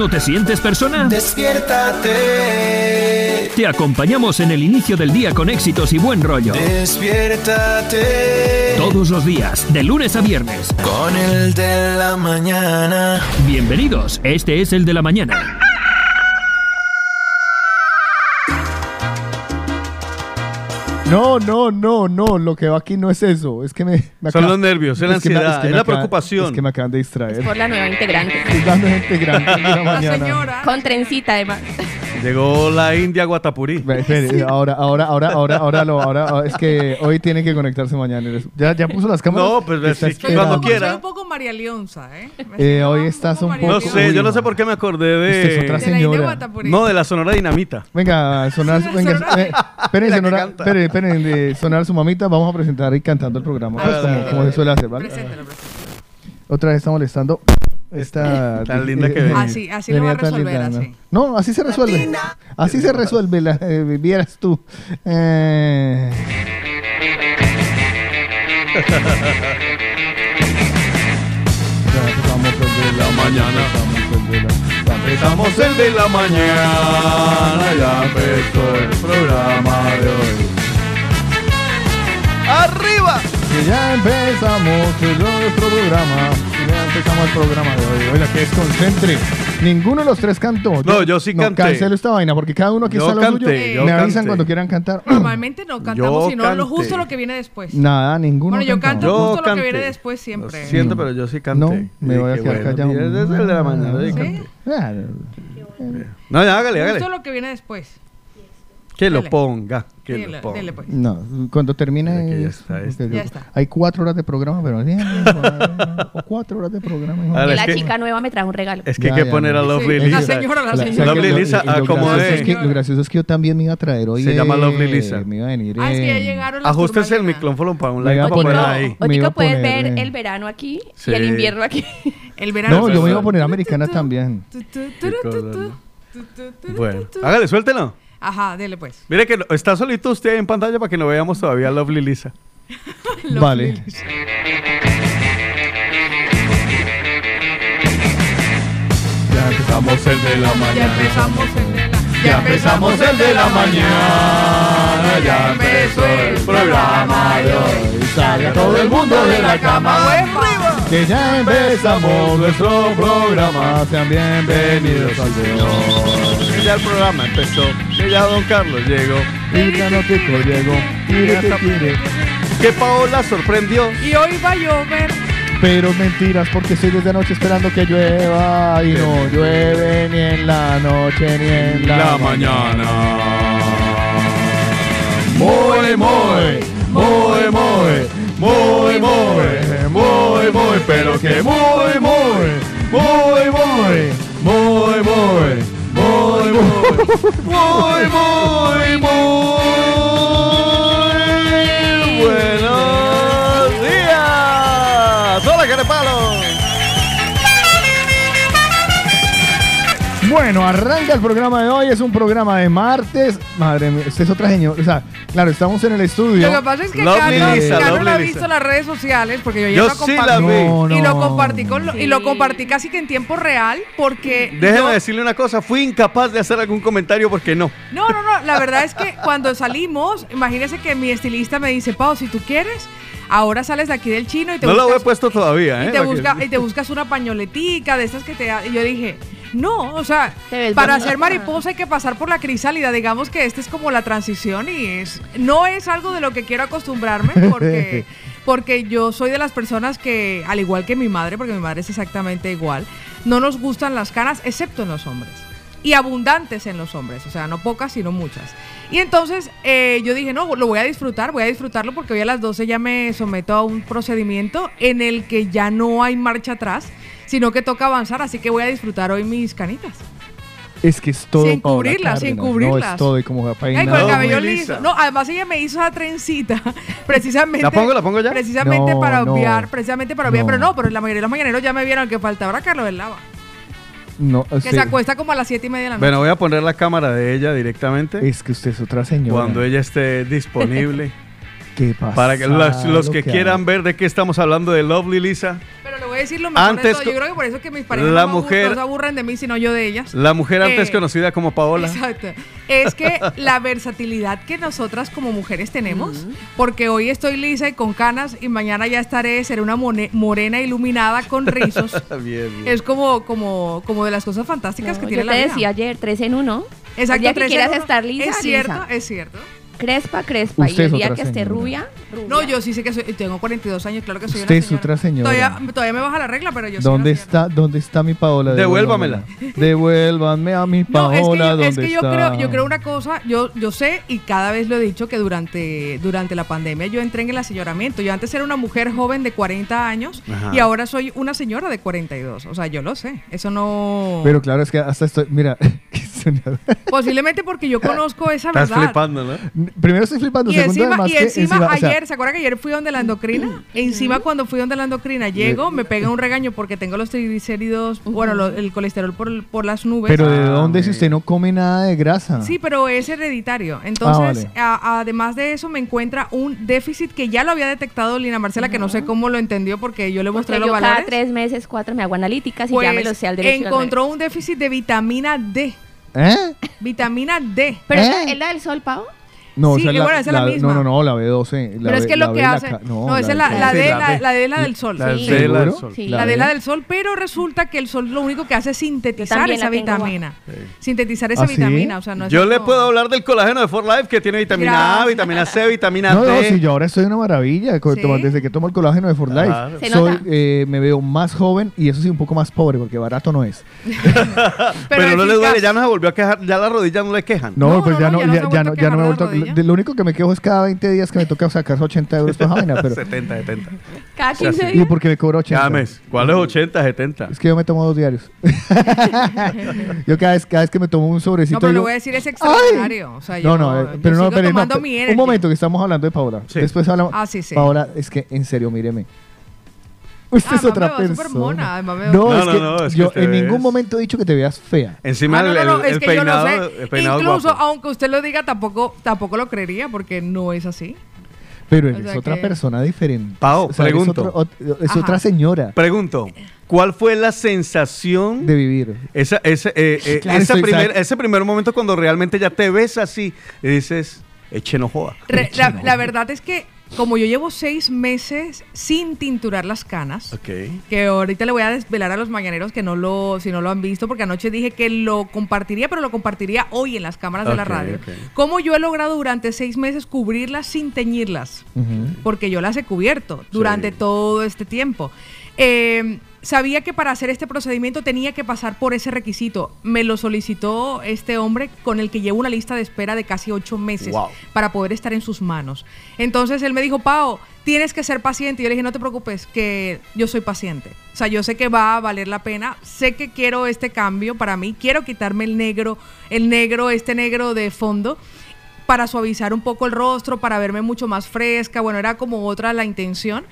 no te sientes persona? Despiértate. Te acompañamos en el inicio del día con éxitos y buen rollo. Despiértate. Todos los días, de lunes a viernes. Con el de la mañana. Bienvenidos, este es el de la mañana. No, no, no, no. Lo que va aquí no es eso. Es que me. me Son acaba- los nervios, es la que me- ansiedad, que es me la acaba- preocupación. Es que me acaban de distraer. Por la nueva integrante. Dando gente grande de la mañana. Con trencita, además. Llegó la India Guatapurí. Ahora, ahora, ahora, ahora, ahora, lo, ahora, ahora, es que hoy tienen que conectarse mañana. Ya, ya puso las cámaras. No, pues, sí, cuando quiera. Soy un poco María Leonza, ¿eh? Eh, hoy estás un poco. No sé, yo no sé por qué me acordé de. Es otra De la India señora. Guatapurí. No, de la Sonora Dinamita. Venga, sonar, venga, eh, esperen, que sonar, canta. esperen, esperen, de sonar su mamita, vamos a presentar ahí cantando el programa, pues, como, como se suele hacer, ¿vale? Preséntalo, preséntalo. Otra vez está molestando esta... Tan linda que eh. Así- así lo va a resolver, linda, así. ¿no? No, así se resuelve. Así se resuelve, la, eh, vieras tú. Eh, ya empezamos el de la mañana. Empezamos el de la mañana, ya empezó el programa de hoy. ¡Arriba! Que ya empezamos nuestro programa. Empezamos el programa de hoy. Oiga, que desconcentre. Ninguno de los tres cantó. No, yo sí no, canté. cancelo esta vaina porque cada uno aquí Yo está lo canté, suyo. yo Me avisan canté. cuando quieran cantar. Normalmente no cantamos, Yo sino lo canté. justo lo que viene después. Nada, ninguno Bueno, yo canto Yo justo lo que viene después siempre. Lo siento, pero yo sí canté. No, Y me voy a quedar bueno, callado. Desde el de la mañana, ¿Sí? canté. Claro. No, ya, hágale, hágale. Justo lo que viene después. Que lo ponga, pues. No, cuando termine. Ya es- está este. porque Ya está. Hay cuatro horas de programa, pero. o cuatro horas de programa. hijo. Es la que- chica nueva me trajo un regalo. Es que hay que ya, poner a. Lovely Sí, Lisa. la señora, la señora. Lovely lo- Lisa, lo acomode. es que- Lo gracioso es que yo también me iba a traer hoy. Se llama eh, Lovely Lisa. Me iba a venir. Ah, es que ya eh, llegaron las Ajustese el micrófono para un lado para poner- ahí. Puedes ver eh. el verano aquí y el invierno aquí. El verano. No, yo me iba a poner americana también. Bueno, hágale, suéltelo. Ajá, dele pues. Mire que está solito usted en pantalla para que no veamos todavía a Lovely Lisa. Vale. Ya empezamos el de la Ya empezamos el de la Ya empezamos el de la mañana, ya empezó el programa de hoy. Sale a todo el mundo de la cama. Que ya empezamos nuestro programa. Sean bienvenidos al de. Que ya el programa empezó, que ya Don Carlos llegó. Y ya no te llegó. Tire, te tire. Que Paola sorprendió. Y hoy va a llover. Pero mentiras, porque estoy desde anoche esperando que llueva. Y no llueve ni en la noche ni en la, mañana. Muy, muy, muy, muy, muy, muy, muy, muy, pero que muy, muy, muy, muy, muy, muy, muy, muy, muy, muy, muy, Bueno, arranca el programa de hoy, es un programa de martes. Madre mía, esta es otra señora. O sea, claro, estamos en el estudio. Lo que pasa es que Lovely Carlos, Lisa, Carlos Lovely no ha Lisa. visto las redes sociales porque yo ya Yo lo sí compartí. la vi. No, Y lo compartí con lo- y lo compartí casi que en tiempo real porque Déjeme yo- decirle una cosa, fui incapaz de hacer algún comentario porque no. No, no, no, la verdad es que cuando salimos, imagínese que mi estilista me dice, "Pau, si tú quieres, ahora sales de aquí del chino y te No lo he puesto todavía, ¿eh? y te, busca, y te buscas una pañoletica de estas que te da. Y yo dije, no, o sea, para bonita. ser mariposa hay que pasar por la crisálida. Digamos que esta es como la transición y es no es algo de lo que quiero acostumbrarme porque, porque yo soy de las personas que, al igual que mi madre, porque mi madre es exactamente igual, no nos gustan las canas excepto en los hombres. Y abundantes en los hombres, o sea, no pocas, sino muchas. Y entonces eh, yo dije, no, lo voy a disfrutar, voy a disfrutarlo porque hoy a las 12 ya me someto a un procedimiento en el que ya no hay marcha atrás, sino que toca avanzar, así que voy a disfrutar hoy mis canitas. Es que es todo. Sin cubrirlas, sin No, cubrirlas. es todo y como Ay, con el No, cabello liso. No, además ella me hizo esa trencita precisamente. ¿La pongo, la pongo ya? Precisamente No, para no. obviar, precisamente para obviar, No. pero no, pero la mayoría de los mañaneros ya me vieron que faltaba Carlos del Lava. No, Que sí. se acuesta como a las siete y media de la noche. Bueno, voy a poner la cámara de ella directamente Es que usted es otra señora. cuando ella esté disponible. ¿Qué pasa? para que los, los Lo que quieran ver de qué estamos hablando de Lovely Lisa. Pero le voy a decir lo mejor de Antes todo. co- Yo creo que por eso que mis parejas la no, mujer- no se aburren de mí, sino yo de ellas. La mujer antes Eh, conocida como Paola. Exacto. Es que la versatilidad que nosotras como mujeres tenemos, porque hoy estoy lisa y con canas y mañana ya estaré, seré una morena iluminada con rizos. Bien, bien. es como, como, como de las cosas fantásticas No, que tiene yo la te vida. decía ayer, tres en uno. Exacto, el día que quieras uno. estar lisa, Es cierto, lisa. es cierto. Crespa, crespa. Usted y es el día otra que esté señora. rubia, rubia. No, yo sí sé que soy, tengo 42 años, claro que soy Usted una es señora. otra señora. Todavía, todavía me baja la regla, pero yo soy ¿Dónde una señora. está, ¿Dónde está mi Paola? Devuélvamela. Devuélvanme a mi No, Paola. es que, yo, ¿dónde es que yo está? creo, yo creo una cosa, yo, yo sé y cada vez lo he dicho que durante, durante la pandemia yo entré en el aseñoramiento. Yo antes era una mujer joven de 40 años Ajá. y ahora soy una señora de 42. O sea, yo lo sé. Eso no... Pero claro, es que hasta estoy. Mira, Posiblemente porque yo conozco esa Estás verdad. flipando, ¿no? primero estoy flipando. Y segundo, encima, además y que encima encima, o sea, ayer, ¿se acuerda que ayer fui donde la endocrina? encima cuando fui donde la endocrina, llego, me pega un regaño porque tengo los triglicéridos, bueno, lo- el colesterol por, por las nubes. Pero ¿de Ah, dónde ok. si usted no come nada de grasa? Sí, pero es hereditario. Entonces, vale. a- además de eso, me encuentra un déficit que ya lo había detectado Lina Marcela, que no sé cómo lo entendió porque yo le mostré Porque los yo cada valores. tres meses, cuatro me hago analíticas y Pues ya me lo sé al derecho. encontró un déficit de vitamina D. ¿Eh? Vitamina D. Pero ¿Eh? es la- del sol, Pau. No, Sí, esa que bueno, esa es la misma. No, no, no, la B12. La Pero es que lo que hace. No, esa es la, la, Sí, D, la la, D. la D, del sol. La Sí. D, la del sol. Sí. La de D. la del sol, pero resulta que el sol lo único que hace es sintetizar esa vitamina. Sintetizar esa ¿Ah, sí? vitamina. O sea, no es Yo le puedo hablar del colágeno de For Life que tiene vitamina A, vitamina C, vitamina No, no, D. sí, yo ahora estoy una maravilla. Desde que tomo el colágeno de For Life. Soy, eh, me veo más joven y eso sí, un poco más pobre porque barato no es. Pero, no le duele, ya no se volvió a quejar, ya las rodillas no le quejan. No, pues ya no, no, ya no ya, se ha ya vuelto no, a me he de Lo único que me quejo es cada 20 días que me toca sacar 80 euros por vaina, pero. 70, 70. Cada sea, 15 sí. Y días. porque me cobro 80. Llames. ¿Cuál es 80, 70? Es que yo me tomo dos diarios. yo cada vez, cada vez que me tomo un sobrecito. No, pero digo, voy a decir, es extraordinario. O sea, No, yo, no, eh, yo pero no, sigo pero no, tomando pe- mi un momento que estamos hablando de Paola. Sí. Después hablamos. Ah, sí, sí. Paola, es que en serio, míreme. Usted Ah, es otra persona. mona, además me veo- no, No, es no, que no, es que yo en ningún es- momento he dicho que te veas fea. Encima Ah, no, el, no, no, el- es el que peinado, sé. el peinado Incluso, guapo. aunque usted lo diga, tampoco, tampoco lo creería porque no es así. Pero O eres sea otra que- persona diferente. Pao, eres pregunto. otro- ot- es Ajá. otra señora Pregunto, ¿cuál fue la sensación de vivir. Esa, ese, eh, eh, Claro, esa primer, ese primer momento cuando realmente ya te ves así y dices, eche no joda. Re- la, la verdad es que como yo llevo seis meses sin tinturar las canas, que ahorita le voy a desvelar a los mañaneros que no lo, si no lo han visto, porque anoche dije que lo compartiría, pero lo compartiría hoy en las cámaras de la radio. ok. Cómo yo he logrado durante seis meses cubrirlas sin teñirlas, porque yo las he cubierto durante Sí. todo este tiempo. Eh, sabía que para hacer este procedimiento tenía que pasar por ese requisito. Me lo solicitó este hombre con el que llevo una lista de espera de casi ocho meses Wow. para poder estar en sus manos. Entonces él me dijo, Pao, tienes que ser paciente. Y yo le dije, no te preocupes, que yo soy paciente. O sea, yo sé que va a valer la pena. Sé que quiero este cambio para mí. Quiero quitarme el negro, el negro, este negro de fondo para suavizar un poco el rostro, para verme mucho más fresca. Bueno, era como otra la intención.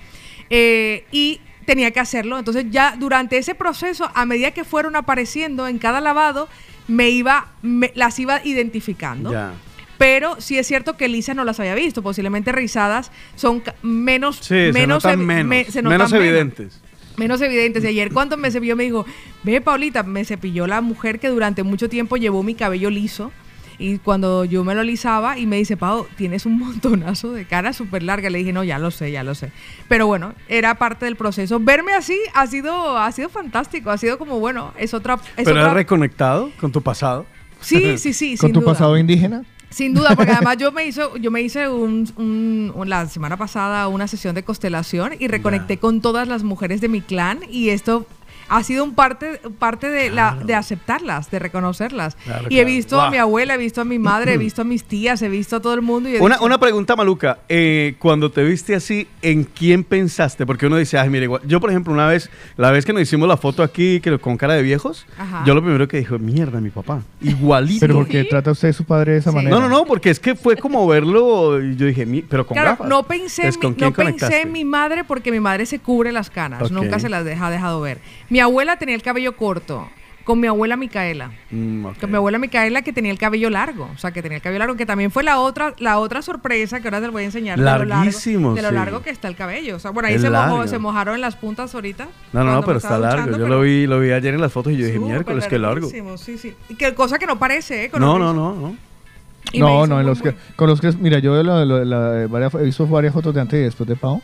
Eh, y tenía que hacerlo. Entonces ya durante ese proceso, a medida que fueron apareciendo en cada lavado, me iba, me- las iba identificando. Ya. Pero sí es cierto que Lisa no las había visto. Posiblemente rizadas son menos, Sí, se menos, notan menos, me- se notan menos evidentes. menos evidentes. Y ayer cuando me cepilló me dijo, ve Paulita, me cepilló la mujer que durante mucho tiempo llevó mi cabello liso. Y cuando yo me lo alisaba y me dice, Pau, tienes un montonazo de cara súper larga. Le dije, no, ya lo sé, ya lo sé. Pero bueno, era parte del proceso. Verme así ha sido, ha sido fantástico. Ha sido como, bueno, es otra... Es Pero otra- has reconectado con tu pasado. Sí, sí, sí. Con sin tu duda. pasado indígena. Sin duda, porque además yo me hice, yo me hice un, un- un- la semana pasada una sesión de constelación y reconecté con todas las mujeres de mi clan y esto ha sido un parte, parte de, la, de aceptarlas, de reconocerlas. Claro, y he claro. visto a Wow. mi abuela, he visto a mi madre, he visto a mis tías, he visto a todo el mundo. Y he Una, dicho, una pregunta maluca. eh, cuando te viste así, ¿en quién pensaste? Porque uno dice, ay, mire, igual. Yo, por ejemplo, una vez, la vez que nos hicimos la foto aquí que, con cara de viejos, Ajá. yo lo primero que dije, mierda, mi papá. Igualito. Pero porque trata usted a su padre de esa Sí. manera. no, no, no, porque es que fue como verlo y yo dije, pero con Claro, gafas. no pensé, en Entonces, mi, ¿con quién no pensé en mi madre porque mi madre se cubre las canas, nunca se las deja, ha dejado ver. Mi abuela tenía el cabello corto, Con mi abuela Micaela. Mm, ok. Con mi abuela Micaela que tenía el cabello largo. O sea, que tenía el cabello largo, que también fue la otra, la otra sorpresa que ahora te lo voy a enseñar. de lo largo- Larguísimo, De lo sí. largo que está el cabello. O sea, por ahí Es se, mojó- se mojaron en las puntas ahorita. No, no, no, pero está largo. duchando, Yo pero lo vi, lo vi ayer en las fotos y yo dije, miércoles, qué largo. larguísimo, Sí, sí. Y que cosa que no parece, ¿eh? Con No, no, no, no. Y No, no, en los que, con los que, mira, yo lo- lo- la- varias- he visto varias fotos de antes y después de Pau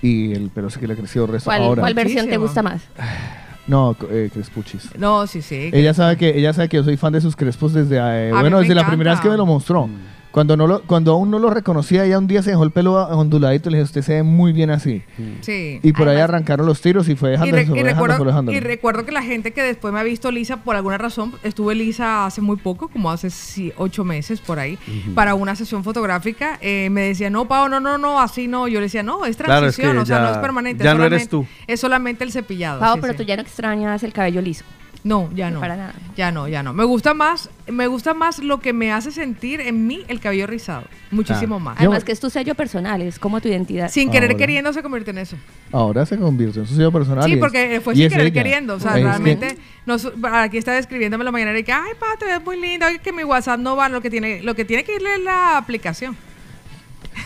y el pelo sí que le ha crecido el resto ¿Cuál, ahora. cuál versión te gusta más? No, eh, Crespuchis. No, sí, sí. Ella sabe que ella sabe que yo soy fan de sus crespos desde eh, A mí bueno me desde la encanta. primera vez que me lo mostró. Cuando no lo, cuando aún no lo reconocía, ella un día se dejó el pelo onduladito y le dije, usted se ve muy bien así. Sí. Y por ahí Además- arrancaron los tiros y fue Y, dejando, re- y dejando, fue recuerdo, y recuerdo que la gente que después me ha visto lisa por alguna razón, estuve lisa hace muy poco, como hace sí, ocho meses por ahí, para una sesión fotográfica, eh, me decía, no, Pau, no, no, no, así no. Yo le decía, no, es Claro, es transición, que o sea, ya- no es permanente. ya es no eres tú. Es solamente el cepillado. Pau, sí, pero sí. tú ya no extrañas el cabello liso. No, ya no. Para nada. Ya no, ya no. Me gusta más, me gusta más lo que me hace sentir en mí el cabello rizado. Muchísimo más. Además que es tu sello personal, es como tu identidad. Sin querer Ahora. queriendo se convierte en eso. Ahora se convirtió en su sello personal. y Sí, es- porque fue y sin es querer ella. queriendo. O sea, Es que- realmente, nos- aquí está escribiéndome la mañana y que, ay, pa, te ves muy linda, oye, que mi WhatsApp no va, lo que tiene, lo que tiene que irle es la aplicación.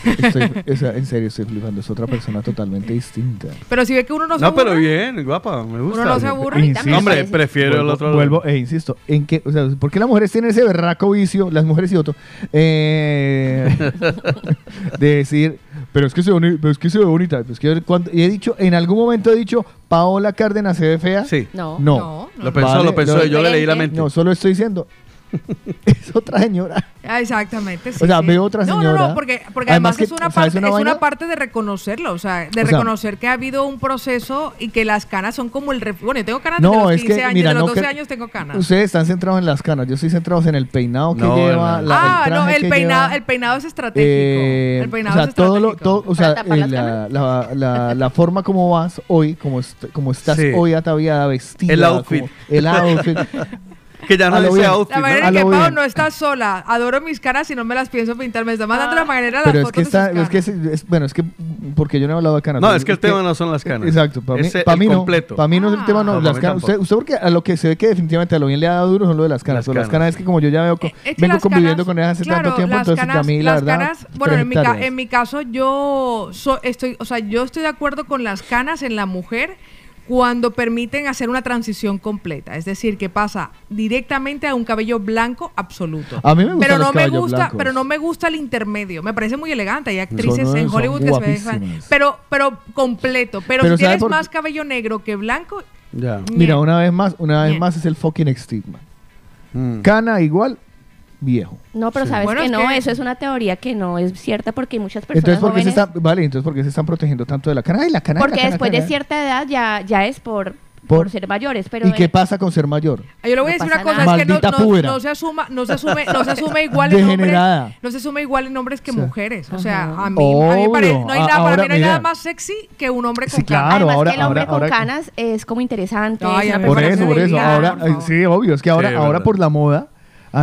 Estoy- o sea, en serio, estoy flipando. Es otra persona totalmente distinta. Pero si ve que uno no se No, pero aburre, bien, guapa, me gusta. uno no se aburre. También Hombre, parece. prefiero el vuelvo, otro. vuelvo e insisto, en que, o sea, ¿por qué las mujeres tienen ese berraco vicio, las mujeres y otro, eh, de decir, pero es que se ve, pero es que se ve bonita? Pues que cuando- y he dicho, en algún momento he dicho, Paola Cárdenas se ve fea. Sí. No. No. No, no. Lo pensó, Vale, lo pensó, lo- yo le leí la mente. No, solo estoy diciendo, es otra señora. Ah, Exactamente. sí, O sea, sí. veo otra No, no, señora. no, porque, porque Además además, que, es, una ¿sabes parte, una es una parte de reconocerlo, o sea, de O sea- reconocer que ha habido un proceso y que las canas son como el... ref- Bueno, yo tengo canas No, desde los es 15 que, años, mira, de los no 12 que- años tengo canas. Ustedes están centrados en las canas, yo estoy centrado en el peinado que No, lleva. no. la- ah, el no, el que peinado, lleva. el peinado es estratégico. Eh, el peinado o sea, es todo lo, estratégico. todo, o sea, ¿Para tapar eh, la, la, la forma como vas hoy, como, est- como estás Sí. hoy ataviada, vestida. El outfit. como- el outfit. Que ya no dice bien. outfit, La manera A en que Pau no está sola. Adoro mis caras y no me las pienso pintar. Me está mandando la manera las Pero es fotos que de sus está, canas. es que es, es- bueno, es que porque yo no he hablado de canas. No, es que el tema no son las canas. Exacto, para mí, para mí no. completo. Para mí no es el tema, no. Ah. No, las canas, usted, porque a lo que se ve que definitivamente a lo bien le ha dado duro son lo de las canas. Las o las canas. canas es que como yo ya veo, Eh, es que vengo conviviendo canas- con ellas hace claro, tanto tiempo, las entonces canas, a mí la las verdad. canas- bueno, en mi, en caso yo so- estoy, o sea, yo estoy de acuerdo con las canas en la mujer cuando permiten hacer una transición completa, es decir, que pasa directamente a un cabello blanco absoluto. A mí me gustan pero no me gusta, blancos. pero no me gusta el intermedio. Me parece muy elegante. Hay actrices Son- en Hollywood que se ven, guapísimas. pero pero completo. Pero, Pero si ¿sabe tienes por- más cabello negro que blanco, Ya. Mira, una vez más, una vez Bien. más es el fucking estigma. Mm. Cana igual, viejo. No, pero Sí. sabes Bueno, que es no, que- eso es una teoría que no es cierta porque hay muchas personas Entonces, ¿por qué se están, vale, entonces, ¿por qué se están protegiendo tanto de la cana? Ay, la cana, porque la cana, después cana. de cierta edad ya, ya es por, Por- por, ser mayores. Pero ¿Y qué pasa con ser mayor? Ah, Yo le voy a No decir una cosa, nada. es que no, se asuma, no se asume, no se asume igual en hombres, no se asume igual en hombres que Sí. mujeres. O sea, Ajá. a mí, a mí pare- no hay nada, para mí no hay mira. nada más sexy que un hombre con Sí, canas. claro. Además ahora- que el hombre ahora- con ahora- canas es como interesante. Ay, es a una mí me Por eso, por eso. Ahora, sí, obvio. Es que ahora, Sí, ahora por la moda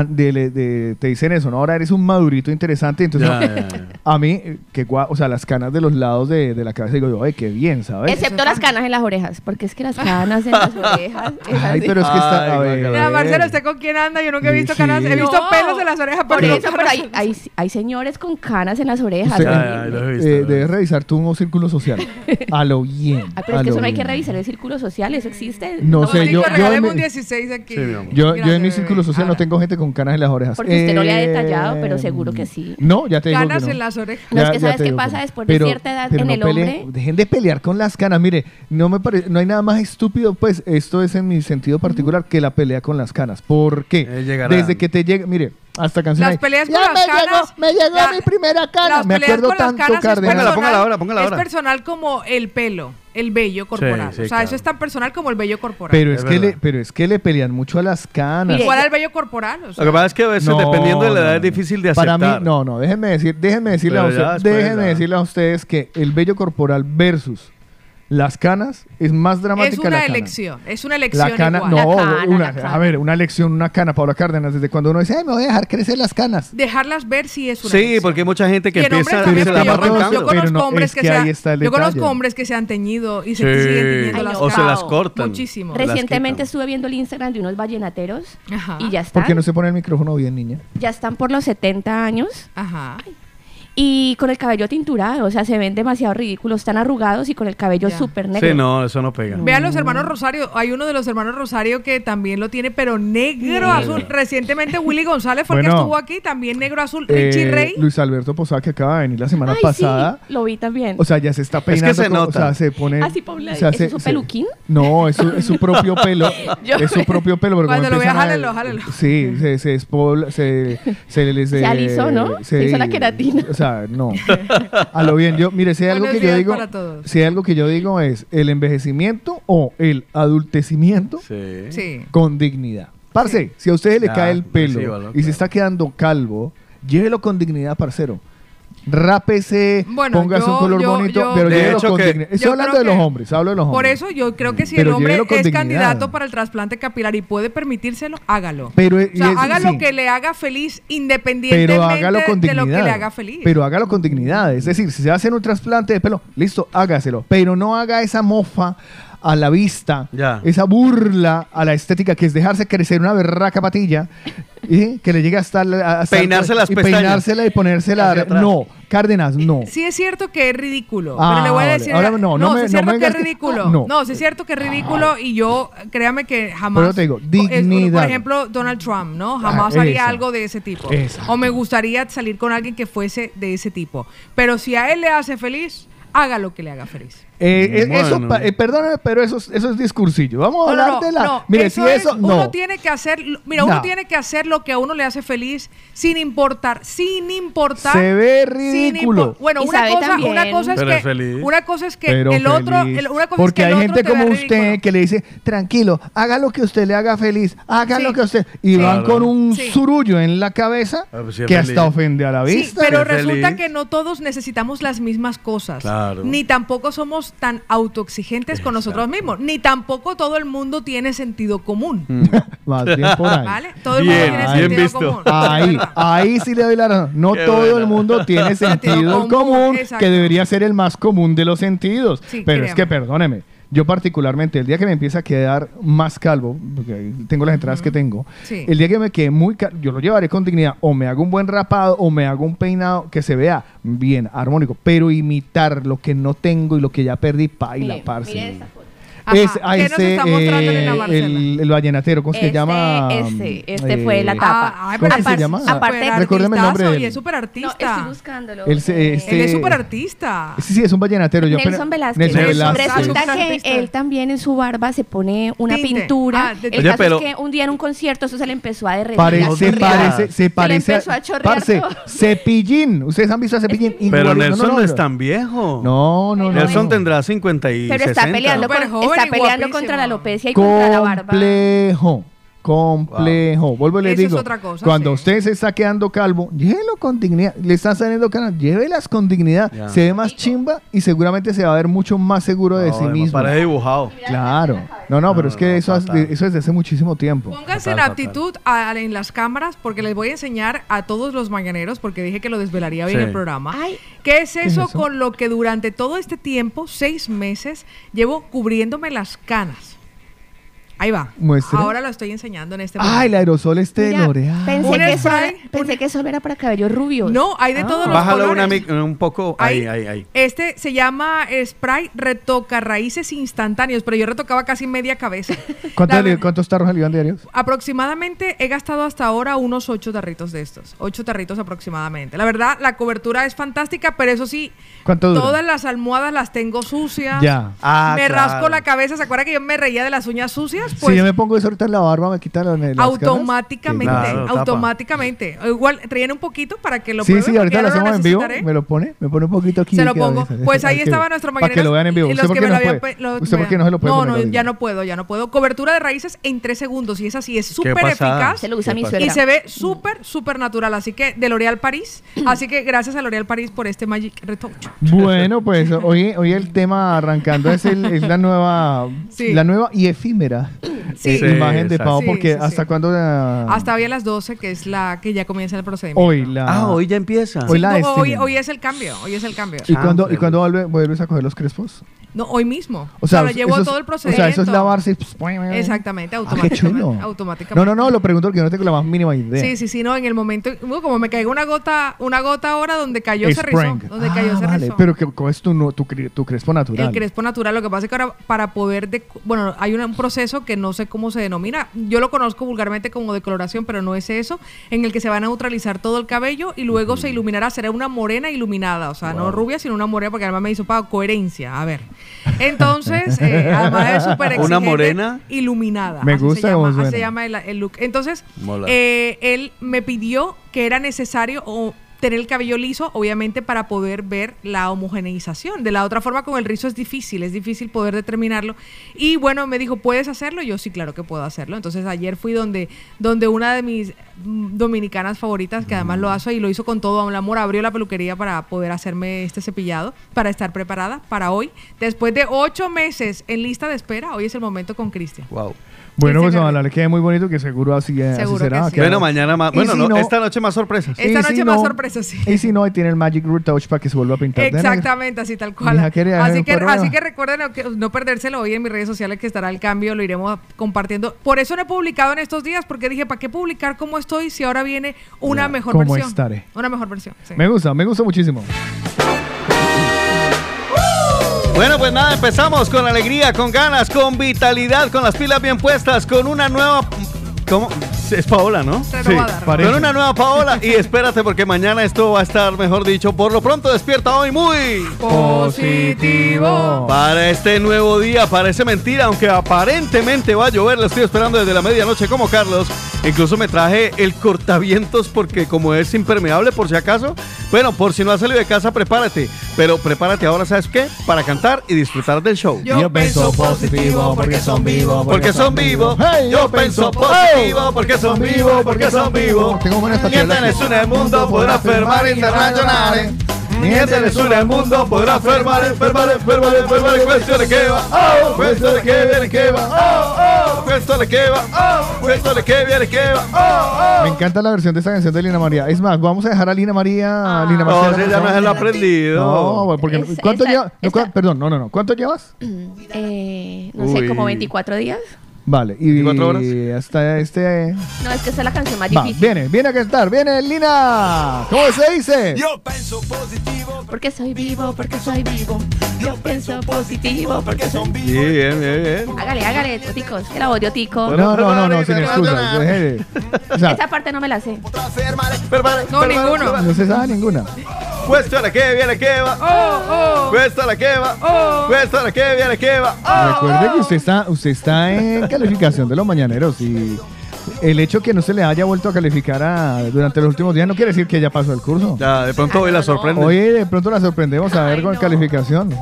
de- de- de- te dicen eso, ¿no? Ahora eres un madurito interesante. Entonces, Ya, no, ya, ya. A mí, eh, que gua- o sea, las canas de los lados de, de la cabeza, digo yo, ay, qué bien, ¿sabes? Excepto las canas en las orejas, porque es que las canas en las orejas. es Ay, así. pero es que está. Ay, A ver. Mira, Marcelo, ¿usted con quién anda? Yo nunca he visto Sí. canas, he visto No, pelos en las orejas, Por pero no eso, pero canas hay, en- hay, hay señores con canas en las orejas. Usted- Ya, ya, horrible. lo he visto, Eh, lo he debes visto. revisar tu círculo social. A lo bien. Ay, pero a es que lo eso no hay que bien. revisar el círculo social, eso existe. No sé, Marico, yo- yo regáleme me- un 16 aquí. Sí, mi amor. Yo, yo Gracias, en mi bebé. círculo social no Ahora. tengo gente con canas en las orejas. Porque usted no le ha Eh, detallado, pero seguro que sí. No, ya te digo Canas que no. en las orejas. No, es que Ya- ya ¿sabes qué digo pasa? no. Después de cierta edad pero en no el peleen- hombre- Dejen de pelear con las canas. Mire, no me pare- no hay nada más estúpido, pues, esto es en mi sentido particular, que la pelea con las canas. ¿Por qué? Eh. Desde que te llega, mire, hasta canción Las peleas "Ya con las me canas. Llegó, me llegó la- mi primera cana. las Me acuerdo con las tanto, canas Cárdenas. Póngala, personal- póngala ahora, póngala Es personal como el pelo, el vello corporal. Sí, sí, o sea, claro. eso es tan personal como el vello corporal. Pero Es es, que le, pero es que le pelean mucho a las canas. Mire, ¿Cuál es el vello corporal? O sea, Lo que pasa es que a veces, No, dependiendo de la edad, no, es difícil de aceptar. Para mí, no, no, déjenme decir, déjenme decirle a ya después déjenme decirle a ustedes que el vello corporal versus las canas es más dramática Es la una cana. elección, es una elección La cana, igual. no, La cana, una- la cana. a ver, una elección, una cana, Paula Cárdenas, desde cuando uno dice, ay, me voy a dejar crecer las canas. Dejarlas ver si es una Sí, elección. porque hay mucha gente que Y empieza a porque yo, conozco- arrancando. yo conozco Pero no, hombres es que, que se ahí han- está el yo conozco hombres que se han teñido y se Sí. siguen teñiendo Ay, las O se las cortan. Muchísimo. Recientemente estuve viendo el Instagram de unos vallenateros Ajá. y ya están. ¿Por qué no se pone el micrófono bien, niña? Ya están por los 70 años Ajá. Y con el cabello tinturado. O sea, se ven demasiado ridículos. Están arrugados y con el cabello Ya. súper negro. Sí, no, eso no pega. Vean los hermanos Rosario. Hay uno de los hermanos Rosario que también lo tiene, pero negro azul. Recientemente Willy González fue el que estuvo aquí, también negro azul. Richie Eh, Rey. Luis Alberto Posada, que acaba de venir la semana Ay, pasada. sí, lo vi también. O sea, ya se está que peinando. se como- nota. O sea, se pone. Así pa' un lado. o sea, ¿Eso se- es su se- peluquín? No, es su, es su propio pelo. Es su propio pelo. Pero Cuando lo vea, empiezan a- jálelo, jálelo. Sí, se, se se, se, les- Se alisó, ¿no? Se hizo la queratina. O sea, no. A lo bien, yo, mire, si hay algo Buenos que yo digo, para todos. si hay algo que yo digo es el envejecimiento o el adultecimiento Sí. Con dignidad. Parce, si a usted le Ya, cae el pelo y se está quedando calvo, llévelo con dignidad, parcero. Rápese, Bueno, póngase yo- un color yo- bonito, yo- pero De hecho con que- dignidad. Estoy hablando de los hombres, hablo de los Por hombres. eso yo creo que si Pero el hombre es dignidad. candidato para el trasplante capilar y puede permitírselo, hágalo. Pero, o sea, es- haga sí. lo que le haga feliz independientemente Pero hágalo con de lo que le haga feliz. Pero hágalo con dignidad. Es decir, si se va a hacer un trasplante de pelo, listo, hágaselo. Pero no haga esa mofa a la vista, Ya. esa burla a la estética que es dejarse crecer una berraca patilla y que le llegue hasta, la- hasta Peinarse las y pestañas. peinársela y ponérsela. No, Cárdenas, no. Sí es cierto que es ridículo, Ah, pero le voy a vale. decir... Ahora no, no me- sí es no cierto me que es ridículo. no. No, sí es cierto que es ridículo y yo, créame que jamás... Pero te digo, es- dignidad. por ejemplo, Donald Trump, ¿no? Jamás Ah, haría algo de ese tipo. Esa. O me gustaría salir con alguien que fuese de ese tipo. Pero si a él le hace feliz, haga lo que le haga feliz. Eh, eh, eso, Bueno. pa- eh, perdóname, pero eso, es- eso es discursillo. Vamos a no, hablar no, de la. no, Mire, eso si es- eso. uno No. tiene que hacer, mira, No. uno tiene que hacer lo que a uno le hace feliz sin importar, sin importar. Se ve sin ridículo. impor- Bueno, una cosa, una cosa es Pero que, feliz. una cosa es que Pero el otro, el- una cosa Porque es que hay el otro gente como usted ridículo. que le dice, tranquilo, haga lo que usted le haga feliz, haga Sí. lo que usted. Y Sí. van con un Sí. surullo en la cabeza Ah, pues que feliz. hasta ofende a la Sí, vista. pero resulta feliz. que no todos necesitamos las mismas cosas. Claro. Ni tampoco somos tan autoexigentes con nosotros mismos. Ni tampoco todo el mundo tiene sentido común. Más bien por ahí. ¿Vale? Todo el mundo Bien, tiene bien sentido visto. común. Ahí, ahí sí le doy la razón. No Qué todo el mundo tiene sentido común, que debería ser el más común de los sentidos. Sí, Pero es que, perdóneme, yo particularmente, el día que me empieza a quedar más calvo, porque tengo las entradas que tengo, Sí. el día que me quede muy calvo, yo lo llevaré con dignidad, o me hago un buen rapado, o me hago un peinado que se vea bien, armónico, pero imitar lo que no tengo y lo que ya perdí, paila, Mire, parce. mire esta foto. Ajá. Es, a ¿Qué nos ese, está mostrando eh, Elena Marcela? el, el vallenatero, ¿cómo se Este, llama? este, este fue la tapa. Ah, ay, ¿Cómo pero se llama? Aparte- Recuérdeme el nombre de él. Y es súper No, artista. estoy buscándolo. Él se- Eh, este- Él es súper artista. Sí, sí, es un vallenatero. yo Nelson Velázquez. Nelson Nelson Velázquez. Velázquez. Resulta Es un que artista. él también en su barba se pone una Tinte. pintura. Ah, de- el Oye, caso pero- es que un día en un concierto eso se le empezó a derretir. Parece, a chorrear. parece, se le parece. empezó a chorrear parce, todo. Cepillín. Ustedes han visto a Cepillín. Pero Igualito. Nelson no, no, es tan viejo. No, no, no. Nelson tendrá 50 y Pero está 60. peleando, Súper con- joven está peleando contra la alopecia y contra la barba. Complejo. Complejo. Vuelvo y les Eso es digo. otra cosa, cuando sí. usted se está quedando calvo, llévelo con dignidad. Le están saliendo canas, llévelas con dignidad. Ya. Se ve más chimba y seguramente se va a ver mucho más seguro de No, sí mismo. Parece dibujado. Claro. No, no, pero No, es que no, eso, es- eso es desde hace muchísimo tiempo. Pónganse en aptitud a- en las cámaras porque les voy a enseñar a todos los mañaneros porque dije que lo desvelaría hoy en Sí. el programa. Ay. ¿Qué es es eso eso? con lo que durante todo este tiempo, seis meses, llevo cubriéndome las canas? Ahí va. Muestre. Ahora lo estoy enseñando en este momento. Ay, el aerosol este de Mira, L'Oreal. Pensé, Un que, eso spray, era, pensé que eso era para cabellos rubios. No, hay de todos los Bájalo colores. una mic- un poco. Ahí, ahí, ahí. Este se llama spray retoca raíces instantáneos, pero yo retocaba casi media cabeza. ¿Cuántos, ¿Cuántos tarros salían diarios? Aproximadamente he gastado hasta ahora unos ocho tarritos de estos. Ocho tarritos aproximadamente. La verdad, la cobertura es fantástica, pero eso sí, ¿Cuánto dura? todas las almohadas las tengo sucias. Ya. Ah, me claro. rasco la cabeza. ¿Se acuerda que yo me reía de las uñas sucias? Pues si yo me pongo eso ahorita en la barba, me quitan las las canas. automáticamente, Claro, tapa. automáticamente. Igual traen un poquito para que lo Sí, prueben, sí, porque ahorita ya lo no hacemos en vivo. necesitaré. Me lo pone, me pone un poquito aquí. Se lo pongo. Pues ahí estaba que- nuestro Para que lo vean en vivo. Y ¿Usted los por que qué me no lo habían puede? pe- lo- ¿Usted por qué no se lo puede No, poner no, ahorita? ya no puedo, ya no puedo. Cobertura de raíces en tres segundos y es así, es súper eficaz. Se lo usa mi ¿Qué suegra. Y se ve súper, súper natural. Así que de L'Oréal París. Así que gracias a L'Oréal París por este Magic Retouch. Bueno, pues hoy, hoy el tema arrancando es, el- es la nueva Sí. la nueva y efímera Sí. eh, Sí, imagen de Sí, porque sí, sí. hasta cuándo la- Hasta hoy a las 12, que es la que ya comienza el procedimiento. hoy la Ah, hoy ya empieza. Hoy la no, hoy, hoy es el cambio, hoy es el cambio. ¿Y Ah, cuándo, hombre. ¿y cuándo vuelve- vuelves a coger los crespos? No, hoy mismo. O sea, lo llevo es- todo el O procedimiento. sea, eso es lavarse. y- Exactamente, Ah, qué automáticamente. chulo. automáticamente. No, no, no, lo pregunto porque yo no tengo la más mínima idea. Sí, sí, sí, no, en el momento, uh, como me caiga una gota, una gota ahora donde cayó ese rizó, donde Ah, cayó ese vale, rizó. pero que coges tu, no- tu, tu crespo natural. El crespo natural, lo que pasa es que ahora para poder, de, bueno, hay una- un proceso que no sé cómo se denomina, yo lo conozco vulgarmente como decoloración, pero no es eso, en el que se va a neutralizar todo el cabello y luego se iluminará, será una morena iluminada, o sea, no rubia, sino una morena, porque además me hizo para coherencia, a ver. Entonces, eh, además es súper Una morena. iluminada. Me así gusta se llama, así se llama el, el look. Entonces, eh, él me pidió que era necesario o tener el cabello liso, obviamente, para poder ver la homogeneización. De la otra forma, con el rizo es difícil, es difícil poder determinarlo. Y bueno, me dijo, ¿puedes hacerlo? Yo sí, claro que puedo hacerlo. Entonces ayer fui donde, donde una de mis mm, dominicanas favoritas, que además lo hace y lo hizo con todo el amor, abrió la peluquería para poder hacerme este cepillado, para estar preparada para hoy. Después de ocho meses en lista de espera, hoy es el momento con Cristian. Wow. Bueno, pues ojalá le quede muy bonito, que seguro así, así Seguro será. que sí. Bueno, mañana más. Bueno, si no, no- esta noche más sorpresas. Esta si noche más sorpresas, sí. Y si no, ahí tiene el Magic Retouch para que se vuelva a pintar. Exactamente, así tal cual. Así que, ahora. así que recuerden no- no perdérselo hoy en mis redes sociales que estará el cambio, lo iremos compartiendo. Por eso no he publicado en estos días, porque dije, ¿para qué publicar cómo estoy si ahora viene una mejor ¿Cómo versión? estaré? Una mejor versión. sí. Me gusta, me gusta muchísimo. Bueno, pues nada, empezamos con alegría, con ganas, con vitalidad, con las pilas bien puestas, con una nueva. Es Paola, ¿no? Renovada, Sí, parece. Con una nueva Paola. Y espérate, porque mañana esto va a estar, mejor dicho, por lo pronto despierta hoy muy. Positivo. Para este nuevo día, parece mentira, aunque aparentemente va a llover, lo estoy esperando desde la medianoche como Carlos. Incluso me traje el cortavientos porque como es impermeable por si acaso, bueno, por si no has salido de casa, prepárate. Pero prepárate ahora, ¿sabes qué? Para cantar y disfrutar del show. Yo pienso positivo porque son vivos. Porque son vivos, Hey, yo pienso positivo, porque son vivos, porque son vivos. Tengo buenas Mientras patriotas. es el mundo podrá enfermar internacionales. Mientras es el mundo podrá enfermar, enfermar, enfermar, enfermar. Cuestión de que va, oh, cuestión de que viene que va, oh, oh, cuestión de que va, oh, cuestión de que viene que va, oh, Me encanta la versión de esta canción de Lina María. Es más, vamos a dejar a Lina María. Lina oh. No, ya no lo ha aprendido. No, porque Es- ¿cuánto esa- lleva? no, esa- cua- perdón, no, no, no. ¿Cuánto llevas? Eh, no sé, como 24 días. Vale, y 24 horas. hasta este No, es que esta es la canción más va, difícil. viene, viene a cantar, viene Lina. ¿Cómo se dice? Porque soy vivo, porque soy vivo. Yo pienso positivo, porque soy vivo. Bien, bien, bien. Hágale, hágale. Que la voz de Tico. No, no, no, no, sin excusas. O sea, Esa parte no me la sé. No, ninguno. no se sabe ninguna. Cuestión de que viene que va, Oh, oh. cuestión de que va, Oh. cuestión de que viene que va, oh. Recuerde que usted está, usted está en calificación de los mañaneros y el hecho que no se le haya vuelto a calificar a- durante los últimos días no quiere decir que ya pasó el curso. Ya, de pronto hoy la sorprende. Hoy de pronto la sorprendemos a ver Ay, con no. calificación.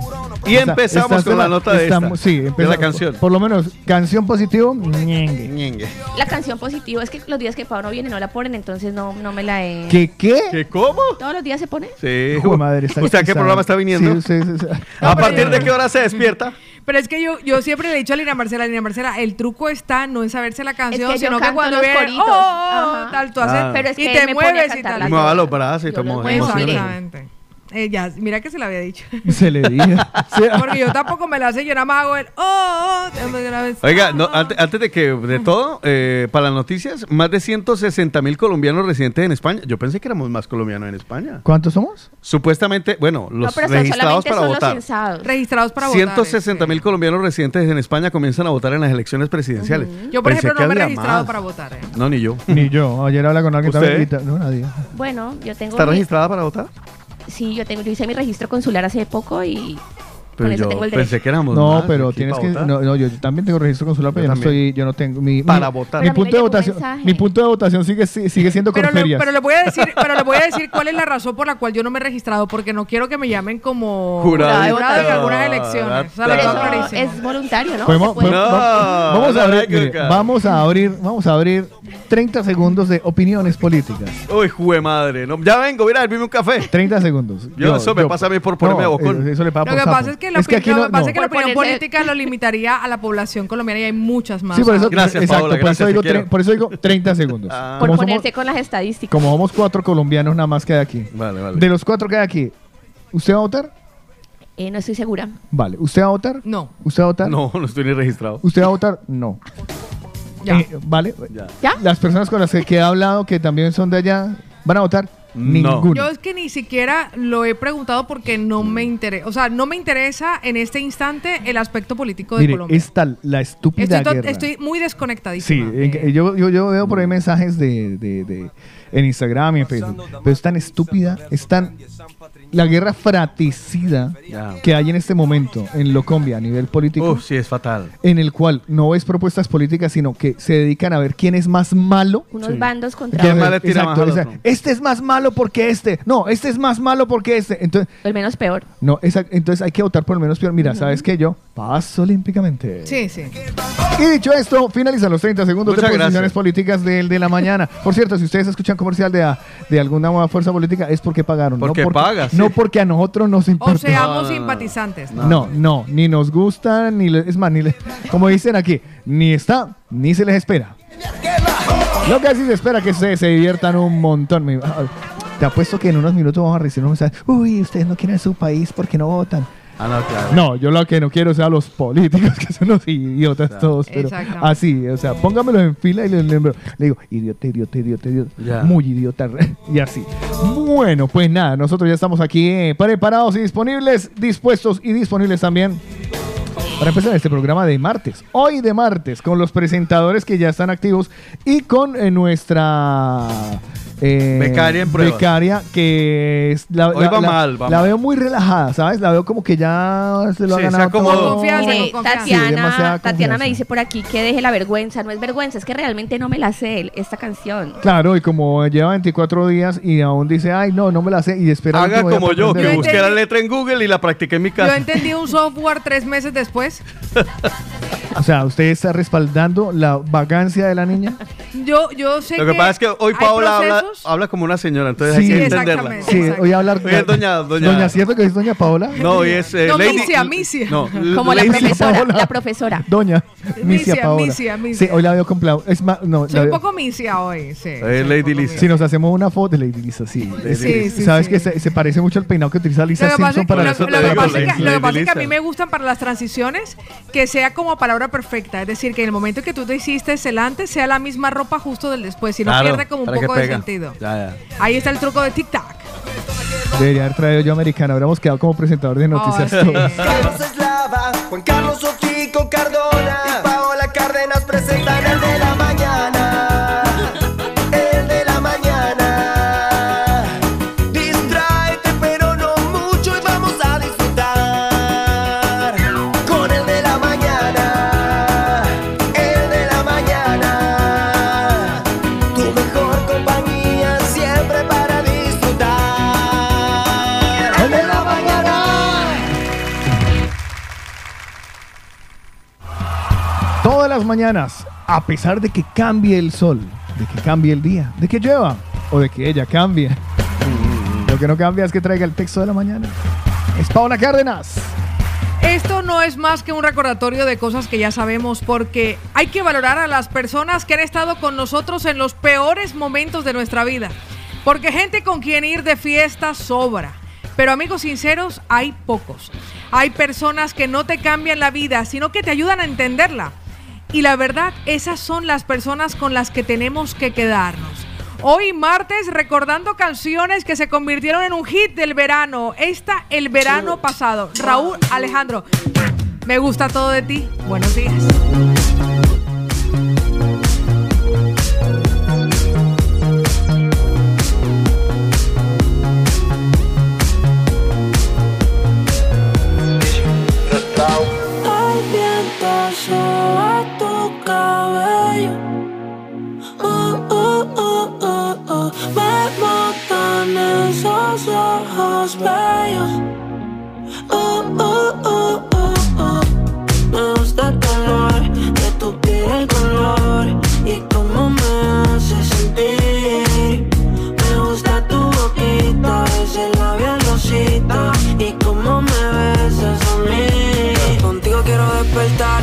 Y empezamos con la nota de esta, sí, de empezamos- la canción. Por lo menos, canción positivo. ñengue. Ñengue. La canción positiva es que los días que Pau no viene no la ponen, entonces no, no me la he. ¿Qué qué? ¿Qué cómo? ¿Todos los días se pone? Sí. Madre, está ¿Usted a qué programa está viniendo? Sí, sí, sí, sí. ¿A partir de qué hora se despierta? Pero es que yo, yo siempre le he dicho a Lina Marcela, Lina Marcela, el truco está no en saberse la canción, que sino que cuando coritos. oh, oh, oh, tal, tú haces, Ah. Pero es y te me mueves y tal. Mueva dos. los brazos y tomo. Exactamente. Eh, ya, mira que se la había dicho. Se le dije. Sí. Porque yo tampoco me la sé, yo nada más hago el oh, oh. Oiga, no, antes, antes de que de todo, eh, para las noticias, más de 160 mil colombianos residentes en España. Yo pensé que éramos más colombianos en España. ¿Cuántos somos? Supuestamente, bueno, No, los son- registrados para votar. los registrados para votar. 160 mil este. colombianos residentes en España comienzan a votar en las elecciones presidenciales. Yo, por Pensé ejemplo, no me he registrado más. para votar. eh. No, ni yo. Ni yo. Ayer hablé con alguien. ¿Usted? No, nadie. Bueno, yo tengo. ¿Está mi- registrada para votar? Sí, yo tengo, yo hice mi registro consular hace poco y Pero eso yo tengo el pensé que éramos No, más pero aquí tienes para que. votar. No, no, yo también tengo registro consular, pero Yo yo no también. estoy. Yo no tengo. Mi, Para mi- votar. Mi Pero a mí me punto de llegó un votación. mensaje. Mi punto de votación sigue, sigue siendo Pero le, Corferias. pero le voy a decir, pero le voy a decir cuál es la razón por la cual yo no me he registrado, porque no quiero que me llamen como Jurado de jurado en algunas elecciones. O sea, lo Pero tengo eso clarísimo. es voluntario, ¿no? Podemos- Se puede- podemos- No, vamos, a abrir, mire, vamos a abrir, vamos a abrir 30 segundos de opiniones políticas. Uy, jue madre. No, ya vengo, mira, dime un café. 30 segundos. Yo, eso me pasa a mí por ponerme no, bocón. Eso, eso le pasa Lo por que sapo. pasa es que la, opi- aquí lo no- que pasa no. es que la opinión ponerse- política lo limitaría a la población colombiana y hay muchas más. Sí, por eso, Gracias, exacto, Paola, por, eso digo te quiero. tre- por eso digo 30 segundos. Ah. Por somos, ponerse con las estadísticas. como somos cuatro colombianos nada más que hay aquí. Vale, vale. De los cuatro que hay aquí, ¿usted va a votar? Eh, no estoy segura. Vale. ¿Usted va a votar? No. ¿Usted va a votar? No, no estoy ni registrado. ¿Usted va a votar? No. Ya. Eh, vale. Ya. ¿Ya? Las personas con las que he hablado que también son de allá, ¿van a votar? No. Ninguno. Yo es que ni siquiera lo he preguntado porque no me interesa. O sea, no me interesa en este instante el aspecto político de Mire, Colombia. es tal la estúpida Estoy, to- guerra. estoy muy Sí, desconectadísima. Eh, yo, yo, yo veo por ahí mensajes de, de- de- en Instagram y en Facebook, pero es tan estúpida, es tan la guerra fratricida que hay en este momento en Locombia a nivel político, Uf, sí, es fatal. en el cual no ves propuestas políticas, sino que se dedican a ver quién es más malo. Unos Sí. bandos contra ¿Quién más ver, le tira más al o sea, este es más malo porque este, no, este es más malo porque este. Entonces, el menos peor. no, esa- entonces hay que votar por el menos peor. Mira, ¿sabes qué? Yo paso olímpicamente. sí, sí. Y dicho esto, finalizan los 30 segundos Muchas de posiciones gracias. políticas del de la mañana. Por cierto, si ustedes escuchan comercial de, de alguna nueva fuerza política, es porque pagaron. Porque no porque, No sí. porque a nosotros nos O importa. seamos No, no, no. simpatizantes. no, no, ni nos gustan, ni le- es más, ni le- como dicen aquí, ni está, ni se les espera. Lo que sí se espera que se, se diviertan un montón. Te apuesto que en unos minutos vamos a recibir un mensaje. Uy, ustedes no quieren su país porque no votan. Ah, no, claro. No, yo lo que no quiero es a los políticos, que son unos idiotas todos, pero así, o sea, póngamelo en fila y le, le- le digo, idiota, idiota, idiota, idiota, Ya. muy idiota, y así. Bueno, pues nada, nosotros ya estamos aquí eh, preparados y disponibles, dispuestos y disponibles también para empezar este programa de martes, hoy de martes, con los presentadores que ya están activos y con eh, nuestra... eh, Becaria en pruebas. becaria que es la, Hoy la- va la- mal, va la mal. veo muy relajada, ¿sabes? La veo como que ya se lo ha Sí, se ganado acomodó. todo. Confianza, Mire, con confianza. Sí, demasiada Tatiana, Tatiana me dice por aquí que deje la vergüenza. No es vergüenza, es que realmente no me la sé esta canción. Claro, y como lleva 24 días y aún dice, ay, no, no me la sé, y espera. Haga como yo, que. Yo busqué la letra en Google y la practiqué en mi Yo casa. entendí un software tres meses después. O sea, ¿usted está respaldando la vagancia de la niña? Yo, yo sé Lo que pasa es que hoy hay Paola habla, habla como una señora, entonces Sí, hay que exactamente. entenderla. Sí, hoy a hablar. Hoy es doña- doña- ¿cierto que es doña Paola? No, hoy es eh, No, Lady... Misia, Misia. No, Como la profesora, Paola. la profesora. Doña Misia Paola. Misia, Misia. Sí, hoy la veo con Plau. Es más, no, Soy la un poco misia hoy, sí. Eh, Lady Lisa. Si nos hacemos una foto de Lady Lisa, sí. Sí, sí, ¿Sabes sí. que se, se parece mucho al peinado que utiliza Lisa Lo Simpson para te lo que pasa es que- Lady- lo que pasa es que a mí me gustan para las transiciones que sea como palabra perfecta. Es decir, que en el momento que tú te hiciste el antes sea la misma ropa justo del después. Si no pierde como un poco de pega. Ya, ya. Ahí está el truco de tic-tac. Debería haber traído yo americana. Habríamos quedado como presentador de noticias Ay, sí. todos. Carlos Eslava, Juan Carlos Ochico Cardona y Paola Cárdenas presentan las mañanas, a pesar de que cambie el sol, de que cambie el día, de que llueva o de que ella cambie, lo que no cambia es que traiga el texto de la mañana. Es Paola Cárdenas. Esto no es más que un recordatorio de cosas que ya sabemos porque hay que valorar a las personas que han estado con nosotros en los peores momentos de nuestra vida. Porque gente con quien ir de fiesta sobra. Pero amigos sinceros, hay pocos. Hay personas que no te cambian la vida, sino que te ayudan a entenderla. Y la verdad, esas son las personas con las que tenemos que quedarnos. Hoy martes recordando canciones que se convirtieron en un hit del verano. Esta el verano pasado. Raúl Alejandro, me gusta todo de ti. Buenos días. Viento cabello. Oh, oh, oh, oh, oh. Me matan esos ojos bellos. Oh, oh, oh, oh, oh. Me gusta el calor de tu piel, el color y cómo me hace sentir. Me gusta tu boquita, ese labial rosita y cómo me besas a mí. Contigo quiero despertar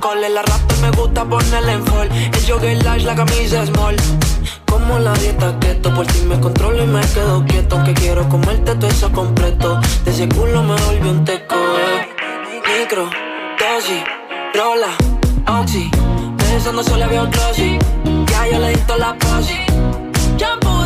Cole. La rap me gusta ponerle en fall. El jogger large, la camisa small. Como la dieta keto, por ti me controlo y me quedo quieto. Que quiero comerte todo eso completo. De ese culo me volvió un teco. Micro, dosis, rola, oxi. Pensando solo veo glossy. Ya yo le di la posi. Shampoo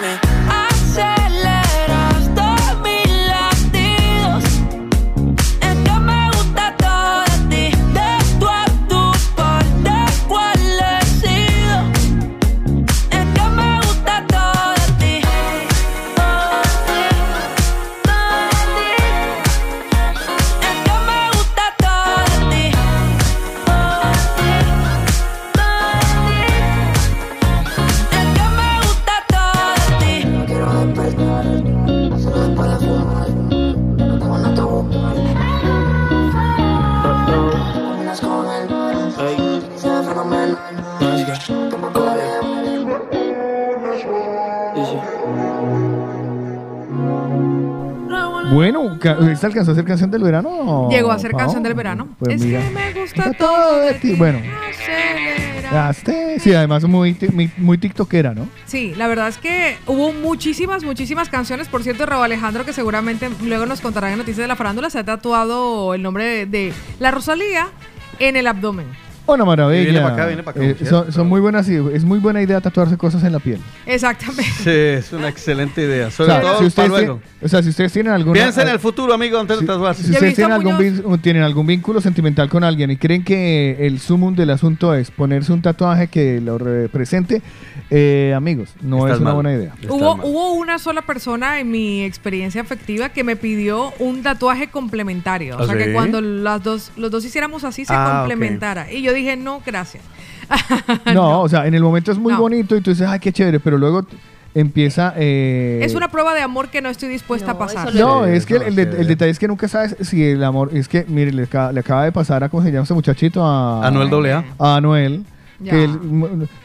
¿esta alcanzó a ser canción del verano? Llegó a ser canción del verano. Pues es mira. que me gusta Está todo de ti. Bueno, Acelera. ya esté. Sí, además muy, muy, muy tiktokera, ¿no? Sí, la verdad es que hubo muchísimas, muchísimas canciones. Por cierto, Raúl Alejandro, que seguramente luego nos contará en noticias de la farándula, se ha tatuado el nombre de, de la Rosalía en el abdomen. Una maravilla. Viene pa' acá, viene pa' acá, Eh, ¿cierto? son, son muy buenas, y es muy buena idea tatuarse cosas en la piel. Exactamente. Sí, es una excelente idea. O Sobre sea, todo si para ustedes, luego. tienen- o sea, si ustedes tienen alguna... Piensa en el futuro, amigo, antes de tatuarse. Si ustedes tienen algún, tienen algún vínculo sentimental con alguien y creen que el sumum del asunto es ponerse un tatuaje que lo represente, eh, amigos, no Estás es una mal. buena idea. Hubo, hubo una sola persona en mi experiencia afectiva que me pidió un tatuaje complementario. O ¿Ah, sea, que cuando las dos, los dos hiciéramos así se Ah, complementara. Y yo dije, no, gracias. No, o sea, en el momento es muy No. bonito y tú dices, ay, qué chévere, pero luego empieza... eh, Es una prueba de amor que no estoy dispuesta No, a pasar. No, es que el, detalle es que nunca sabes si el amor... Es que, mire, le, acaba- le acaba de pasar a, ¿cómo se llama ese muchachito? A, Anuel AA. A Anuel. Ya. Que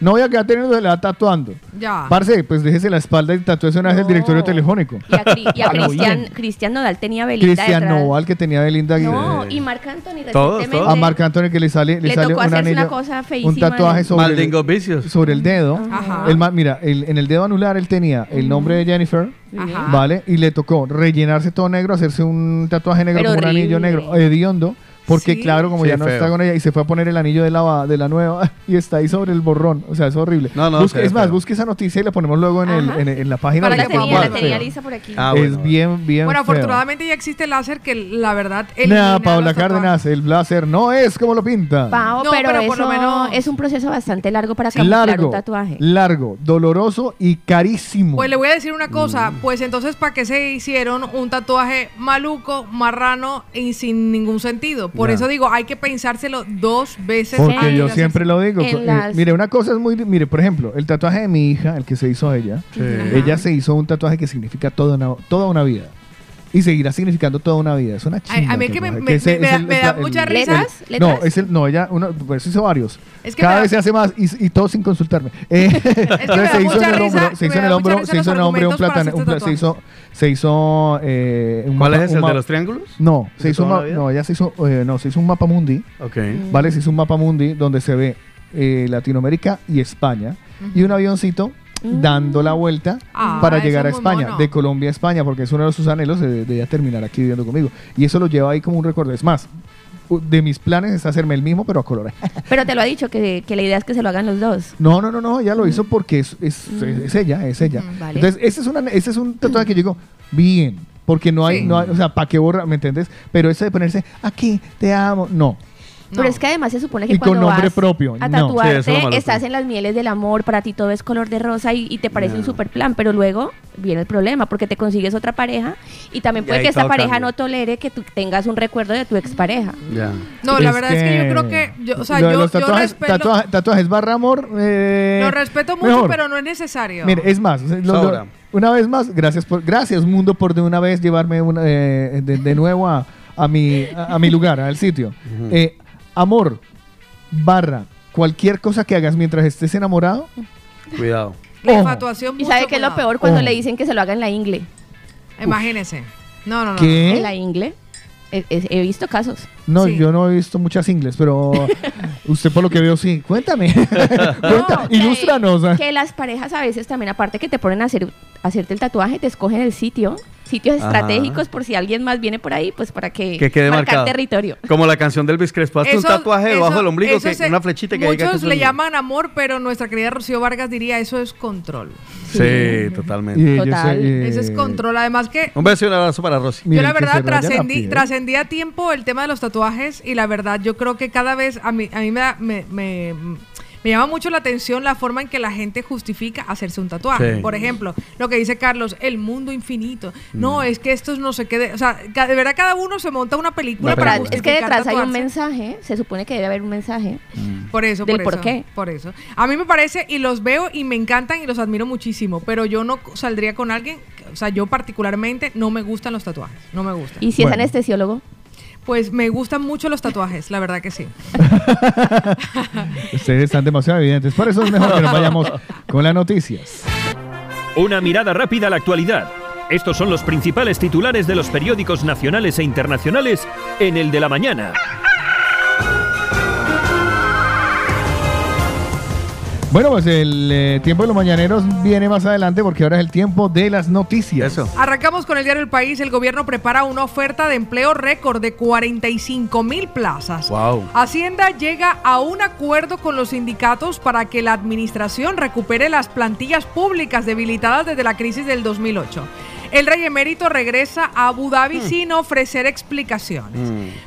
no voy a quedar teniendo, se la va tatuando. Ya. Parce, pues déjese la espalda y tatúese una vez el directorio telefónico. Y a, Cri- y a A lo Cristian. Cristian Nodal tenía Belinda Cristian. Noval que tenía Belinda No, eh, y Marc Anthony Todos, recientemente. todos. a Marc Anthony que le sale, le Le sale tocó un hacerse anillo, una cosa un tatuaje sobre el, sobre el dedo. Ajá. El mira, el- en el dedo anular él tenía el nombre de Jennifer, Ajá. ¿vale? Y le tocó rellenarse todo negro, hacerse un tatuaje negro Pero como un anillo negro, hediondo. Porque Sí. claro, como Sí, ya no feo. está con ella y se fue a poner el anillo de la, de la nueva y está ahí sobre el borrón. O sea, es horrible. No, no, Busque- es más, feo. busque esa noticia y la ponemos luego en, el, en, en la página. Para La de que tenía, la tenía lisa por aquí. Ah, es bien, bien Bueno, feo. afortunadamente ya existe el láser que la verdad Nada, Paula tatuajes. Cárdenas, el láser no es como lo pinta. Pao, No, pero, pero por lo menos- es un proceso bastante largo para camuflar largo, un tatuaje. largo, doloroso y carísimo. Pues le voy a decir una cosa, Mm. pues entonces ¿para qué se hicieron un tatuaje maluco, marrano y sin ningún sentido? Por Ya. eso digo, hay que pensárselo dos veces. Porque yo siempre lo digo. Eh, las- mire, una cosa es muy... Mire, por ejemplo, el tatuaje de mi hija, el que se hizo ella, ella se hizo un tatuaje que significa toda una, toda una vida. Y seguirá significando toda una vida. Es una chimba. a mí es que me- tatuaje, me- ese- me es da- el- me el- da el- mucha el- risa. ¿Letras? el- No, es el, no, ella, uno, pues hizo varios. Es que Cada vez se hace más y, y todo sin consultarme. Eh, se hizo mucha en el risa, hombro, se hizo en el hombro, se hizo en el hombro un plátano, pla- se hizo, se hizo eh, un ¿Cuál mapa- es un el de los triángulos? No, se ¿De hizo un no, ella se hizo, eh, no, se hizo un mapa mundi. Ok. ¿vale? Se hizo un mapa mundi donde se ve eh, Latinoamérica y España y un avioncito dando la vuelta Ah, para eso llegar a es España, mono. de Colombia a España, porque es uno de sus anhelos de, de ya terminar aquí viviendo conmigo. Y eso lo lleva ahí como un recuerdo. Es más, de mis planes es hacerme el mismo, pero a color. Pero te lo ha dicho que, que la idea es que se lo hagan los dos. No, no, no, no, ella lo hizo porque es, es, es ella, es ella. Mm, vale. Entonces, ese es, una, ese es un tatuaje que yo digo, bien, porque no hay, Sí. no hay, o sea, ¿para qué borra? ¿Me entiendes? Pero ese de ponerse, aquí, te amo, no. Pero es que además se supone que Y con cuando nombre vas propio, a. Sí, es tatuarte, malo, estás en las mieles del amor, para ti todo es color de rosa y, y te parece un super plan, pero luego viene el problema porque te consigues otra pareja y también puede que esta pareja cambia. no tolere que tú tengas un recuerdo de tu expareja. Ya. No, la verdad es que yo creo que, yo, o sea, yo, los yo tatuajes, respeto, tatua- tatuajes barra amor. eh, lo respeto mucho, mejor. pero no es necesario. Mire, es más, lo- una vez más, gracias por, gracias mundo por de una vez llevarme una, eh, de, de nuevo a, a mi, a, a mi lugar, al sitio. Eh, amor, barra, cualquier cosa que hagas mientras estés enamorado, Cuidado. la ojo. infatuación Y mucho sabe que es lo cuidado. peor cuando le dicen que se lo haga en la ingle. Imagínese. No, no, no. ¿Qué? En la ingle. He, he- he visto casos. No, Sí. yo no he visto muchas ingles, pero usted por lo que veo sí. Cuéntame. Cuenta, No, que- ilústranos. Que las parejas a veces también, aparte que te ponen a hacer, a hacerte el tatuaje, te escogen el sitio, sitios Ajá. estratégicos por si alguien más viene por ahí, pues para que, Que quede marcar marcado. territorio. Como la canción del Elvis Crespo. Hazte un Eso- tatuaje debajo del ombligo, eso que, se- una flechita que diga que Muchos le llaman amor, pero nuestra querida Rocío Vargas diría eso es control. Sí, totalmente. Y Total. eh, Eso es control. Además que Un beso y un abrazo para Rosy. Miren yo la que verdad se raya la trascendí, piel. trascendí a tiempo el tema de los tatuajes y la verdad yo creo que cada vez a mí, a mí me, da- me, me- me llama mucho la atención la forma en que la gente justifica hacerse un tatuaje. Sí. Por ejemplo, lo que dice Carlos, el mundo infinito. No, Mm. es que esto no se quede, o sea, de verdad cada uno se monta una película Una para película. es que detrás hay un mensaje, se supone que debe haber un mensaje. Por eso, del por, por eso. qué. Por eso. A mí me parece, y los veo y me encantan y los admiro muchísimo, pero yo no saldría con alguien, o sea, yo particularmente no me gustan los tatuajes, no me gustan. Y si Bueno. es anestesiólogo, Pues me gustan mucho los tatuajes, la verdad que sí. Ustedes están demasiado evidentes. Por eso es mejor que nos vayamos con las noticias. Una mirada rápida a la actualidad. Estos son los principales titulares de los periódicos nacionales e internacionales en el de la mañana. Bueno, pues el eh, tiempo de los mañaneros viene más adelante porque ahora es el tiempo de las noticias. Eso. Arrancamos con el diario El País. El gobierno prepara una oferta de empleo récord de 45 mil plazas. Wow. Hacienda llega a un acuerdo con los sindicatos para que la administración recupere las plantillas públicas debilitadas desde la crisis del 2008. El rey emérito regresa a Abu Dhabi sin ofrecer explicaciones.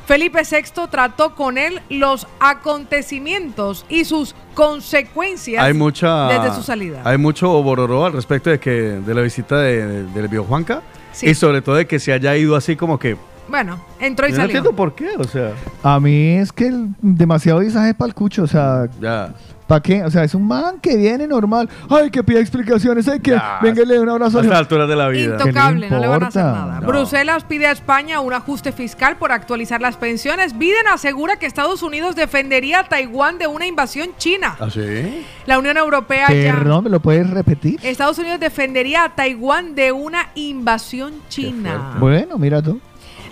Felipe VI trató con él los acontecimientos y sus consecuencias Hay mucha. desde su salida. Hay mucho bororó al respecto de que de la visita de, del viejo Juanca. Sí. Y sobre todo de que se haya ido así como que. Bueno, entró y Yo no salió. entiendo por qué, o sea. A mí es que el- demasiado visaje para el cucho, o sea, Ya. ¿Para qué? O sea, es un man que viene normal. Ay, que pida explicaciones, ay, que Ya. venga y le dé un abrazo. A estas alturas de la vida. Intocable, ¿Qué le no le van a hacer importa? nada. No. Bruselas pide a España un ajuste fiscal por actualizar las pensiones. Biden asegura que Estados Unidos defendería a Taiwán de una invasión china. ¿Ah, sí? La Unión Europea ya. Perdón, ¿me lo puedes repetir? Estados Unidos defendería a Taiwán de una invasión china. Bueno, mira tú.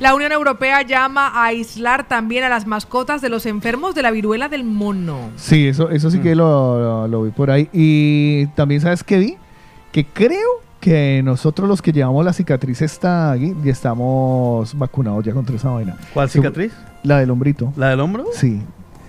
La Unión Europea llama a aislar también a las mascotas de los enfermos de la viruela del mono. Sí, eso, eso sí que lo, lo- lo vi por ahí. Y también, ¿sabes qué vi? Que creo que nosotros los que llevamos la cicatriz está aquí, ya estamos vacunados ya contra esa vaina. ¿Cuál cicatriz? La del hombrito. ¿La del hombro? Sí.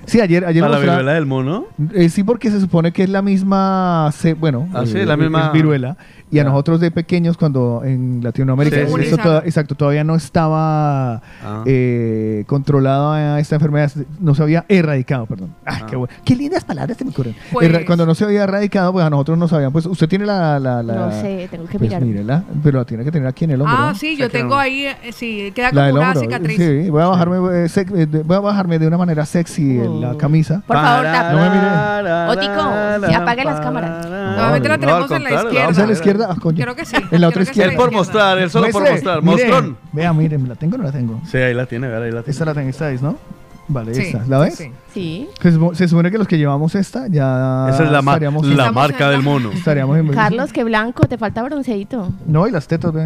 Sí, ayer, ayer ¿A lo la mostraba- viruela del mono? Eh, sí, porque se supone que es la misma, bueno, Ah, sí, eh, la misma- es viruela. Y a Ya. nosotros de pequeños, cuando en Latinoamérica, Sí, eso sí. toda- exacto, todavía no estaba Ah. eh, controlada esta enfermedad, no se había erradicado, perdón. Ay, Ah. qué, bueno. qué lindas palabras se me ocurren. Pues- Erra- cuando no se había erradicado, pues a nosotros no sabían, pues usted tiene la... la, la- no sé, tengo que Pues mirar. mírela, pero la tiene que tener aquí en el hombro. Ah, ¿no? sí, O sea yo que tengo no. ahí, eh, sí, queda La como del una hombro. cicatriz. Sí, voy a bajarme, eh, sec- eh, de- voy a bajarme de una manera sexy en la camisa. Por favor, tap. No me mire. Otico, apague las cámaras. Nuevamente la tenemos en la izquierda. ¿Es a la izquierda? Ah, coño. Creo que sí. En la otra izquierda. Él por mostrar, él solo por mostrar. mire. Mostrón. Vea, miren, ¿la tengo o no la tengo? Sí, ahí la tiene, vea, ahí la tiene. Esta la es, ¿no? Vale, Sí, esta. ¿La ves? sí. Sí. Se, supo- se supone que los que llevamos esta ya Esa es la, estaríamos, la Estamos marca en- del mono. estaríamos en- Carlos, qué blanco, te falta bronceito. No, y las tetas.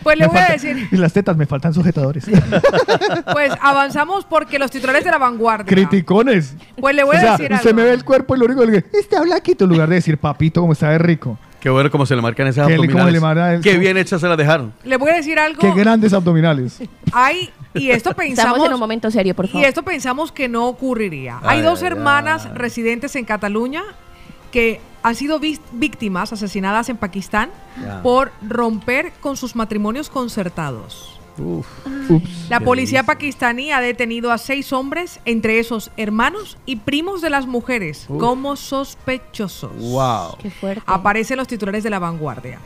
Pues le Me voy a falta- decir. Y las tetas, me faltan sujetadores. Pues avanzamos porque los titulares de la vanguardia. Criticones. Pues le voy o a sea, decir usted algo. me ve el cuerpo y lo único que está blanquito en lugar de decir, papito, como está de rico. Qué bueno como se le marcan esas Qué li- cómo le abdominales. marca- Qué bien hechas se las dejaron. Le voy a decir algo. Qué grandes abdominales. Hay, y esto Estamos pensamos. en un momento serio, por Y favor. esto pensamos que no ocurriría. Hay Ay, dos ay, hermanas ay. residentes en Cataluña que han sido víctimas asesinadas en Pakistán por romper con sus matrimonios concertados. Uf. Ups. La policía pakistaní ha detenido a seis hombres, entre esos hermanos y primos de las mujeres, Uf. como sospechosos. Wow. Qué fuerte. Aparecen los titulares de la vanguardia.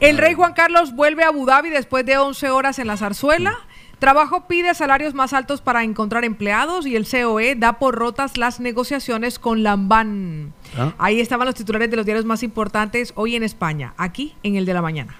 El rey Juan Carlos vuelve a Abu Dhabi después de 11 horas en la zarzuela. Trabajo pide salarios más altos para encontrar empleados y el COE da por rotas las negociaciones con Lambán. Ah. Ahí estaban los titulares de los diarios más importantes hoy en España, aquí en el de la mañana.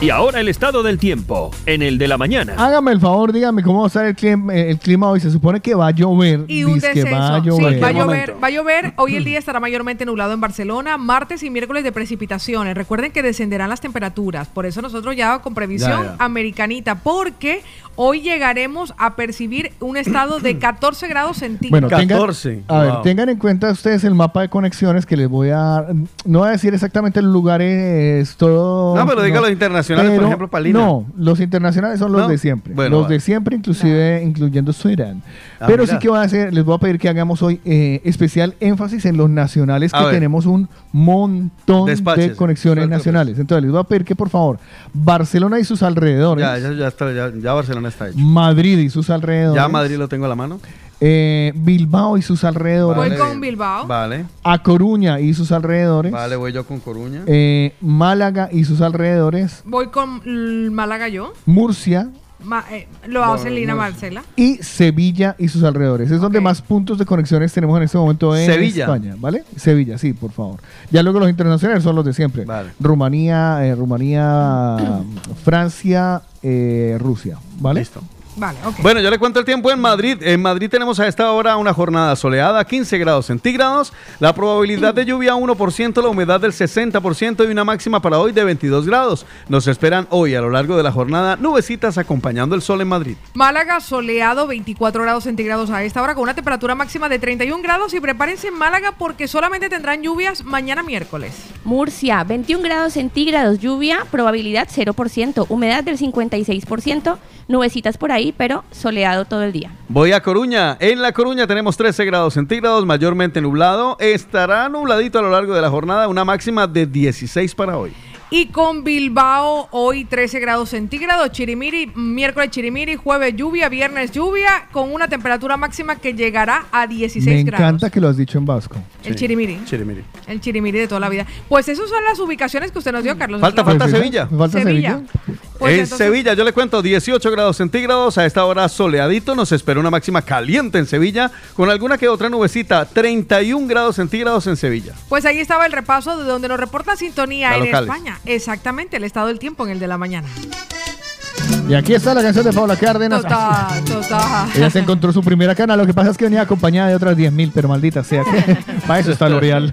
Y ahora el estado del tiempo, en el de la mañana. Hágame el favor, dígame cómo va a estar el clima, el clima hoy. Se supone que va a llover. Y un Dice que descenso. va a Sí, llover. va a llover, va a llover. Hoy el día estará mayormente nublado en Barcelona. Martes y miércoles de precipitaciones. Recuerden que descenderán las temperaturas. Por eso nosotros ya con previsión Ya, ya. americanita. Porque hoy llegaremos a percibir un estado de 14 grados Bueno, centígrados. tengan, 14, a ver, tengan en cuenta ustedes el mapa de conexiones que les voy a dar. No voy a decir exactamente los lugares, todo. No, pero diga los internacionales, por ejemplo, Palina. No, los internacionales son los No, de siempre. bueno, los vale. de siempre, inclusive incluyendo Sudán. Ah, pero mira. sí que voy a hacer, les voy a pedir que hagamos hoy eh, especial énfasis en los nacionales, A que ver. tenemos un montón de conexiones nacionales. Entonces les voy a pedir que por favor, Barcelona y sus alrededores, Ya, ya, ya, está, ya, ya Barcelona está hecho. Madrid y sus alrededores, Ya Madrid lo tengo a la mano. Eh, Bilbao y sus alrededores. Voy con Bilbao. Vale, a Coruña y sus alrededores, vale, voy yo con Coruña. eh, Málaga y sus alrededores, Voy con l- Málaga yo. Murcia Ma- eh, lo Bueno, hace Lina Murcia. Marcela. y Sevilla y sus alrededores. Es donde más puntos de conexiones tenemos en este momento en Sevilla. España, ¿vale? Sevilla, sí, por favor. Ya luego los internacionales son los de siempre. Vale. Rumanía, eh, Rumanía, Francia, eh, Rusia, ¿vale? Listo. Vale, ok. Bueno, yo le cuento el tiempo en Madrid. En Madrid tenemos a esta hora una jornada soleada, 15 grados centígrados, la probabilidad de lluvia 1%, la humedad del 60% y una máxima para hoy de 22 grados. Nos esperan hoy a lo largo de la jornada nubecitas acompañando el sol en Madrid. Málaga soleado, 24 grados centígrados a esta hora, con una temperatura máxima de 31 grados. Y prepárense en Málaga porque solamente tendrán lluvias mañana miércoles. Murcia, 21 grados centígrados, lluvia, probabilidad 0%, humedad del 56%, nubecitas por ahí, pero soleado todo el día. Voy a Coruña. En La Coruña tenemos 13 grados centígrados, mayormente nublado. Estará nubladito a lo largo de la jornada, una máxima de 16 para hoy. Y con Bilbao, hoy 13 grados centígrados, Chirimiri, miércoles Chirimiri, jueves lluvia, viernes lluvia, con una temperatura máxima que llegará a 16 Me grados. encanta que lo has dicho en vasco. El Chirimiri. Chirimiri. El Chirimiri de toda la vida. Pues esas son las ubicaciones que usted nos dio, Carlos. Falta, falta Pues, Sevilla. ¿me falta Sevilla. Sevilla? Pues en entonces- Sevilla, yo le cuento 18 grados centígrados, a esta hora soleadito, nos espera una máxima caliente en Sevilla, con alguna que otra nubecita, 31 grados centígrados en Sevilla. Pues ahí estaba el repaso de donde nos reporta sintonía en locales. España. Exactamente, el estado del tiempo en el de la mañana. Y aquí está la canción de Paula Cárdenas. Total, total. Ella se encontró su primera cana, lo que pasa es que venía acompañada de otras 10.000, pero maldita sea. que- Para eso está L'Oreal.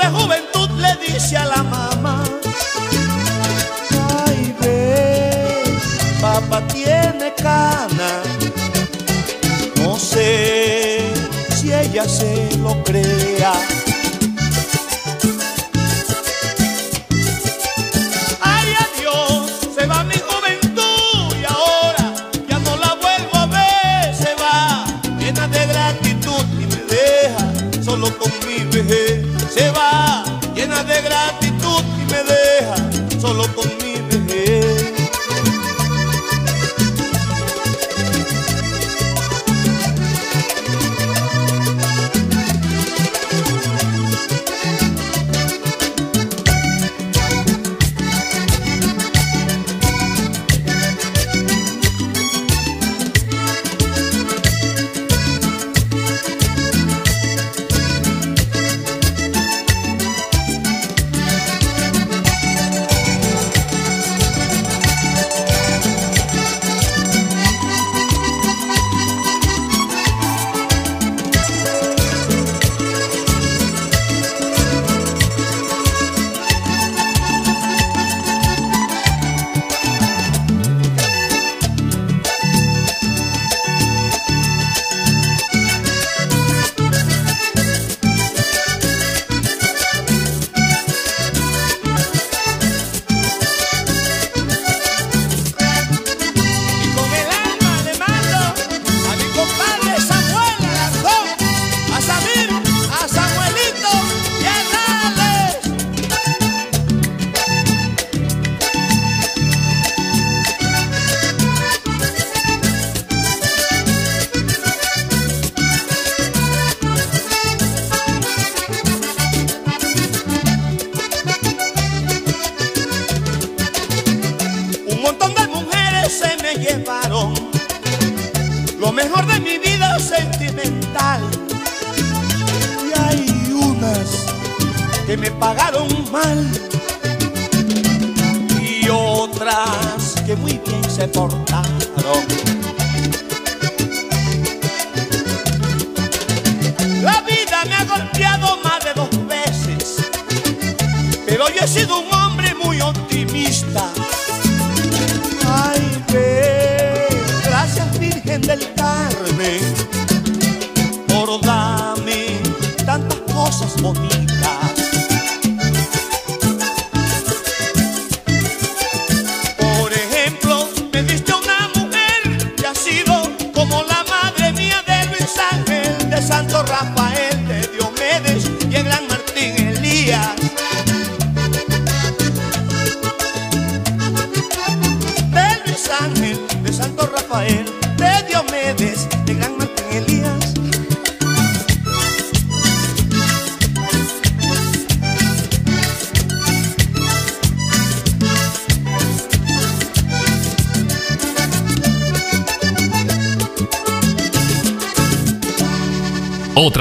De juventud, le dice a la mamá, ay ve, papá tiene cana, no sé si ella se lo crea.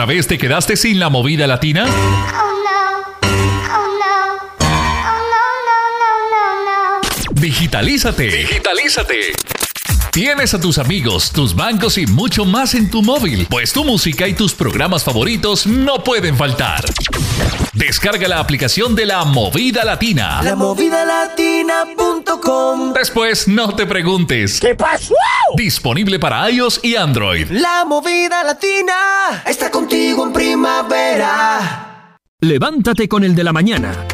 vez te quedaste sin la movida latina? Digitalízate. Digitalízate. Tienes a tus amigos, tus bancos y mucho más en tu móvil, pues tu música y tus programas favoritos no pueden faltar. Descarga la aplicación de la Movida Latina. La Movida Latina.com. Después no te preguntes. ¿Qué pasó? Disponible para iOS y Android. La movida latina está contigo en primavera. Levántate con el de la mañana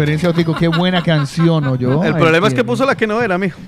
sugerencia, Otico. Qué buena canción, ¿o yo? El problema es que puso la que no era, mijo.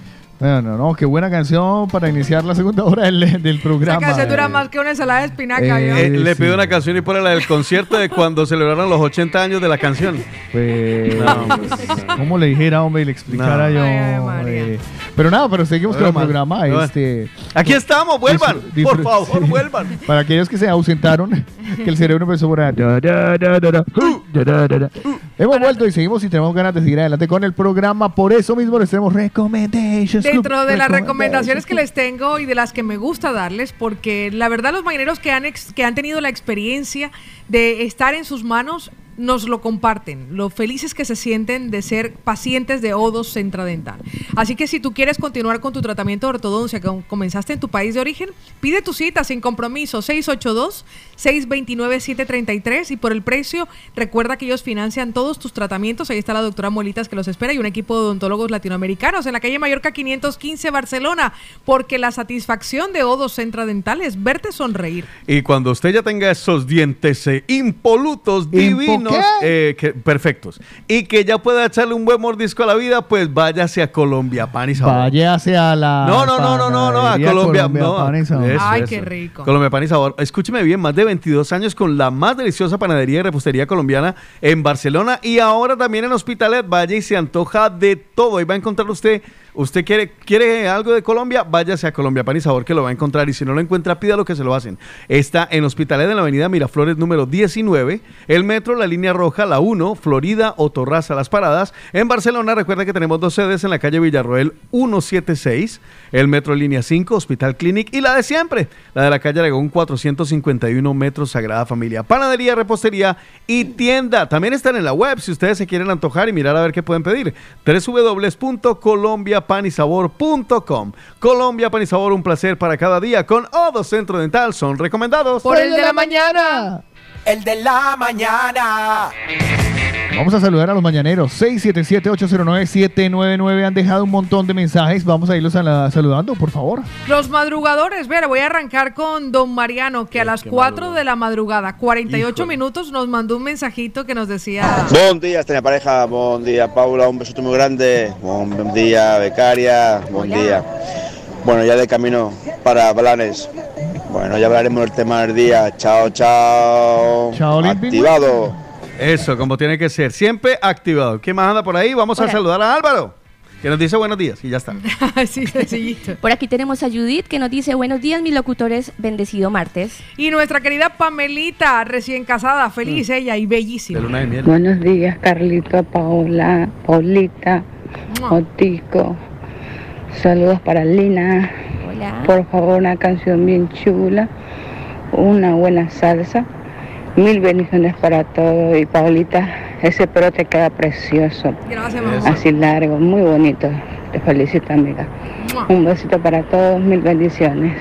Bueno, no, qué buena canción para iniciar la segunda hora del, del Esa programa. canción dura eh. más que una ensalada de espinaca. Eh, ¿vio? Eh, le sí. pido una canción y pone la del concierto de cuando celebraron los 80 años de la canción. Pues, No. ¿cómo le dijera, hombre, y le explicara No. yo? Ay, eh, pero nada, pero seguimos con el programa. bueno. Este, Aquí estamos, vuelvan. Por favor, sí. vuelvan. Para aquellos que se ausentaron, que el cerebro empezó por ahí. Hemos vuelto y seguimos y tenemos ganas de seguir adelante con el programa. Por eso mismo les tenemos recommendations. Dentro de las recomendaciones que les tengo y de las que me gusta darles, porque la verdad los marineros que han, ex, que han tenido la experiencia de estar en sus manos nos lo comparten, lo felices que se sienten de ser pacientes de O2 Centra Dental. Así que si tú quieres continuar con tu tratamiento de ortodoncia que comenzaste en tu país de origen, pide tu cita sin compromiso 682-629-733 y por el precio recuerda que ellos financian todos tus tratamientos. Ahí está la doctora Molitas que los espera y un equipo de odontólogos latinoamericanos en la calle Mallorca 515 Barcelona, porque la satisfacción de O2 Centra Dental es verte sonreír. Y cuando usted ya tenga esos dientes eh, impolutos, divinos, eh, que- perfectos, y que ya pueda echarle un buen mordisco a la vida, pues váyase a Colombia, pan y sabor. Vaya hacia la. No, no, no, no, no, no, a Colombia. no, Pan y Sabor. eso, Ay, eso. qué rico. Colombia Pan y Sabor. Escúcheme bien, más de 22 años con la más deliciosa panadería y repostería colombiana en Barcelona y ahora también en Hospitalet. Vaya y se antoja de todo. Ahí va a encontrar usted. Usted quiere, quiere algo de Colombia, váyase a Colombia Pan y Sabor que lo va a encontrar. Y si no lo encuentra, pida lo que se lo hacen. Está en Hospitalet, en la avenida Miraflores número 19. El metro, la línea roja, la 1, Florida o Torraza, Las Paradas. En Barcelona, recuerda que tenemos dos sedes en la calle Villarroel 176, el metro línea 5, Hospital Clinic y la de siempre, la de la calle Aragón 451 metros Sagrada Familia. Panadería, repostería y tienda. También están en la web si ustedes se quieren antojar y mirar a ver qué pueden pedir. www.colombiapanisabor.com. Colombia Pan y Sabor, un placer para cada día con Odo Centro Dental. Son recomendados. Por el de la mañana. El de la mañana. Vamos a saludar a los mañaneros. 677-809-799. Han dejado un montón de mensajes. Vamos a irlos a la- saludando, por favor. Los madrugadores, ver, voy a arrancar con don Mariano, que a las 4 de la madrugada, 48 minutos, nos mandó un mensajito que nos decía... Buen día, tenía pareja. Buen día, Paula. Un besote muy grande. Buen día, becaria. Buen día. Bueno, ya de camino para Blanes. Bueno, ya hablaremos del tema del día. Chao, chao. Chao. Activado. Eso, como tiene que ser. Siempre activado. ¿Qué más anda por ahí? Vamos a saludar a Álvaro, que nos dice buenos días y ya está. Así sencillito. Por aquí tenemos a Judith que nos dice, buenos días mis locutores, bendecido martes. Y nuestra querida Pamelita, recién casada, feliz ella y De bellísima. luna de miel. Buenos días, Carlito, Paola, Paulita. Otico. Saludos para Lina. Hola. Por favor, una canción bien chula, una buena salsa. Mil bendiciones para todos. Y Paulita, ese pelo te queda precioso, Gracias, mamá. así largo, muy bonito. Te felicito, amiga. Un besito para todos, mil bendiciones.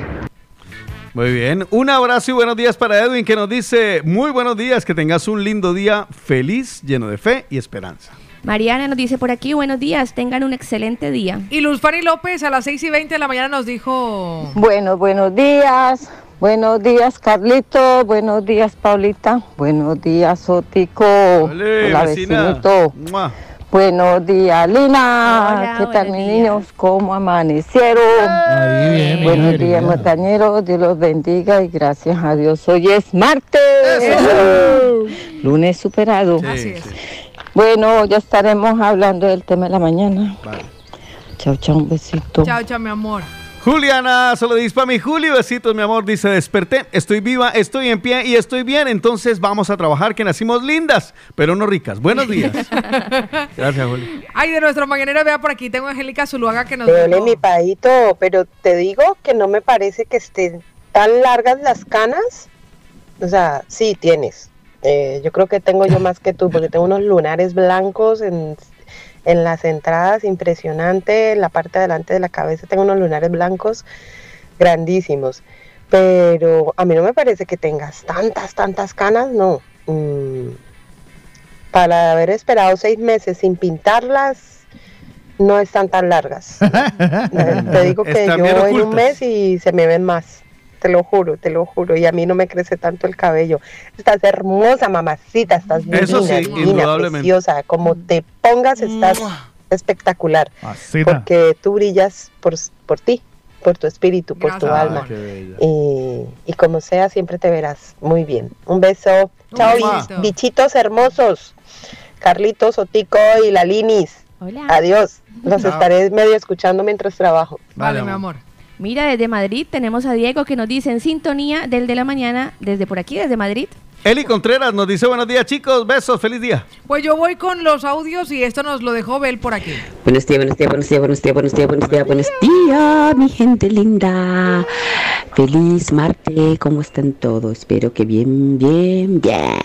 Muy bien. Un abrazo y buenos días para Edwin, que nos dice muy buenos días, que tengas un lindo día feliz, lleno de fe y esperanza. Mariana nos dice por aquí, buenos días, tengan un excelente día. Y Luz Fanny López a las 6 y 20 de la mañana nos dijo... Bueno, buenos días. Buenos días, Carlito. Buenos días, Paulita. Buenos días, Otico. Hola, vecinito. Mua. Buenos días, Lina. Hola, ¿Qué tal, buenos mis días. niños? ¿Cómo amanecieron? Ahí bien, mi Buenos días, montañeros. Dios los bendiga y gracias a Dios. Hoy es martes. Lunes superado. Sí, Así es. sí. Bueno, ya estaremos hablando del tema de la mañana. Vale. Chao, chao, un besito. Chao, chao, mi amor. Juliana, solo dice para mi Juli, besitos, mi amor. Dice, desperté, estoy viva, estoy en pie y estoy bien. Entonces vamos a trabajar, que nacimos lindas, pero no ricas. Buenos días. Gracias, Juli. Ay, de nuestro mañanero, vea por aquí, tengo a Angélica Zuluaga que nos dijo... mi paito, pero te digo que no me parece que estén tan largas las canas. O sea, sí tienes. Eh, yo creo que tengo yo más que tú, porque tengo unos lunares blancos en, en las entradas, impresionante. En la parte de adelante de la cabeza tengo unos lunares blancos grandísimos. Pero a mí no me parece que tengas tantas, tantas canas, no. Mm, para haber esperado seis meses sin pintarlas, no están tan largas. Te digo que Están yo en un mes y se me ven más. Te lo juro, te lo juro. Y a mí no me crece tanto el cabello. Estás hermosa, mamacita, estás divina, Eso sí, divina, preciosa. Como te pongas, estás espectacular. Masita. Porque tú brillas por, por ti, por tu espíritu, por tu alma. Ah. Y, y como sea, siempre te verás muy bien. Un beso. Un Chao, besito. bichitos hermosos. Carlitos, Otico y la Linis. Hola. Adiós. Los Chao. estaré medio escuchando mientras trabajo. Vale, mi amor. Mira, desde Madrid tenemos a Diego que nos dice en sintonía del de la mañana, desde por aquí, desde Madrid. Eli Contreras nos dice buenos días, chicos. Besos, feliz día. Pues yo voy con los audios y esto nos lo dejó Bel por aquí. Buenos días, buenos días, buenos días, buenos días, buenos días, buenos días, buenos días, mi gente linda. Feliz martes, ¿cómo están todos? Espero que bien, bien, bien.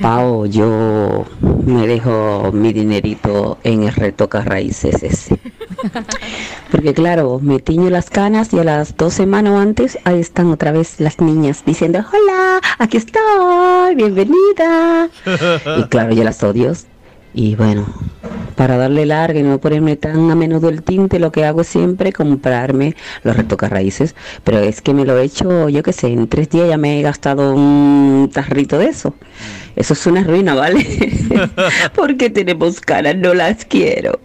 Pao, yo me dejo mi dinerito en el retoca raíces ese. Porque claro, me tiño las canas y a las dos semanas antes ahí están otra vez las niñas diciendo, hola, aquí estoy, bienvenida. Y claro, yo las odio. Y bueno, para darle larga y no ponerme tan a menudo el tinte, lo que hago es siempre comprarme los retoca raíces. Pero es que me lo he hecho, yo qué sé, en tres días ya me he gastado un tarrito de eso. Eso es una ruina, ¿vale? Porque tenemos caras, no las quiero.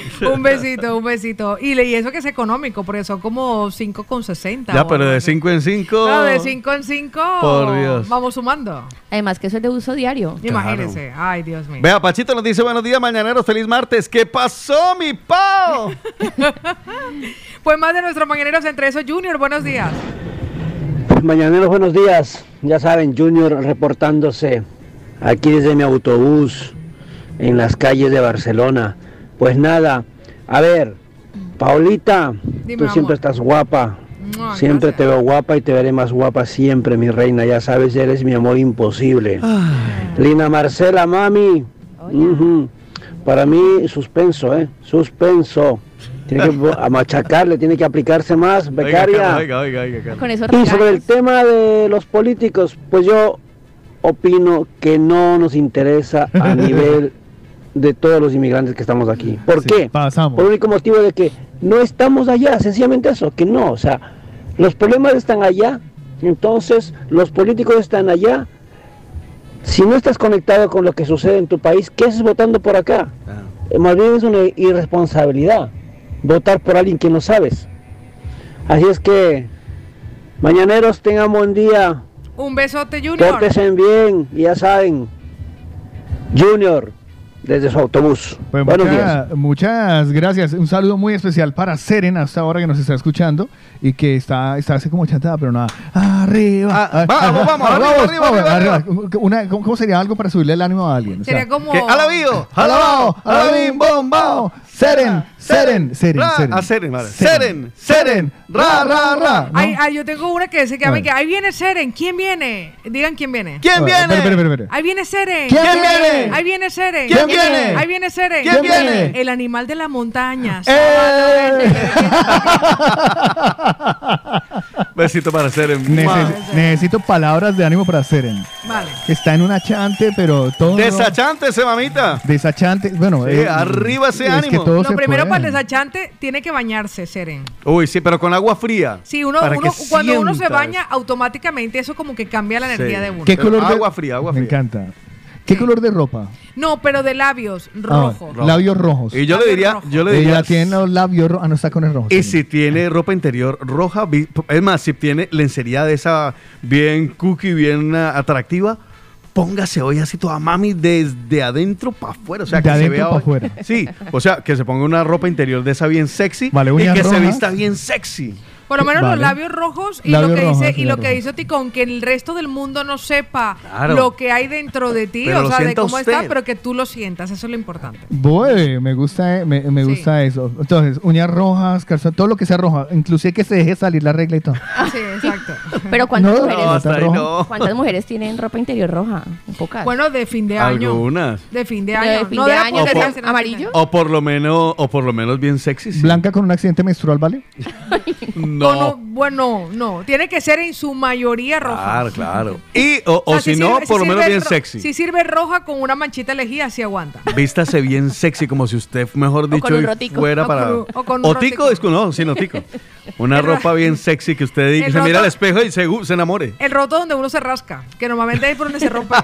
un besito, un besito. Y, le- y eso que es económico, porque son como 5,60. Ya, pero de así. 5 en 5. Claro, de 5 en 5 Por Dios. vamos sumando. Además que eso es de uso diario. Imagínense. Ay, Dios mío. Vea, Pachito nos dice buenos días, mañaneros, feliz martes. ¿Qué pasó, mi pao? Pues más de nuestros mañaneros, entre esos Junior, buenos días. Mañaneros, buenos días. Ya saben, Junior reportándose aquí desde mi autobús en las calles de Barcelona. Pues nada, a ver, Paulita, Dime, tú siempre amor. estás guapa. Siempre te veo guapa y te veré más guapa siempre, mi reina. Ya sabes, eres mi amor imposible. Lina Marcela, mami. Para mí, suspenso, ¿eh? Suspenso. Tiene que machacarle, tiene que aplicarse más, becaria. Oiga, oiga, oiga, oiga. Con eso Y sobre el tema de los políticos, pues yo opino que no nos interesa a nivel de todos los inmigrantes que estamos aquí. ¿Por qué? Pasamos. Por el único motivo de que no estamos allá, sencillamente eso, que no, o sea, los problemas están allá, entonces los políticos están allá. Si no estás conectado con lo que sucede en tu país, ¿qué haces votando por acá? Eh, Más bien es una irresponsabilidad votar por alguien que no sabes. Así es que, mañaneros, tengan buen día, Un besote, Junior. pórtense bien, ya saben, Junior, desde su autobús. Pues Buenos mucha- días. muchas gracias. Un saludo muy especial para Seren hasta ahora que nos está escuchando y que está, está así como chantada, pero nada. Arriba. Ah, vamos, vamos, arriba, arriba, arriba, Una- ¿cómo, cómo sería algo para subirle el ánimo a alguien? O sea, Sería como. Alabío, ¡Alabao! ¡Alabim, bombao! ¡Seren! ¡Seren! ¡Seren! Ra, Seren. a Seren, vale. Seren. Seren. ¡Ra, ra, ra! ¿no? Ay, ay, yo tengo una que se que, A ver. que ahí viene Seren. ¿Quién viene? Digan quién viene. ¿Quién viene? Ahí viene Seren. ¿Quién viene? Ahí viene Seren. ¿Quién viene? Ahí viene Seren. ¿Quién viene? El animal de la montaña. ¡Eh! Besito para Seren. Neces- necesito palabras de ánimo para Seren. Vale. Que está en un achante, pero todo. Desachante ese mamita. Desachante. Bueno, Sí, arriba ese es que ánimo. todo Lo se primero puede. para el desachante tiene que bañarse, Seren. Uy, sí, pero con agua fría. Sí, uno, Para que uno cuando uno se baña, automáticamente eso como que cambia la energía Sí. de uno. ¿Qué color de agua fría, agua Me fría. encanta. ¿Qué color de ropa? No, pero de labios, Ah, rojo. labios rojos. Y yo le diría, yo le Ella diría. tiene los labios rojos. Ah, no está con el rojo. Y si tiene ropa interior roja, es más, si tiene lencería de esa bien cookie, bien ah, atractiva, póngase hoy así toda mami desde adentro para afuera. O sea, De que se adentro vea pa' hoy- afuera. Sí, o sea, que se ponga una ropa interior de esa bien sexy Vale, y que se vista bien sexy. Por lo menos Vale. los labios rojos y Labios lo que rojos, dice y lo que dice Ticón, que el resto del mundo no sepa Claro. lo que hay dentro de ti, Pero o sea, de cómo usted. está, pero que tú lo sientas, eso es lo importante. Voy, me gusta, eh, me, me Sí. gusta eso. Entonces, uñas rojas, calzón, todo lo que sea roja, inclusive que se deje salir la regla y todo. Sí, exacto. Pero ¿cuántas, No, mujeres, no. ¿cuántas mujeres tienen ropa interior roja? Pocas. Bueno, de fin de año. Algunas. De fin de De año. fin no de de año, sino amarillo. O por lo menos, o por lo menos bien sexy. sí. Blanca con un accidente menstrual, ¿vale? No, No. no, bueno, no. Tiene que ser en su mayoría roja. Claro, claro. Y, o, o sea, si no, sirve- por lo menos bien sexy. Si sirve roja con una manchita elegida, sí aguanta. Vístase bien sexy, como si usted, mejor dicho, fuera O para. con un- o con un tico, disco, no, sí, no tico. Una ropa bien sexy que usted diga, se mira al roto- espejo y se, se enamore. El roto donde uno se rasca, que normalmente es por donde se rompe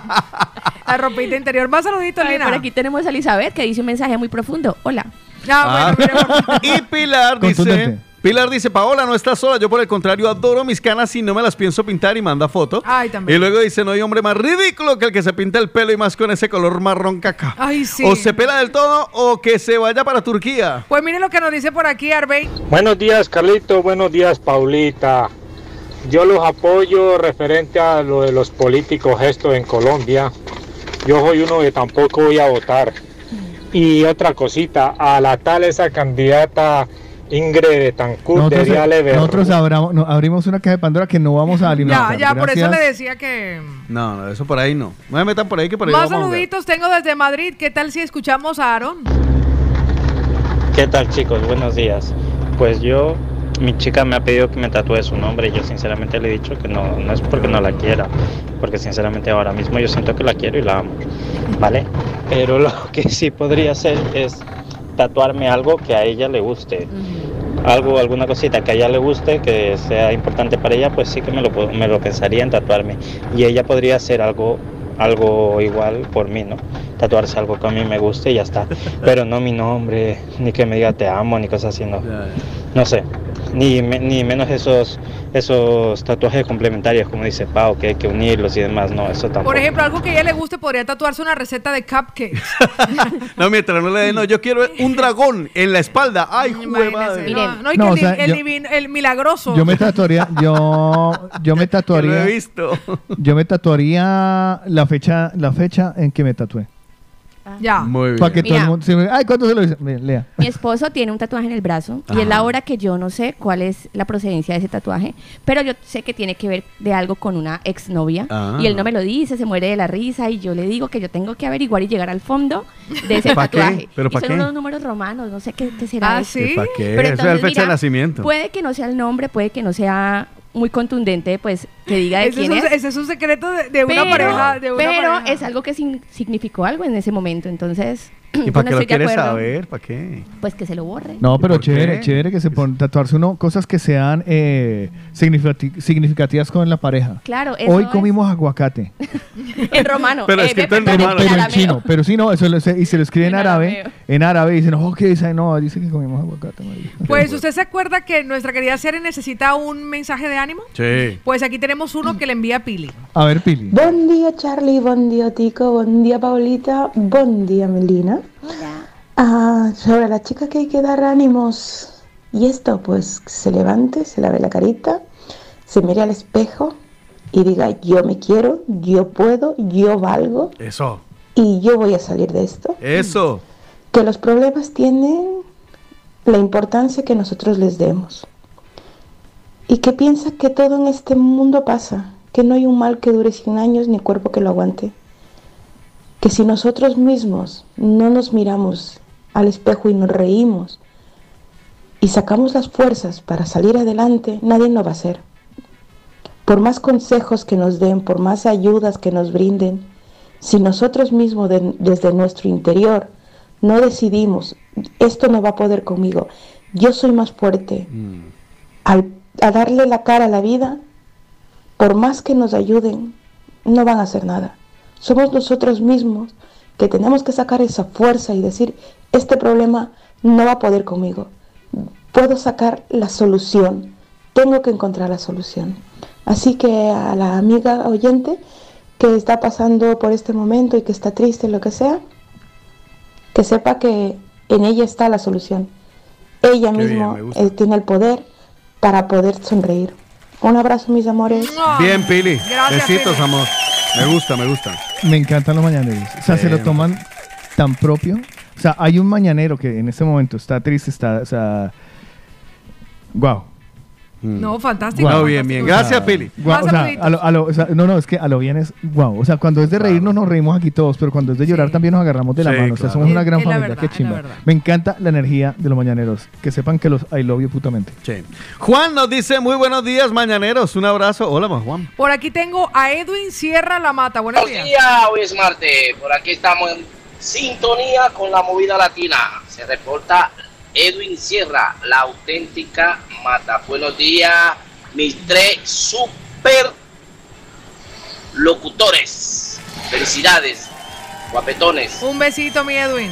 la ropita interior. Más saluditos, Lina. por aquí tenemos a Elizabeth que dice un mensaje muy profundo. Hola. Ah, y Pilar dice. Pilar dice, Paola, no estás sola, yo por el contrario adoro mis canas y no me las pienso pintar y manda foto. Ay, también. Y luego dice, no hay hombre más ridículo que el que se pinta el pelo y más con ese color marrón caca. Ay, sí. O se pela del todo o que se vaya para Turquía. Pues mire lo que nos dice por aquí, Arbey. Buenos días, Carlito. Buenos días, Paulita. Yo los apoyo referente a lo de los políticos esto en Colombia. Yo soy uno que tampoco voy a votar. Y otra cosita, a la tal esa candidata Ingrid Betancourt Nosotros, debería le ver- nosotros abramos- no, abrimos una caja de Pandora que no vamos a Ya, alimentar. ya, por eso le decía que... No, no, eso por ahí no. No me metan por ahí que por ahí Más vamos a jugar. saluditos tengo desde Madrid. ¿Qué tal si escuchamos a Aaron? ¿Qué tal chicos? Buenos días. Pues yo, mi chica me ha pedido que me tatúe su nombre y yo sinceramente le he dicho que no, no es porque no la quiera, porque sinceramente ahora mismo yo siento que la quiero y la amo, ¿vale? Pero lo que sí podría hacer es tatuarme algo que a ella le guste. Algo, alguna cosita que a ella le guste, que sea importante para ella, pues sí que me lo, me lo pensaría en tatuarme. Y ella podría hacer algo, algo igual por mí, ¿no? Tatuarse algo que a mí me guste y ya está. Pero no mi nombre, ni que me diga te amo, ni cosas así, no. No sé. Ni, me- ni menos esos, esos tatuajes complementarios, como dice Pau, que hay que unirlos y demás, no, eso tampoco. Por ejemplo, algo que a ella le guste podría tatuarse una receta de cupcakes. No, mientras no le den, no, yo quiero un dragón en la espalda. Ay, madre. No, no, y No, que o el, sea, di- el yo- divino- el milagroso. Yo me tatuaría, yo, yo me tatuaría. lo he visto. Yo me tatuaría la fecha, la fecha en que me tatué. Ya. Muy Para que todo el Mira. mundo. sí, Ay, ¿cuánto se lo dice? Lea. Mi esposo tiene un tatuaje en el brazo y es la hora que yo no sé cuál es la procedencia de ese tatuaje, pero yo sé que tiene que ver de algo con una exnovia Ah. y él no me lo dice, se muere de la risa y yo le digo que yo tengo que averiguar y llegar al fondo de ese ¿Pa' qué? tatuaje. ¿Pero y pa' son qué? unos números romanos, no sé qué, qué será Ah, eso. ¿sí? ¿Pa' qué? Pero Eso es la entonces, fecha de mira, nacimiento. Puede que no sea el nombre, puede que no sea muy contundente, pues que diga de Ese es, quién un, es. ese es un secreto de, de una pareja. De una pero pareja. es algo que sin- significó algo en ese momento, entonces. ¿Y yo para no qué lo quieres saber? ¿Para qué? Pues que se lo borre. No, pero ¿Por chévere, qué? chévere que se pone tatuarse uno cosas que sean eh, significati- significativas con la pareja. Claro, eso Hoy es. comimos aguacate. En romano. Pero Eh, escrito en perdón, Pero, pero en chino. Pero sí, no, eso lo- se- y se lo escribe en, En árabe. En árabe y dicen, oh, ¿qué dice? No, dice que comimos aguacate. Pues usted se acuerda que nuestra querida Sere necesita un mensaje de ánimo. Sí. Pues aquí tenemos uno que le envía Pili. A ver, Pili. Buen día Charlie, buen día Tico, buen día Paulita, buen día Melina. Ah, sobre la chica que hay que dar ánimos. Y esto, pues se levante, se lave la carita, se mire al espejo y diga, yo me quiero, yo puedo, yo valgo Eso. y yo voy a salir de esto. Eso. Que los problemas tienen la importancia que nosotros les demos. Y que piensa que todo en este mundo pasa, que no hay un mal que dure 100 años ni cuerpo que lo aguante. Que si nosotros mismos no nos miramos al espejo y nos reímos y sacamos las fuerzas para salir adelante, nadie lo va a hacer. Por más consejos que nos den, por más ayudas que nos brinden, si nosotros mismos de- desde nuestro interior no decidimos, esto no va a poder conmigo, yo soy más fuerte, al, a darle la cara a la vida, por más que nos ayuden, no van a hacer nada. Somos nosotros mismos que tenemos que sacar esa fuerza y decir, este problema no va a poder conmigo. Puedo sacar la solución, tengo que encontrar la solución. Así que a la amiga oyente que está pasando por este momento y que está triste, lo que sea, que sepa que en ella está la solución. Ella Qué misma eh, tiene el poder para poder sonreír. Un abrazo, mis amores. Bien, Pili. Gracias, Besitos, Pili. amor. Me gusta, me gusta. Me encantan los mañaneros. O sea, se lo toman tan propio. O sea, hay un mañanero que en este momento está triste, está, o sea, wow. No, fantástico. No, bien, bien. Gracias, Pili. Guau, o sea, a lo- a lo- o sea, no, no, es que a lo bien es wow. O sea, cuando es de reírnos nos reímos aquí todos, pero cuando es de llorar también nos agarramos de la Sí, mano. O sea, claro. somos una gran es familia. verdad, Qué chimba. Me encanta la energía de los mañaneros. Que sepan que los I love you putamente. Juan nos dice muy buenos días, mañaneros. Un abrazo. Hola, ma, Juan. Por aquí tengo a Edwin Sierra La Mata. Buenos Buenos días. días, hoy es martes. Por aquí estamos en sintonía con la movida latina. Se reporta Edwin Sierra, la auténtica mata. Buenos días, mis tres super locutores. Felicidades, guapetones. Un besito, mi Edwin.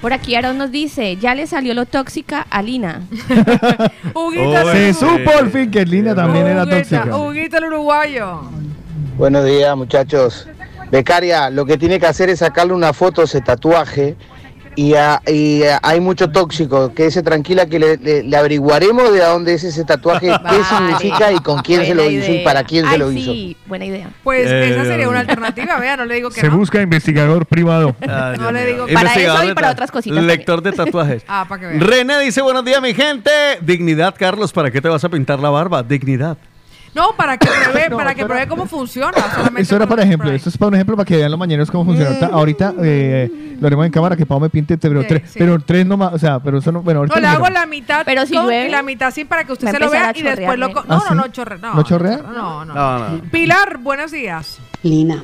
Por aquí Aaron nos dice, ya le salió lo tóxica a Lina. Huguito, Se supo al fin que Lina también era tóxica. Huguito el uruguayo. Buenos días, muchachos. Becaria, lo que tiene que hacer es sacarle una foto a ese tatuaje y, a- y a- hay mucho tóxico. Quédese tranquila que le, le- le averiguaremos de dónde es ese tatuaje, qué significa y con quién se lo Buena hizo y idea. para quién se Ay, lo sí, hizo. buena idea. Pues Eh, esa sería una mío. alternativa, vea, no le digo que Se no. busca investigador privado. No le digo Para eso y para otras cositas Lector de tatuajes. Ah, para que vean. René dice buenos días, mi gente. Dignidad, Carlos. ¿Para qué te vas a pintar la barba? Dignidad. No, para que pruebe, No, para que pruebe cómo funciona. Eso era para- ejemplo, esto es para un ejemplo para que vean los mañaneros cómo funciona. Ahorita, ahorita, eh, lo haremos en cámara que Pau me pinte, pero, Sí, tres, sí. pero tres nomás, o sea, pero eso no, bueno, ahorita No, le hago la mitad Pero si con llueve, y la mitad sí para que usted se lo vea y después lo... No, ¿Ah, no, no, chorre, no. ¿No chorrea? No, no. No, no. Pilar, buenos días. Lina,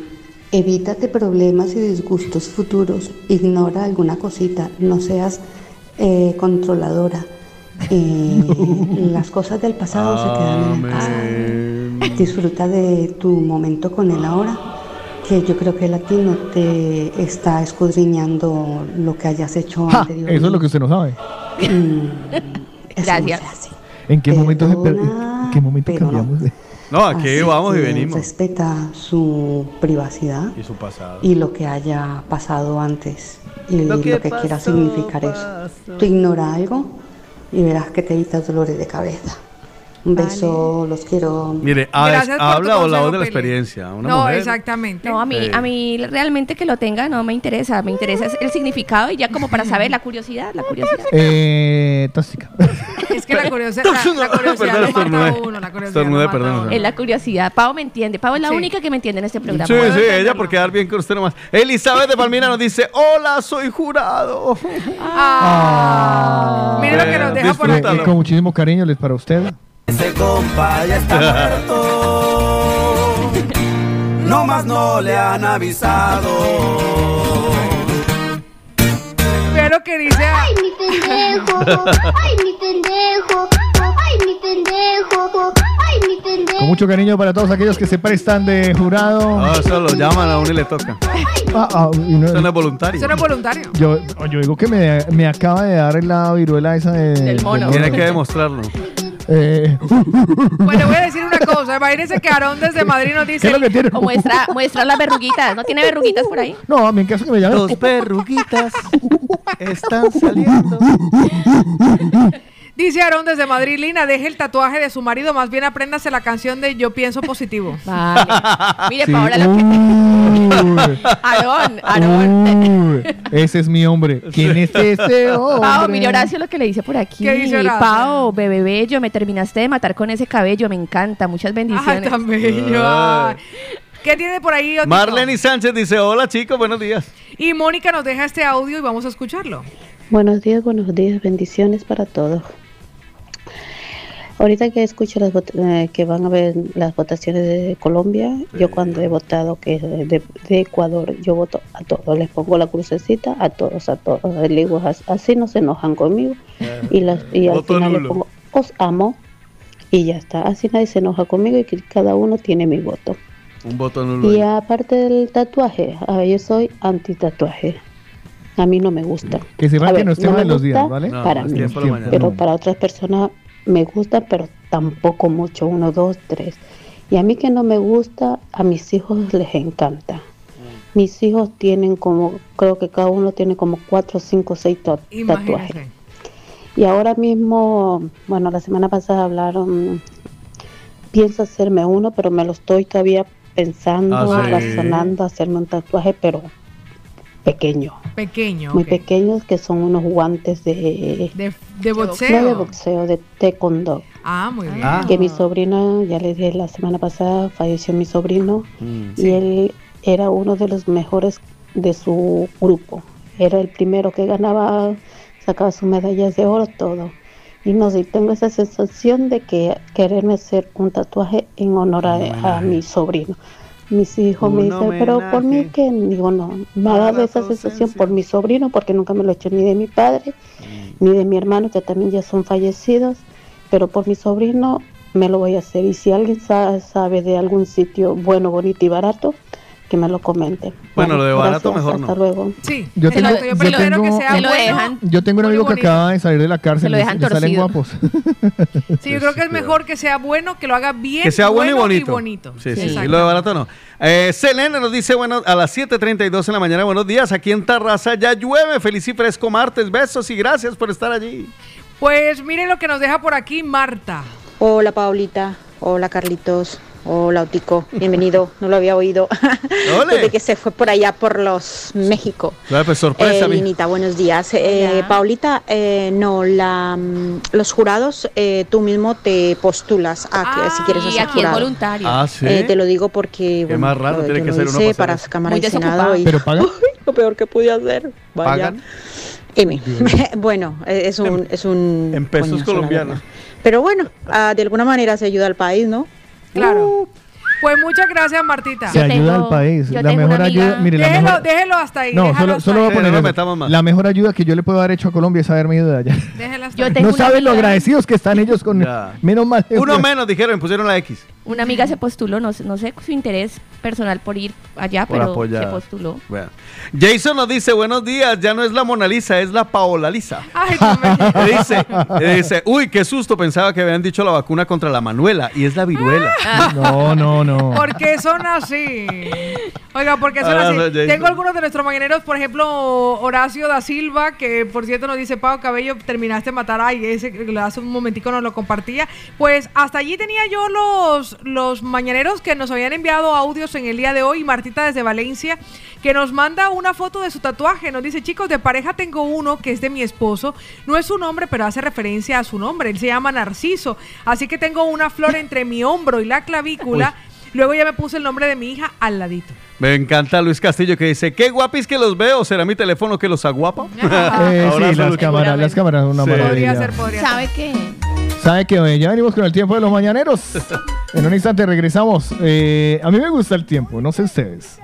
evítate problemas y disgustos futuros. Ignora alguna cosita. No seas eh, controladora. Eh, las cosas del pasado se quedan en el pasado. Disfruta de tu momento con él ahora, que yo creo que él a ti no te está escudriñando lo que hayas hecho Ja, anteriormente. eso es lo que usted no sabe. Gracias. ¿En qué momento, se per- en qué momento cambiamos de...? No, aquí Así vamos y que venimos. Respeta su privacidad Y su pasado. y lo que haya pasado antes y Lo lo que que, quiera pasó, significar eso. Tú ignora algo y verás que te evitas dolores de cabeza. Un beso, los quiero. Mire, ah, tu habla o la voz de la experiencia. Una no, mujer. exactamente. No, a mí, Sí. a mí realmente que lo tenga no me interesa. Me interesa es el significado y ya como para saber la curiosidad, la curiosidad. Eh, tóxica. Es que la curiosidad, la, la curiosidad Perdón, lo mata a uno, la curiosidad Estornudé, lo mata a perdón. uno. Es la curiosidad. Pau me entiende. Pau es la Sí. única que me entiende en este programa. Sí, sí, ella por quedar bien con usted nomás. Elizabeth de Palmira nos dice, hola, soy jurado. Ah. Mire lo que nos deja por aquí. con muchísimo cariño les para usted. Ese compa ya está muerto. No más no le han avisado. Lo que dice. Ay, mi pendejo. Ay, mi pendejo. Ay, mi pendejo. Ay, mi pendejo. Con mucho cariño para todos aquellos que se prestan de jurado. No, eso lo llaman a uno y le toca. Ah, ah, y no- Eso no es voluntario. Eso no es voluntario. yo, yo digo que me, me acaba de dar la viruela esa de, Del mono. Tiene que demostrarlo. Eh, Pues le voy a decir una cosa. Imagínense que Aarón desde Madrid nos ¿Qué dice. es lo que tiene? O muestra, muestra las verruguitas. ¿No tiene verruguitas por ahí? No, a mí en caso que me llamen. Dos verruguitas están saliendo. Dice Aarón desde Madrid, Lina, deje el tatuaje de su marido, más bien apréndase la canción de Yo pienso positivo. Vale. Mire, Sí. Paola, lo que... Aarón, Aarón. Ese es mi hombre. ¿Quién es ese hombre? Pau, mire Horacio lo que le dice por aquí. ¿Qué dice Horacio? Pau, bebé bello, me terminaste de matar con ese cabello, me encanta, muchas Ay, bendiciones. tan bello. Ay. ay. ¿Qué tiene por ahí? Otito? Marlene Sánchez dice, hola chicos, buenos días. Y Mónica nos deja este audio y vamos a escucharlo. Buenos días, buenos días, bendiciones para todos. Ahorita que escucho las vot- eh, que van a ver las votaciones de Colombia, yo cuando he votado que de, de Ecuador, yo voto a todos, les pongo la crucecita a todos, a todos. Les digo, "As- así no se enojan conmigo y, las, y al final le nulo. pongo, os amo y ya está. Así nadie se enoja conmigo y que cada uno tiene mi voto. Un voto nulo. Y ahí. aparte del tatuaje, a ver, yo soy anti tatuaje. A mí no me gusta. Que sepan A que no de los días, ¿vale? No, para mí, pero para otras personas me gusta, pero tampoco mucho, uno, dos, tres. Y a mí que no me gusta, a mis hijos les encanta. Mis hijos tienen como, creo que cada uno tiene como cuatro, cinco, seis ta- tatuajes. Y ahora mismo, bueno, la semana pasada hablaron, pienso hacerme uno, pero me lo estoy todavía pensando, Ah, sí. razonando, hacerme un tatuaje, pero pequeño, Pequeño. muy ok. pequeños, que son unos guantes de, De, de no de boxeo. boxeo, de taekwondo. Ah, muy bien. Que mi sobrino, ya les dije la semana pasada, falleció mi sobrino y él era uno de los mejores de su grupo. Era el primero que ganaba, sacaba sus medallas de oro, todo. Y no sé, tengo esa sensación de que quererme hacer un tatuaje en honor a, a mi sobrino. Mis hijos me dicen, pero por mí que digo, no, me ha dado esa sensación por mi sobrino, porque nunca me lo he hecho ni de mi padre, ni de mi hermano, que también ya son fallecidos, pero por mi sobrino me lo voy a hacer. Y si alguien sa- sabe de algún sitio bueno, bonito y barato, que me lo comente. Bueno, lo de barato gracias, mejor hasta no. luego. Sí, Yo tengo- yo yo prefiero que tengo- sea Se bueno. Yo tengo un amigo que acaba de salir de la cárcel. Se lo y dejan le salen torcido. guapos. Sí, yo creo que es mejor que sea bueno, que lo haga bien, Que sea bueno, y bonito. bonito. Sí, sí. Y lo de barato no. Eh, Selena nos dice, bueno, a las 7.32 en la mañana, buenos días, aquí en Tarraza ya llueve, feliz y fresco martes, besos y gracias por estar allí. Pues miren lo que nos deja por aquí Marta. Hola Paulita, hola Carlitos, hola Otico, bienvenido, no lo había oído. Ole. Desde que se fue por allá por los México. Claro, pues sorpresa, Eh, Linita, buenos días. Eh, Paulita, eh, no, la, mm, los jurados, eh, tú mismo te postulas a que si quieres ser aquí jurado. voluntario. Ah, ¿sí? Eh, te lo digo porque bueno, más raro tiene que lo ser uno para hacer. Cámara Muy y Senado desocupado. y ¿Pero pagan? lo peor que pude hacer. Vaya. ¿Pagan? M. bueno, es un, es un En pesos colombianos. Pero bueno, ah, de alguna manera se ayuda al país, ¿no? Claro. Pues muchas gracias, Martita. Se ayuda al país. La mejor ayuda, mire, la déjelo, mejor, déjelo hasta ahí. no, déjalo solo, solo voy a poner no. La mejor ayuda que yo le puedo haber hecho a Colombia es haberme ido de allá. Yo ahí. tengo No saben lo agradecidos que están ellos con Ya. menos mal. Uno menos dijeron, pusieron la X. Una amiga se postuló, no, sé- no sé su interés personal por ir allá, Por pero apoyar. se postuló. Bueno. Jason nos dice, buenos días, ya no es la Mona Lisa, es la Paola Lisa. Ay, mío. Le dice, dice, uy, qué susto, pensaba que habían dicho la vacuna contra la Manuela y es la viruela. No, no, no. ¿Por qué son así? Oiga, ¿por qué son Ahora así? Jason. Tengo algunos de nuestros mañaneros, por ejemplo, Horacio da Silva, que por cierto nos dice, Pau Cabello, terminaste de matar a ese que hace un momentico nos lo compartía. Pues hasta allí tenía yo los, los mañaneros que nos habían enviado audios en el día de hoy. Martita desde Valencia, que nos manda una foto de su tatuaje. Nos dice, chicos, de pareja tengo uno que es de mi esposo. No es su nombre, pero hace referencia a su nombre. Él se llama Narciso. Así que tengo una flor entre mi hombro y la clavícula. Luego ya me puse el nombre de mi hija al ladito. Me encanta Luis Castillo que dice, qué guapis que los veo, ¿será mi teléfono que los aguapa? Eh, Ahora sí, las cámaras, las cámaras son una Sí. maravilla. ¿Sabe qué? ¿Sabe qué? Ya venimos con el tiempo de los mañaneros. En un instante regresamos. Eh, a mí me gusta el tiempo, no sé ustedes.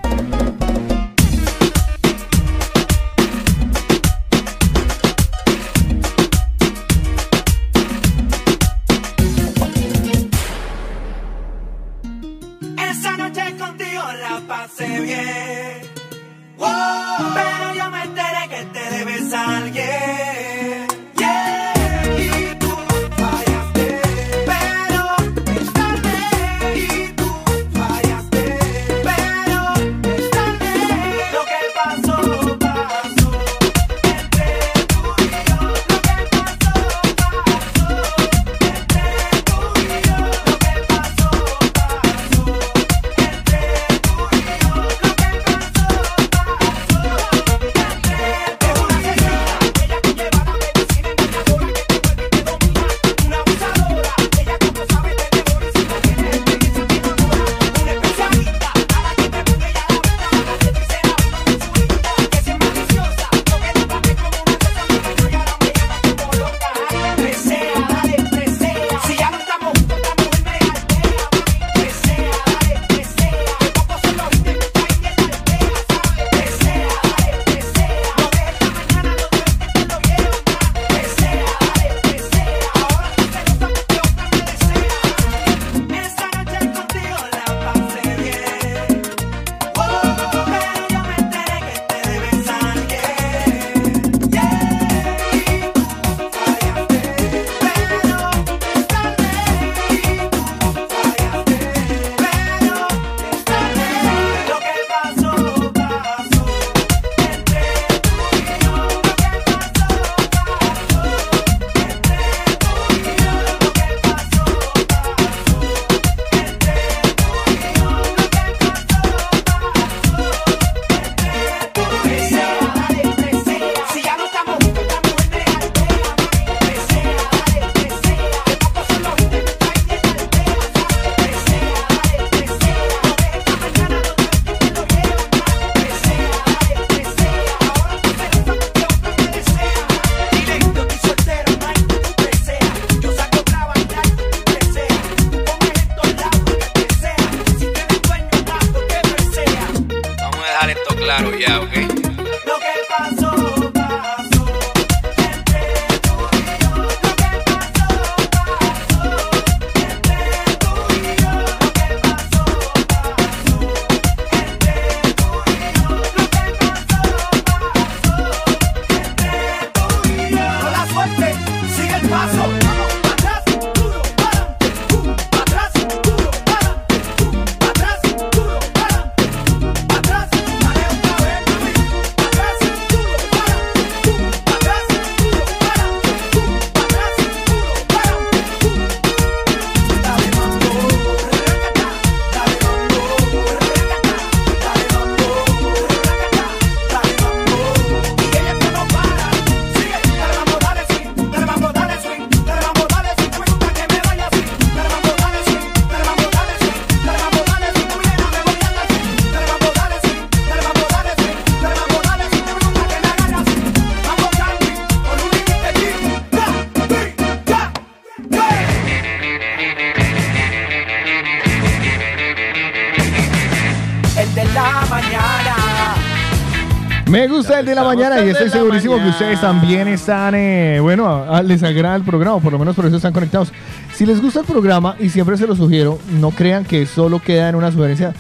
6 de la mañana y estoy segurísimo mañana. que ustedes también están, eh, bueno, a, a, les agrada el programa, por lo menos por eso están conectados. Si les gusta el programa, y siempre se lo sugiero, no crean que solo queda en una sugerencia.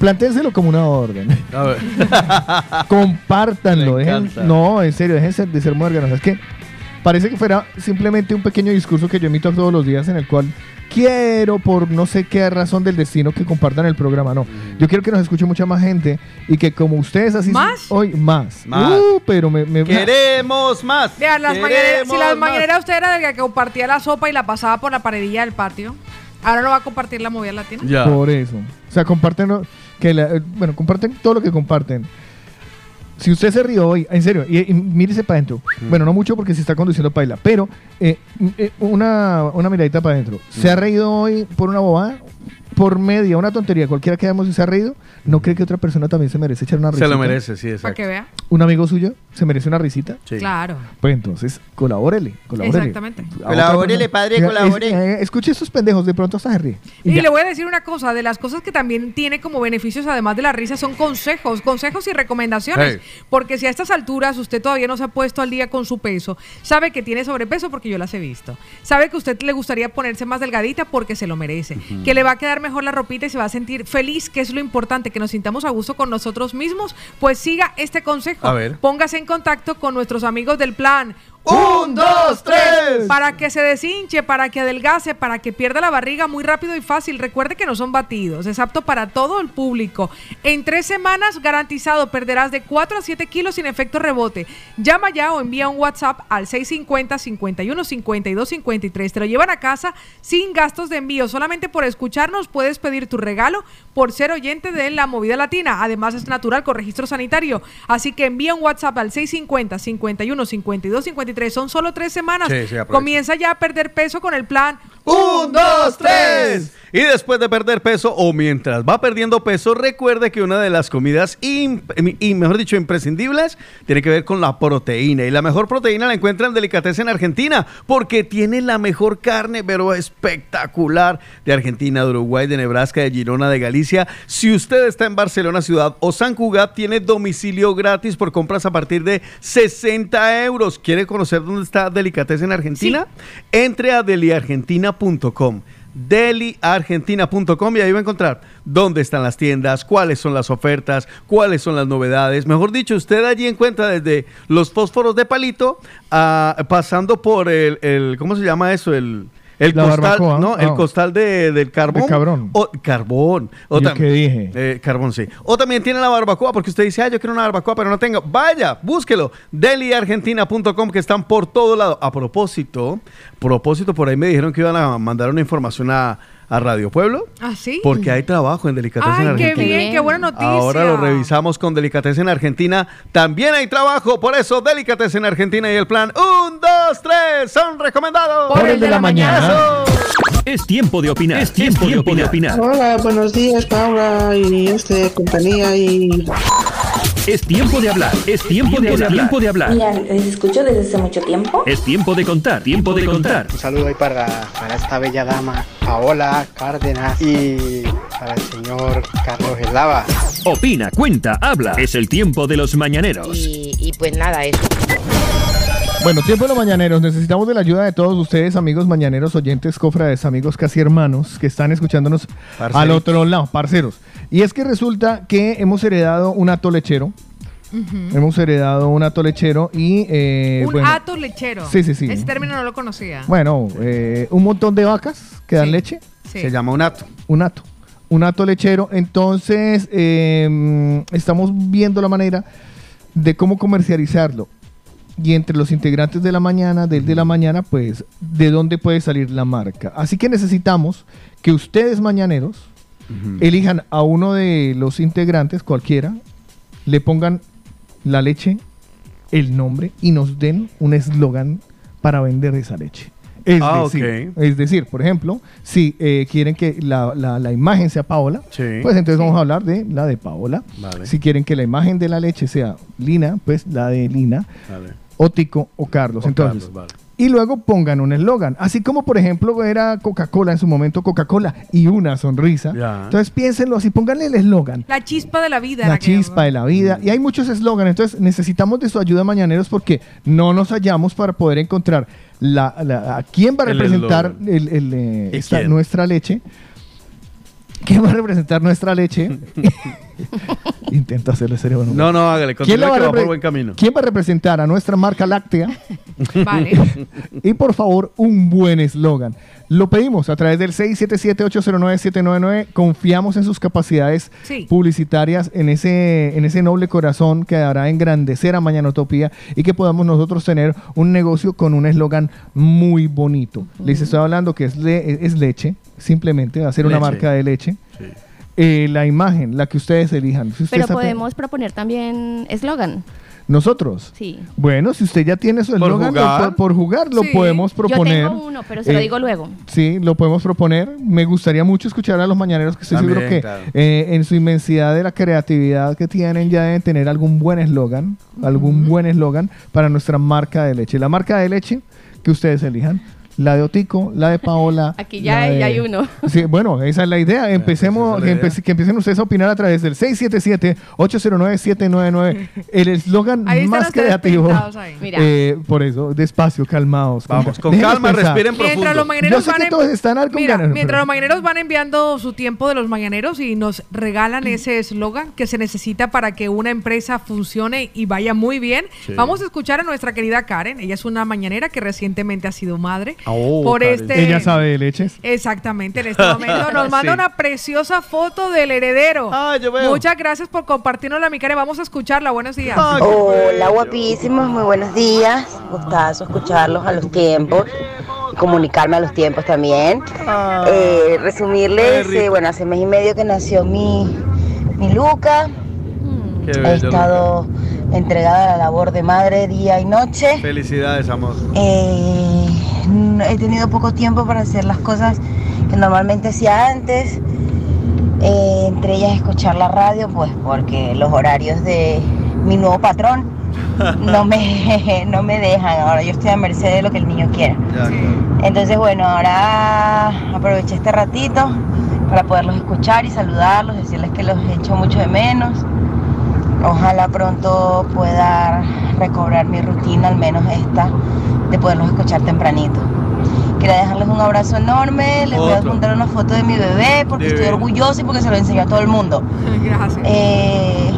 Planténselo como una orden. A ver. Compártanlo. Dejen, no, en serio, déjense de ser muérganos. Es que parece que fuera simplemente un pequeño discurso que yo emito todos los días en el cual quiero, por no sé qué razón del destino, que compartan el programa. No, yo quiero que nos escuche mucha más gente y que como ustedes así... ¿Más? Hoy, más. Más. Uh, pero me... me- Queremos más. Vean, las Queremos mañaneras, si las mañaneras usted era el que compartía la sopa y la pasaba por la paredilla del patio, ahora no va a compartir la movida latina. Por eso. O sea, comparten, que la- eh, bueno, comparten todo lo que comparten. Si usted se rió hoy, en serio, y, y mírese para adentro. Bueno, no mucho porque se está conduciendo paila, pero eh, m- eh, una, una miradita para adentro. ¿Se ha reído hoy por una bobada? Por media, una tontería, cualquiera que hayamos y se ha reído, ¿no cree que otra persona también se merece echar una Se risita? lo merece, sí, Para exacto. que vea. ¿Un amigo suyo se merece una risita? Claro. Pues entonces, colabórele, colabórele. Exactamente. A Colabórele, padre, Mira, colabore. es- eh, escuche estos pendejos, de pronto hasta se ríe. Y ya. le voy a decir una cosa, de las cosas que también tiene como beneficios, además de la risa, son consejos, consejos y recomendaciones. Hey. Porque si a estas alturas usted todavía no se ha puesto al día con su peso, sabe que tiene sobrepeso porque yo las he visto. Sabe que a usted le gustaría ponerse más delgadita porque se lo merece. Que le va a quedar mejor la ropita y se va a sentir feliz, que es lo importante, que nos sintamos a gusto con nosotros mismos. Pues siga este consejo. A ver. Póngase en contacto con nuestros amigos del plan. ¡Un, dos, tres! Para que se deshinche, para que adelgace, para que pierda la barriga muy rápido y fácil. Recuerde que no son batidos, es apto para todo el público. En tres semanas garantizado perderás de 4 a 7 kilos sin efecto rebote. Llama ya o envía un WhatsApp al 650 51 52 53. Te lo llevan a casa sin gastos de envío. Solamente por escucharnos puedes pedir tu regalo por ser oyente de la movida latina. Además es natural con registro sanitario. Así que envía un WhatsApp al 650 51 52 53. Son solo tres semanas. Sí, sí, aprovecha. Comienza ya a perder peso con el plan. ¡Un, dos, tres! Y después de perder peso o mientras va perdiendo peso, recuerde que una de las comidas, y mejor dicho, imprescindibles, tiene que ver con la proteína. Y la mejor proteína la encuentra en Delicatessen Argentina, porque tiene la mejor carne, pero espectacular, de Argentina, de Uruguay, de Nebraska, de Girona, de Galicia. Si usted está en Barcelona ciudad o San Cugat, tiene domicilio gratis por compras a partir de 60 euros. ¿Quiere conocer dónde está Delicatessen Argentina? Entre a deliargentina.com deliargentina.com y ahí va a encontrar dónde están las tiendas, cuáles son las ofertas, cuáles son las novedades. Mejor dicho, usted allí encuentra desde los fósforos de palito a- pasando por el, el- ¿cómo se llama eso? El, el La costal, barbacoa. ¿no? El costal de, del carbón. De cabrón. O, carbón. O ¿Yo tam- qué dije? eh, carbón, sí. O también tiene la barbacoa, porque usted dice, ah, yo quiero una barbacoa, pero no tengo. Vaya, búsquelo. Deliargentina.com, que están por todo lado. A propósito, propósito, por ahí me dijeron que iban a mandar una información a, a Radio Pueblo. ¿Ah, sí? Porque hay trabajo en Delicatessen Ay, qué Argentina. bien, qué buena noticia. Ahora lo revisamos con Delicatessen Argentina. También hay trabajo, por eso Delicatessen Argentina y el plan 1, 2, 3 son recomendados. Por el de la mañana. Es tiempo de opinar. Es tiempo, de opinar. Hola, buenos días, Paula y este compañía y Es tiempo de hablar. Es tiempo de hablar. Tiempo de hablar. Mira, les escucho desde hace mucho tiempo. Es tiempo de contar. Tiempo de contar. Un saludo ahí para, para esta bella dama, Paola Cárdenas, y para el señor Carlos Eslava. Opina, cuenta, habla. Es el tiempo de los mañaneros. Y, y pues nada, eso. Bueno, tiempo de los mañaneros. Necesitamos de la ayuda de todos ustedes, amigos mañaneros, oyentes, cofrades, amigos casi hermanos que están escuchándonos Parceros. al otro lado, parceros. Y es que resulta que hemos heredado un ato lechero. Hemos heredado un ato lechero y. eh, Un bueno, ato lechero. Sí, sí, sí. Ese término no lo conocía. Bueno, eh, un montón de vacas que dan leche. Sí. Se llama un ato. Un ato. Un ato lechero. Entonces, eh, estamos viendo la manera de cómo comercializarlo. Y entre los integrantes de la mañana, del de la mañana, pues, de dónde puede salir la marca. Así que necesitamos que ustedes mañaneros elijan a uno de los integrantes, cualquiera, le pongan la leche, el nombre y nos den un eslogan para vender esa leche. Es, Ah, decir, es decir, por ejemplo, si eh, quieren que la, la- la imagen sea Paola, pues entonces vamos a hablar de la de Paola. Vale. Si quieren que la imagen de la leche sea Lina, pues la de Lina, Vale. o Tico o Carlos. O entonces, Carlos, vale. Y luego pongan un eslogan. Así como, por ejemplo, era Coca-Cola en su momento, Coca-Cola y una sonrisa. Ya. Entonces piénsenlo así, pónganle el eslogan. La chispa de la vida. La que- chispa de la vida. Y hay muchos eslogans. Entonces necesitamos de su ayuda mañaneros porque no nos hallamos para poder encontrar la, la- a quién va a El representar eslogan. el, el, eh, ¿Y esta- nuestra leche. ¿Quién va a representar nuestra leche? Intento hacerle serio. No, no, hágale, ¿Quién, la va a que va por buen camino. ¿Quién va a representar a nuestra marca láctea? Vale. y por favor, un buen eslogan. Lo pedimos a través del 677-809-799. Confiamos en sus capacidades Sí. publicitarias, en ese, en ese noble corazón que hará engrandecer a Mañanotopía y que podamos nosotros tener un negocio con un eslogan muy bonito. Les estoy hablando que es, le- es leche, simplemente va a ser una marca de leche. Eh, la imagen, la que ustedes elijan. Si usted Pero podemos proponer también eslogan. Nosotros. Sí. Bueno, si usted ya tiene su eslogan, por jugar lo Sí. podemos proponer. Yo tengo uno, pero se lo Eh, digo luego. Sí, lo podemos proponer. Me gustaría mucho escuchar a los mañaneros, que estoy También, seguro que claro. eh, en su inmensidad de la creatividad que tienen ya deben tener algún buen eslogan, algún buen eslogan para nuestra marca de leche. La marca de leche que ustedes elijan. La de Otico, la de Paola. Aquí ya hay- de- ya hay uno. Sí, bueno, esa es la idea. Empecemos, esa es la que, empe- que empiecen ustedes a opinar a través del 677-809-799. El eslogan más creativo. Mira. Eh, por eso, despacio, calmados. Vamos, con déjenos calma, pensar. respiren Mientras profundo. los mañaneros Yo sé van que en- todos están al- con Mira, ganas, mientras pero- los mañaneros van enviando su tiempo de los mañaneros y nos regalan ese eslogan que se necesita para que una empresa funcione y vaya muy bien, Sí. vamos a escuchar a nuestra querida Karen. Ella es una mañanera que recientemente ha sido madre. Oh, por Karen. este Ella sabe de leches. Exactamente, en este momento nos manda Sí. una preciosa foto del heredero. Ah, yo veo. Muchas gracias por compartirnosla, mi Karen. Vamos a escucharla. Buenos días. Hola guapísimos, muy buenos días. Gustazo escucharlos a los tiempos, comunicarme a los tiempos también. Eh, resumirles, eh, bueno, hace mes y medio que nació mi, mi Luca. Qué He bello, estado entregada a la labor de madre día y noche. Felicidades, amor. Eh, he tenido poco tiempo para hacer las cosas que normalmente hacía antes. Eh, entre ellas escuchar la radio, pues porque los horarios de mi nuevo patrón no me, no me dejan. Ahora yo estoy a merced de lo que el niño quiera. Entonces, bueno, ahora aproveché este ratito para poderlos escuchar y saludarlos, decirles que los echo mucho de menos. Ojalá pronto pueda recobrar mi rutina, al menos esta, de poderlos escuchar tempranito. Quería dejarles un abrazo enorme, les voy a Otro. juntar una foto de mi bebé porque estoy Divino. orgullosa y porque se lo enseñó a todo el mundo. Gracias. Eh,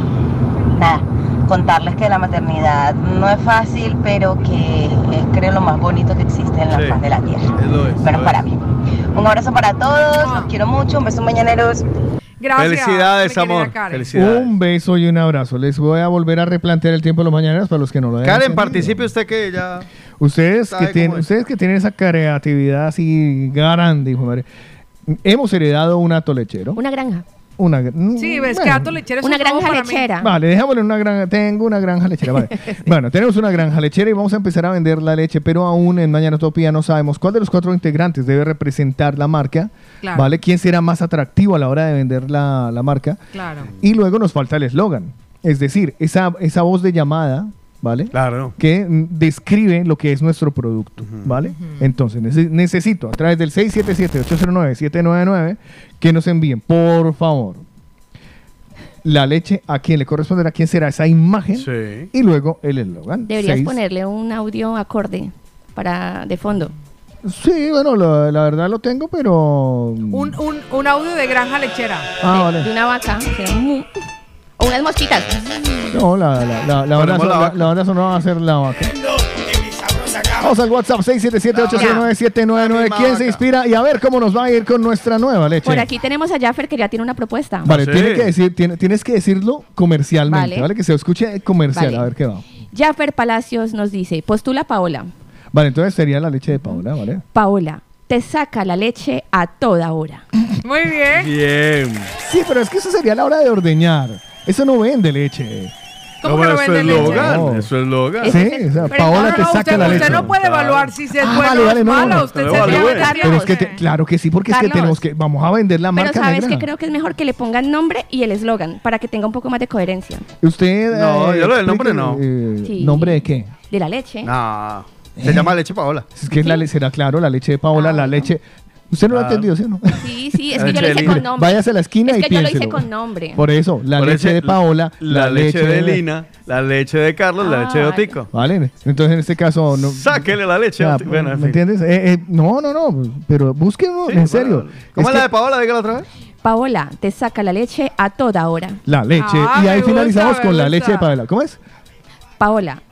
nada, contarles que la maternidad no es fácil, pero que es creo lo más bonito que existe en la Sí. faz de la tierra. Es lo es, Menos lo para es. mí. Un abrazo para todos, los quiero mucho, un beso mañaneros. Gracias. Felicidades, amor. Felicidades. Un beso y un abrazo. Les voy a volver a replantear el tiempo de los mañaneros para los que no lo hayan Karen, entendido. participe usted que ya. Ustedes ¿Sabe que, tienen, ustedes que tienen esa creatividad así grande, hijo de madre. Hemos heredado un ato lechero. Una granja. Una, mm, Sí, ves que bueno. Ato Lechero es Una granja para mí. lechera. Vale, dejémosle una granja. Tengo una granja lechera. Vale. bueno, tenemos una granja lechera y vamos a empezar a vender la leche, pero aún en Mañana Utopía no sabemos cuál de los cuatro integrantes debe representar la marca. Claro. ¿Vale? ¿Quién será más atractivo a la hora de vender la, la marca? Claro. Y luego nos falta el eslogan. Es decir, esa, esa voz de llamada, ¿vale? Claro. Que describe lo que es nuestro producto, ¿vale? Entonces, nece- necesito a través del 677-809-799 que nos envíen, por favor, la leche a quién le corresponderá, a quién será esa imagen y luego el eslogan. Deberías Seis. ponerle un audio acorde para de fondo. Sí, bueno, la, la verdad lo tengo, pero... Un, un, un audio de granja lechera. Ah, de, vale. de una vaca. mu- o unas mosquitas. No, la, la, la, la, banda, Ponemos son- la la, vaca. la banda sonora va a ser la vaca. Vamos al WhatsApp 677-809-799. ¿Quién se inspira? Y a ver cómo nos va a ir con nuestra nueva leche. Por aquí tenemos a Jaffer que ya tiene una propuesta. Vale, tiene que decir, tiene- tienes que decirlo comercialmente, Vale. ¿vale? Que se escuche comercial, Vale. a ver qué va. Jaffer Palacios nos dice, postula Paola. Vale, entonces sería la leche de Paola, ¿vale? Paola, te saca la leche a toda hora. Muy bien. Bien. Sí, pero es que eso sería la hora de ordeñar. Eso no vende leche. ¿Cómo No, que no eso vende es leche? Logan. No. Eso es Logan. Sí, o sea, Pero Paola no, te no, saca usted, la usted leche. no puede evaluar si es Ah, bueno vale, o vale, es no, malo. no, Usted se debe. Pero es que, te- claro que sí, porque es que tenemos que, vamos a vender la Pero marca sabes negra. que creo que es mejor que le pongan nombre y el eslogan para que tenga un poco más de coherencia. Usted. No, eh, yo lo del nombre no. eh, Sí. ¿Nombre de qué? De la leche. No. Se llama leche Paola. Es que la le- será claro, la leche de Paola, la leche. Usted no lo ha Ah. entendido, ¿sí o no? Sí, sí, es que yo lo hice con nombre. Váyase a la esquina es y que yo lo hice con nombre. Por eso, la Por leche ese- de Paola, La, leche, de Lina, la leche de Carlos, la leche de Ah, Otico. Vale, entonces en este caso. No, Sáquele la leche. Ya, Otico. Bueno, en ¿Me fin. entiendes? Eh, eh, no, no, no, pero búsquenlo, en serio. ¿Cómo es la que de Paola? Dígala otra vez. Paola, te saca la leche a toda hora. La leche. Ah, y ahí finalizamos con la leche de Paola. ¿Cómo es? Paola,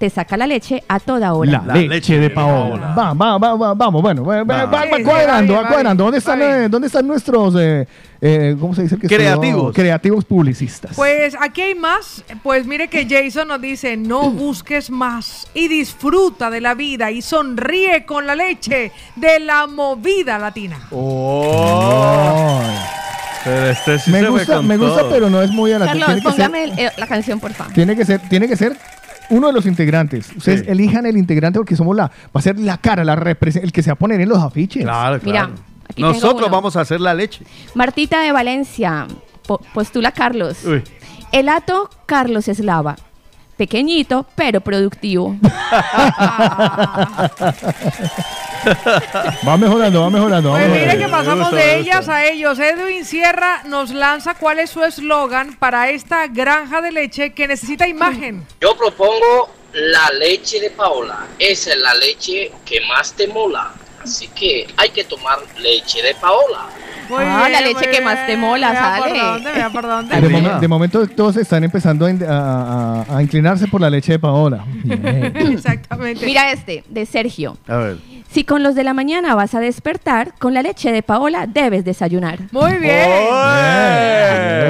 te saca la leche a toda hora. La, leche, de Paola. Va, va, va, va, vamos, bueno, va, va, va- cuadrando, va ¿Dónde están, eh, ¿dónde están nuestros, eh, eh, cómo se dice? que Creativos. son? Creativos publicistas. Pues aquí hay más. Pues mire que Jason nos dice, no busques más y disfruta de la vida y sonríe con la leche de la movida latina. Oh. Pero este sí me se gusta, me gusta, pero no es muy a la Carlos, ser, póngame el- la canción, por favor. tiene que ser, tiene que ser uno de los integrantes. Ustedes Sí. elijan el integrante porque somos la, va a ser la cara, la el que se va a poner en los afiches. Claro, Mira, claro. tengo Nosotros vamos a hacer la leche. Martita de Valencia, po- postula Carlos. Uy. El hato Carlos Eslava. Pequeñito, pero productivo. Va mejorando, va mejorando. Pues mire que pasamos gusta, de ellas a ellos. Edwin Sierra nos lanza cuál es su eslogan para esta granja de leche que necesita imagen. Yo propongo la leche de Paola. Esa es la leche que más te mola. Así que hay que tomar leche de Paola. Muy Ah, la leche muy que más te mola, Vea por sale. dónde, vea por dónde. De, de momento todos están empezando a, in- a- inclinarse por la leche de Paola. Exactamente. Mira este, de Sergio. A ver. Si con los de la mañana vas a despertar, con la leche de Paola debes desayunar. Muy bien.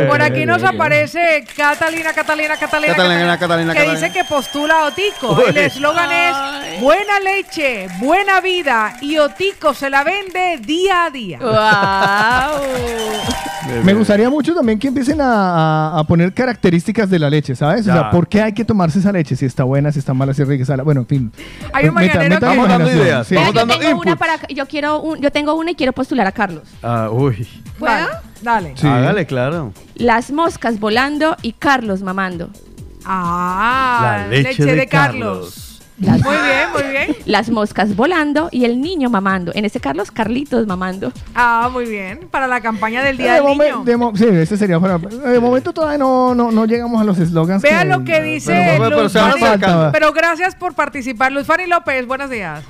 Por aquí nos aparece Catalina, Catalina, Catalina, Catalina, Catalina, que Catalina. dice que postula a Otico. Uy. El eslogan es buena leche, buena vida y Otico se la vende día a día. Me gustaría mucho también que empiecen a, poner características de la leche, ¿sabes? O sea, ¿por qué hay que tomarse esa leche? Si está buena, si está mala, si es rica, si Bueno, en fin. Hay un Meta- meta que- Estamos dando yo tengo una para yo quiero un- yo tengo una y quiero postular a Carlos. Ah, uy. Vale, Dale. Sí. Hágale, claro. Las moscas volando y Carlos mamando. Ah, La leche de, de Carlos. Las, Muy bien, muy bien. las moscas volando y el niño mamando. En este Carlos, Carlitos mamando. Ah, muy bien. Para la campaña del Día De del momen- Niño. de mo- sí, ese sería para. De momento todavía no, no, no llegamos a los eslogans. Vea lo que dice pero- pero Luz se van Fanny. acercando. Pero gracias por participar. Luz Fanny López, buenos días.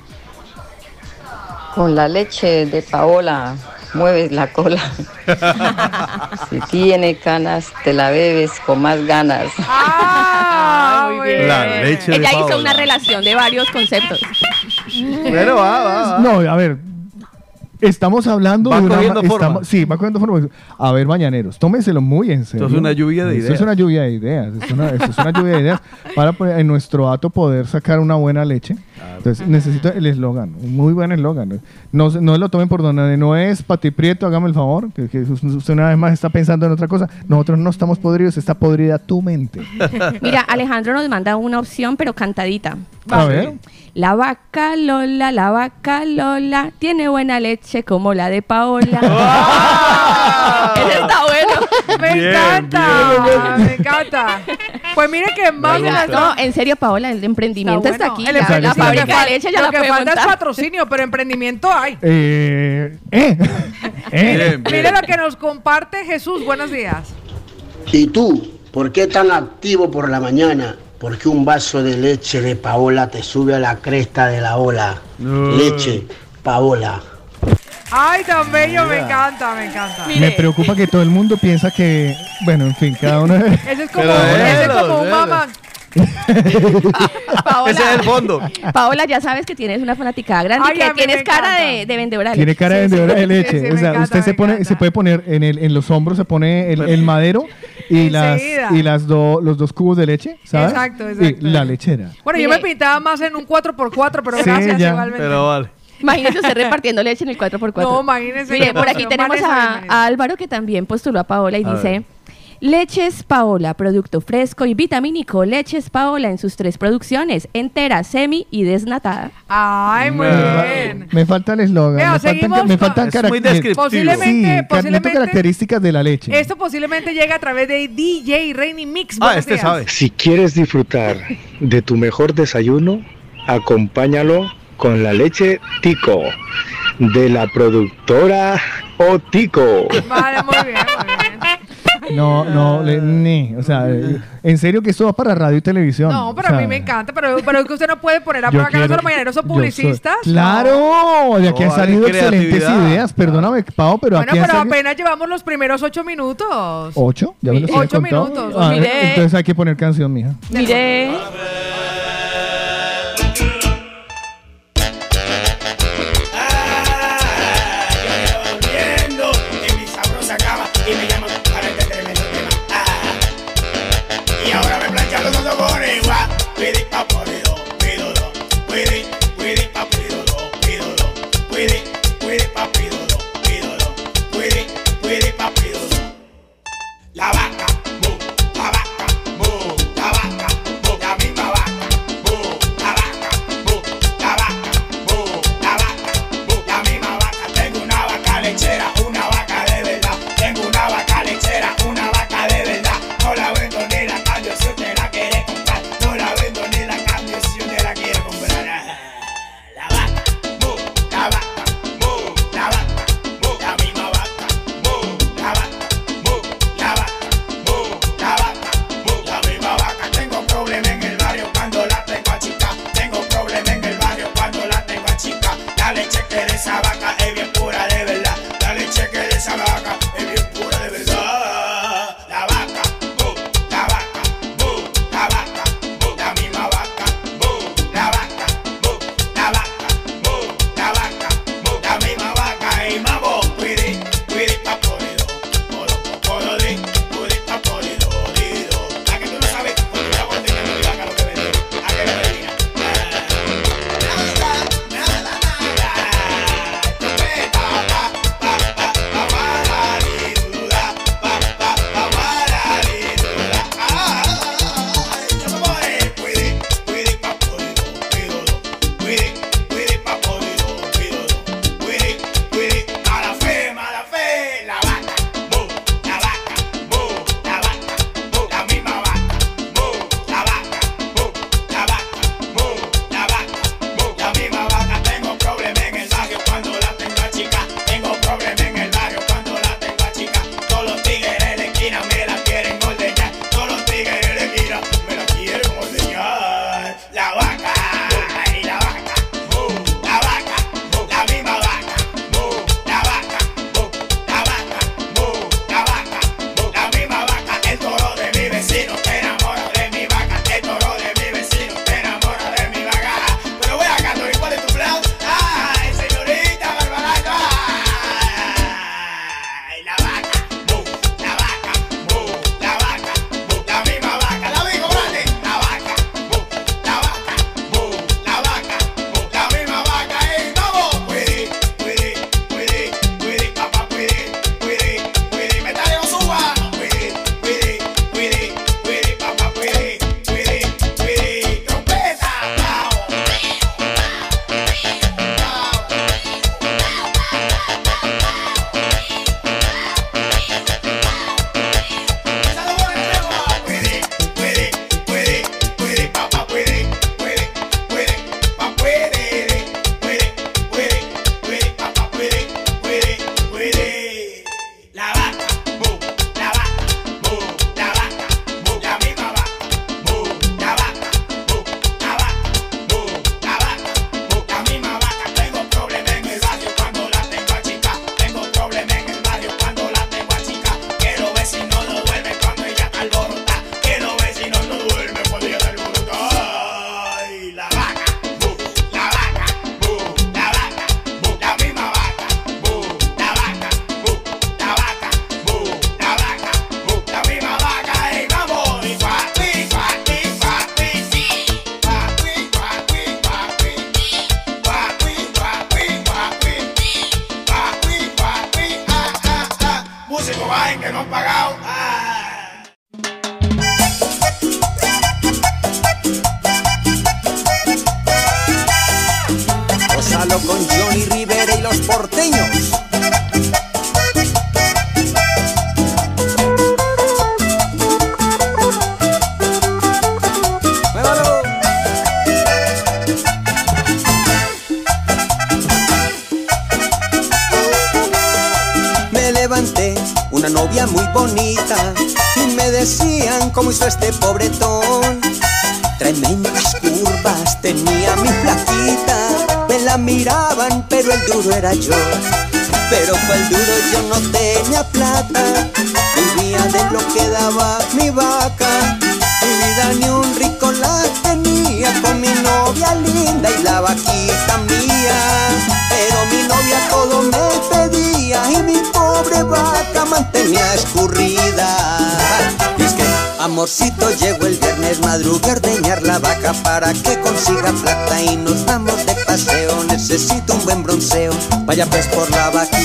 Con la leche de Paola mueves la cola. si tiene canas, te la bebes con más ganas. Ah, muy bien. La leche de Ella hizo Paola. una relación de varios conceptos. Pero va, va, va. No, a ver. Estamos hablando Va de una. cogiendo forma. estamos- sí, va cogiendo forma. A ver, mañaneros, tómenselo muy en serio. Esto es una lluvia de Esto ideas. es una lluvia de ideas. Es una, esto es una lluvia de ideas para poder- en nuestro ato poder sacar una buena leche. Entonces necesito el eslogan, un muy buen eslogan. No, no lo tomen por donde no es Pati Prieto, hágame el favor, que, que usted una vez más está pensando en otra cosa. Nosotros no estamos podridos, está podrida tu mente. Mira, Alejandro nos manda una opción, pero cantadita. A ver. La vaca Lola, la vaca Lola, tiene buena leche como la de Paola. Ese está. Me Bien, encanta, me encanta. Pues mire que más de las No, en serio, Paola, el emprendimiento está, bueno. aquí. El la- fábrica lo que de leche ya lo la que falta es patrocinio, pero emprendimiento hay. Eh, eh, eh. Bien, Mire bien. lo que nos comparte Jesús. Buenos días. ¿Y tú? ¿Por qué tan activo por la mañana? Porque un vaso de leche de Paola te sube a la cresta de la ola. Leche, Paola. Ay, tan bello, me encanta, me encanta. Me preocupa que todo el mundo piensa que, bueno, en fin, cada uno. Ese es como, ese es como un mamá. Paola, Ese es el fondo. Paola, ya sabes que tienes una fanaticada grande Ay, y que tienes cara de, de vendedora de Tiene leche. cara de vendedora de leche. sí, o sea, encanta, usted se pone, se puede poner en, el, en los hombros, se pone el, el madero y las y las do- los dos cubos de leche, ¿sabes? Exacto, Y exacto. la lechera. Bueno, yo me pintaba más en un 4x4, pero Sí, gracias ya. igualmente. Pero vale. Imagínese usted repartiendo leche en el 4x4. No, imagínese Mire, por aquí tenemos a, Álvaro que también postuló a Paola y A dice... ver. Leches Paola, producto fresco y vitamínico. Leches Paola en sus tres producciones, entera, semi y desnatada. Ay, muy bien. Me falta el eslogan. Me faltan, seguimos me faltan Es muy. Posiblemente- Sí, ca- posiblemente- características de la leche. Esto posiblemente llega a través de DJ Rainy Mix. Ah, este días. sabe. Si quieres disfrutar de tu mejor desayuno, acompáñalo con la leche Tico de la productora Otico. Vale, muy bien, muy bien. No, no, le- ni. O sea, en serio que esto va para radio y televisión. No, pero O a mí me encanta. Pero, pero es que usted no puede poner a prueba que los mañaneros son soy- publicistas. Claro, de aquí han salido excelentes ideas. Perdóname, Pau, pero Bueno, aquí pero salido. apenas llevamos los primeros ocho minutos. ¿Ocho? ¿Ya me lo Ocho minutos. Ah, Mire. entonces hay que poner canción, mija. Mire. Vaya pues por la vaquita.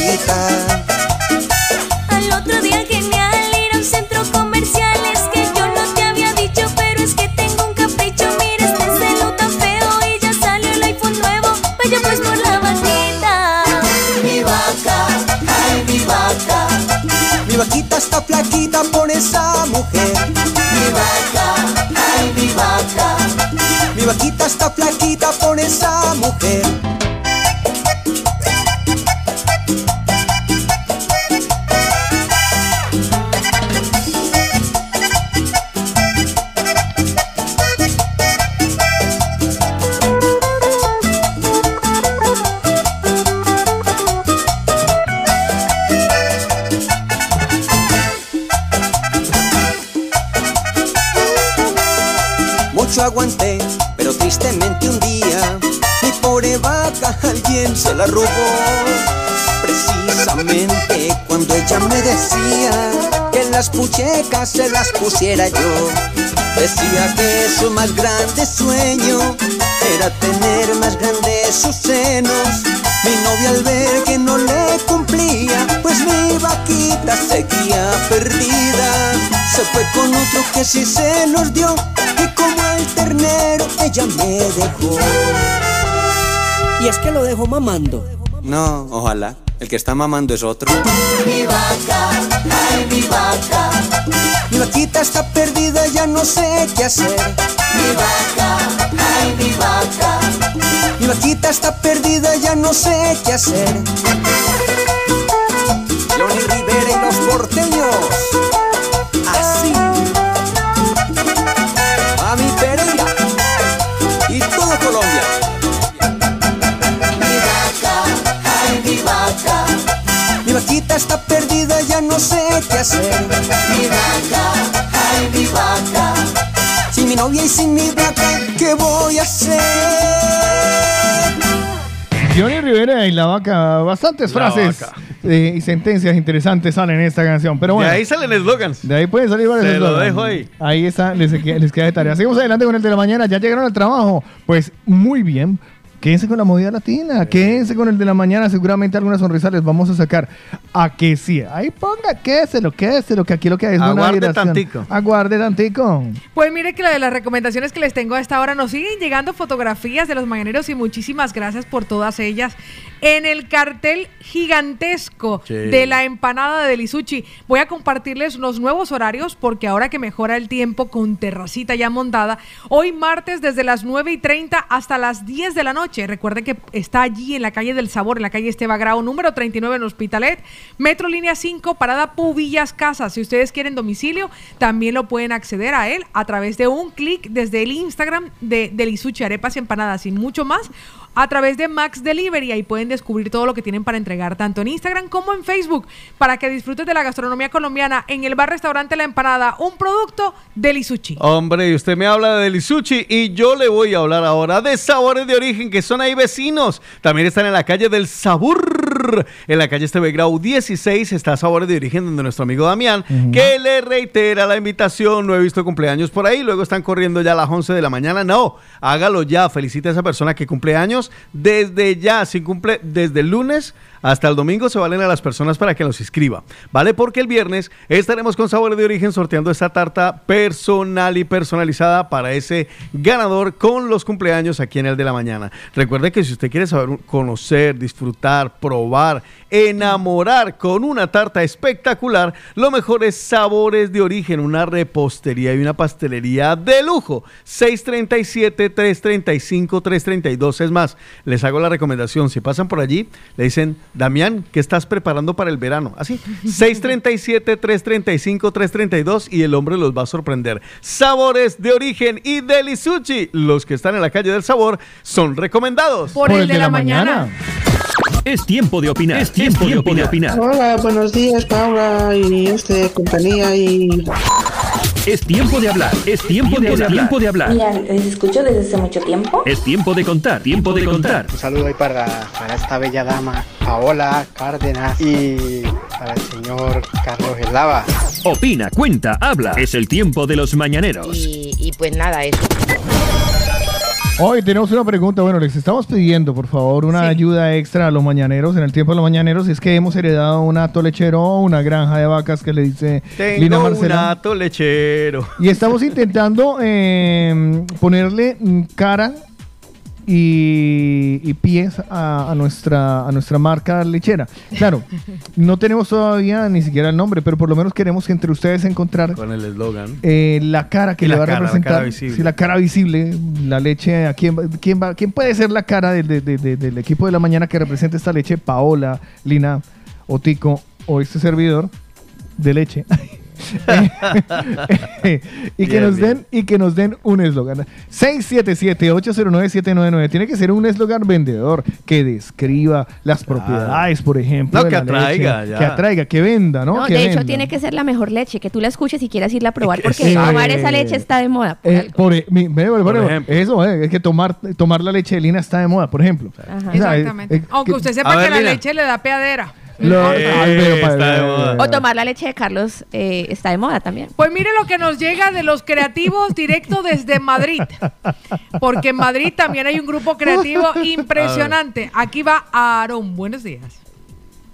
Pusiera yo. Decía que su más grande sueño era tener más grandes sus senos. Mi novia al ver que no le cumplía, pues mi vaquita seguía perdida. Se fue con otro que sí se los dio y como el ternero ella me dejó. Y es que lo dejo mamando. No, ojalá. El que está mamando es otro. Mi vaca, ay mi vaca Mi vaquita está perdida, ya no sé qué hacer. Mi vaca, ay mi vaca Mi vaquita está perdida, ya no sé qué hacer. Johnny Rivera y los porteños. Vaquita está perdida, ya no sé qué hacer. Mi vaca, ay mi vaca Sin mi novia y sin mi vaca, ¿qué voy a hacer? Johnny Rivera y la vaca, bastantes La frases vaca. eh, y sentencias interesantes salen en esta canción. Pero bueno, De ahí salen eslogans. de ahí pueden salir varios Se lo dejo ahí. Ahí está, les, queda- les queda de tarea. Seguimos adelante con el de la mañana. Ya llegaron al trabajo. Pues muy bien. Quédense con la movida latina, quédense con el de la mañana, seguramente alguna sonrisa les vamos a sacar. A que sí, ahí ponga, quédeselo, quédeselo, que aquí lo que hay es Aguarde tantico. Aguarde tantico. Pues mire que la de las recomendaciones que les tengo a esta hora nos siguen llegando fotografías de los mañaneros y muchísimas gracias por todas ellas. En el cartel gigantesco Sí. de la empanada de Lisuchi voy a compartirles los nuevos horarios porque ahora que mejora el tiempo con terracita ya montada, hoy martes desde las 9 y 30 hasta las 10 de la noche. Recuerden que está allí en la calle del Sabor, en la calle Esteba Grau, número 39 en Hospitalet, Metro Línea 5, Parada Pubillas Casas. Si ustedes quieren domicilio, también lo pueden acceder a él a través de un clic desde el Instagram de, de Lisuchi Arepas y Empanadas, sin mucho más, a través de Max Delivery. Ahí pueden descubrir todo lo que tienen para entregar, tanto en Instagram como en Facebook, para que disfrutes de la gastronomía colombiana en el bar restaurante La Empanada, un producto de Lisuchi. Hombre, y usted me habla de Lisuchi y yo le voy a hablar ahora de sabores de origen que son ahí vecinos. También están en la calle del Sabor. En la calle Esteve Grau 16 está Sabores de Origen, donde nuestro amigo Damián, que le reitera la invitación. No he visto cumpleaños por ahí. Luego están corriendo ya a las 11 de la mañana. No, hágalo ya. Felicite a esa persona que cumple años desde ya. Si cumple desde el lunes hasta el domingo, se valen a las personas para que los inscriba. ¿Vale? Porque el viernes estaremos con Sabores de Origen sorteando esta tarta personal y personalizada para ese ganador con los cumpleaños aquí en el de la mañana. Recuerde que si usted quiere saber, conocer, disfrutar, probar, enamorar con una tarta espectacular, lo mejor es Sabores de Origen, una repostería y una pastelería de lujo. 637-335-332. Es más, les hago la recomendación, si pasan por allí, le dicen, Damián, ¿qué estás preparando para el verano? Así, 637-335-332 y el hombre los va a sorprender. Sabores de Origen y Delisuchi, los que están en la calle del sabor, son recomendados. Por el de la mañana. Es tiempo de opinar. Es tiempo, de opinar. Hola, buenos días, Paula y este compañía y Es tiempo de hablar. Es tiempo de hablar. Tiempo de hablar. Mira, les escucho desde hace mucho tiempo. Es tiempo de contar. Tiempo de contar. Un saludo ahí para, para esta bella dama, Paola Cárdenas, y para el señor Carlos Eslava. Opina, cuenta, habla. Es el tiempo de los mañaneros. Y, y pues nada, eso. Hoy tenemos una pregunta. Bueno, les estamos pidiendo, por favor, una ayuda extra a los mañaneros. En el tiempo de los mañaneros es que hemos heredado un ato lechero, una granja de vacas que le dice Lina Tengo un Marcela. ato lechero. Y estamos intentando eh, ponerle mm, cara y, y pies a, a nuestra, a nuestra marca lechera. Claro, no tenemos todavía ni siquiera el nombre, pero por lo menos queremos que entre ustedes encontrar Con el eslogan. eh, la cara que Y le va a cara, la representar. cara visible. sí, la cara visible, la leche. ¿a quién, quién, va, ¿Quién puede ser la cara del- de- de- de- del equipo de la mañana que represente esta leche? Paola, Lina, Otico o este servidor de leche. y que Bien, nos bien. den y que nos den un eslogan 677-809-799 tiene que ser un eslogan vendedor que describa las propiedades por ejemplo No, de que la leche, atraiga, ya. que atraiga que venda no, No, Que de hecho, tiene que ser la mejor leche, que tú la escuches y quieras irla a probar, porque tomar esa leche está de moda. por Eh, por, e- mi- Por ejemplo. eso, eh, es que tomar, tomar la leche de lina está de moda, por ejemplo. Ajá. O sea, Exactamente. Aunque que- usted sepa ver, que la Lina. leche le da peadera. Lo- Eh, Ay, pero pa- está de moda. O tomar la leche de Carlos eh, está de moda también. Pues mire lo que nos llega de los creativos directo desde Madrid. Porque en Madrid también hay un grupo creativo impresionante. Aquí va Aarón. Buenos días.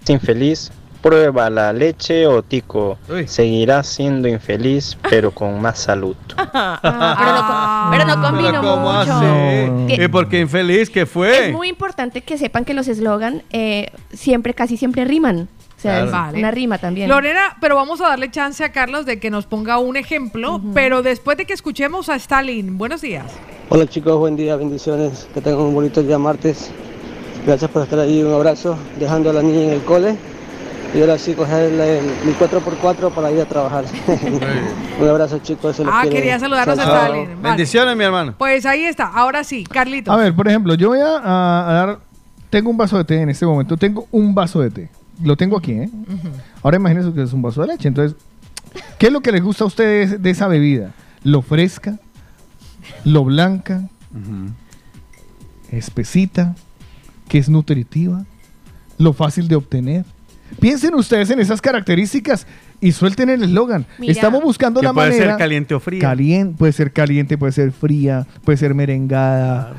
infeliz, prueba la leche o tico. Uy. Seguirás siendo infeliz, pero con más salud. Ah, pero, no, pero no combino Pero ¿cómo mucho. así? Que- ¿Y por qué infeliz? ¿Qué fue? Es muy importante que sepan que los eslogan eh, siempre, casi siempre riman. O sea, Claro. es Vale. una rima también. Lorena, pero vamos a darle chance a Carlos de que nos ponga un ejemplo, pero después de que escuchemos a Stalin. Buenos días. Hola chicos, buen día, bendiciones, que tengan un bonito día martes. Gracias por estar ahí, un abrazo, dejando a la niña en el cole y ahora sí coger mi 4x4 para ir a trabajar. un abrazo chicos. los Ah, quiere. quería saludarnos a. Stalin. Vale. Bendiciones, mi hermano. Pues ahí está. Ahora sí, Carlitos. A ver, por ejemplo, yo voy a, a- a dar. Tengo un vaso de té en este momento. Tengo un vaso de té. Lo tengo aquí, ¿eh? Ahora imagínense que es un vaso de leche. Entonces, ¿qué es lo que les gusta a ustedes de esa bebida? ¿Lo fresca? ¿Lo blanca? ¿Espesita? ¿Que es nutritiva? ¿Lo fácil de obtener? Piensen ustedes en esas características y suelten el eslogan. Estamos buscando la puede manera. ser caliente o fría. Calien- puede ser caliente, puede ser fría, puede ser merengada,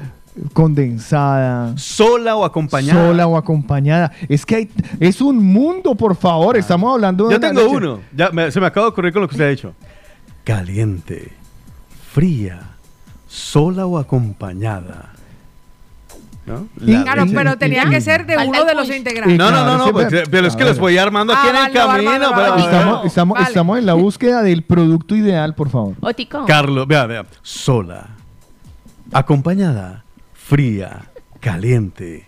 condensada. Sola o acompañada. Sola o acompañada. Es que hay, es un mundo, por favor. Estamos hablando de Yo una tengo leche. uno. Ya me- se me acaba de ocurrir con lo que usted ha dicho. Caliente, fría, sola o acompañada. ¿No? La Claro, pero tenía que ser de uno de los integrantes. No, no, no, no, pues, pero- es que ver. voy armando Ah, aquí en el vale, camino. Estamos, estamos, Vale. estamos en la búsqueda del producto ideal, por favor. Otico. Carlos, vea, vea. Sola, acompañada, fría, caliente.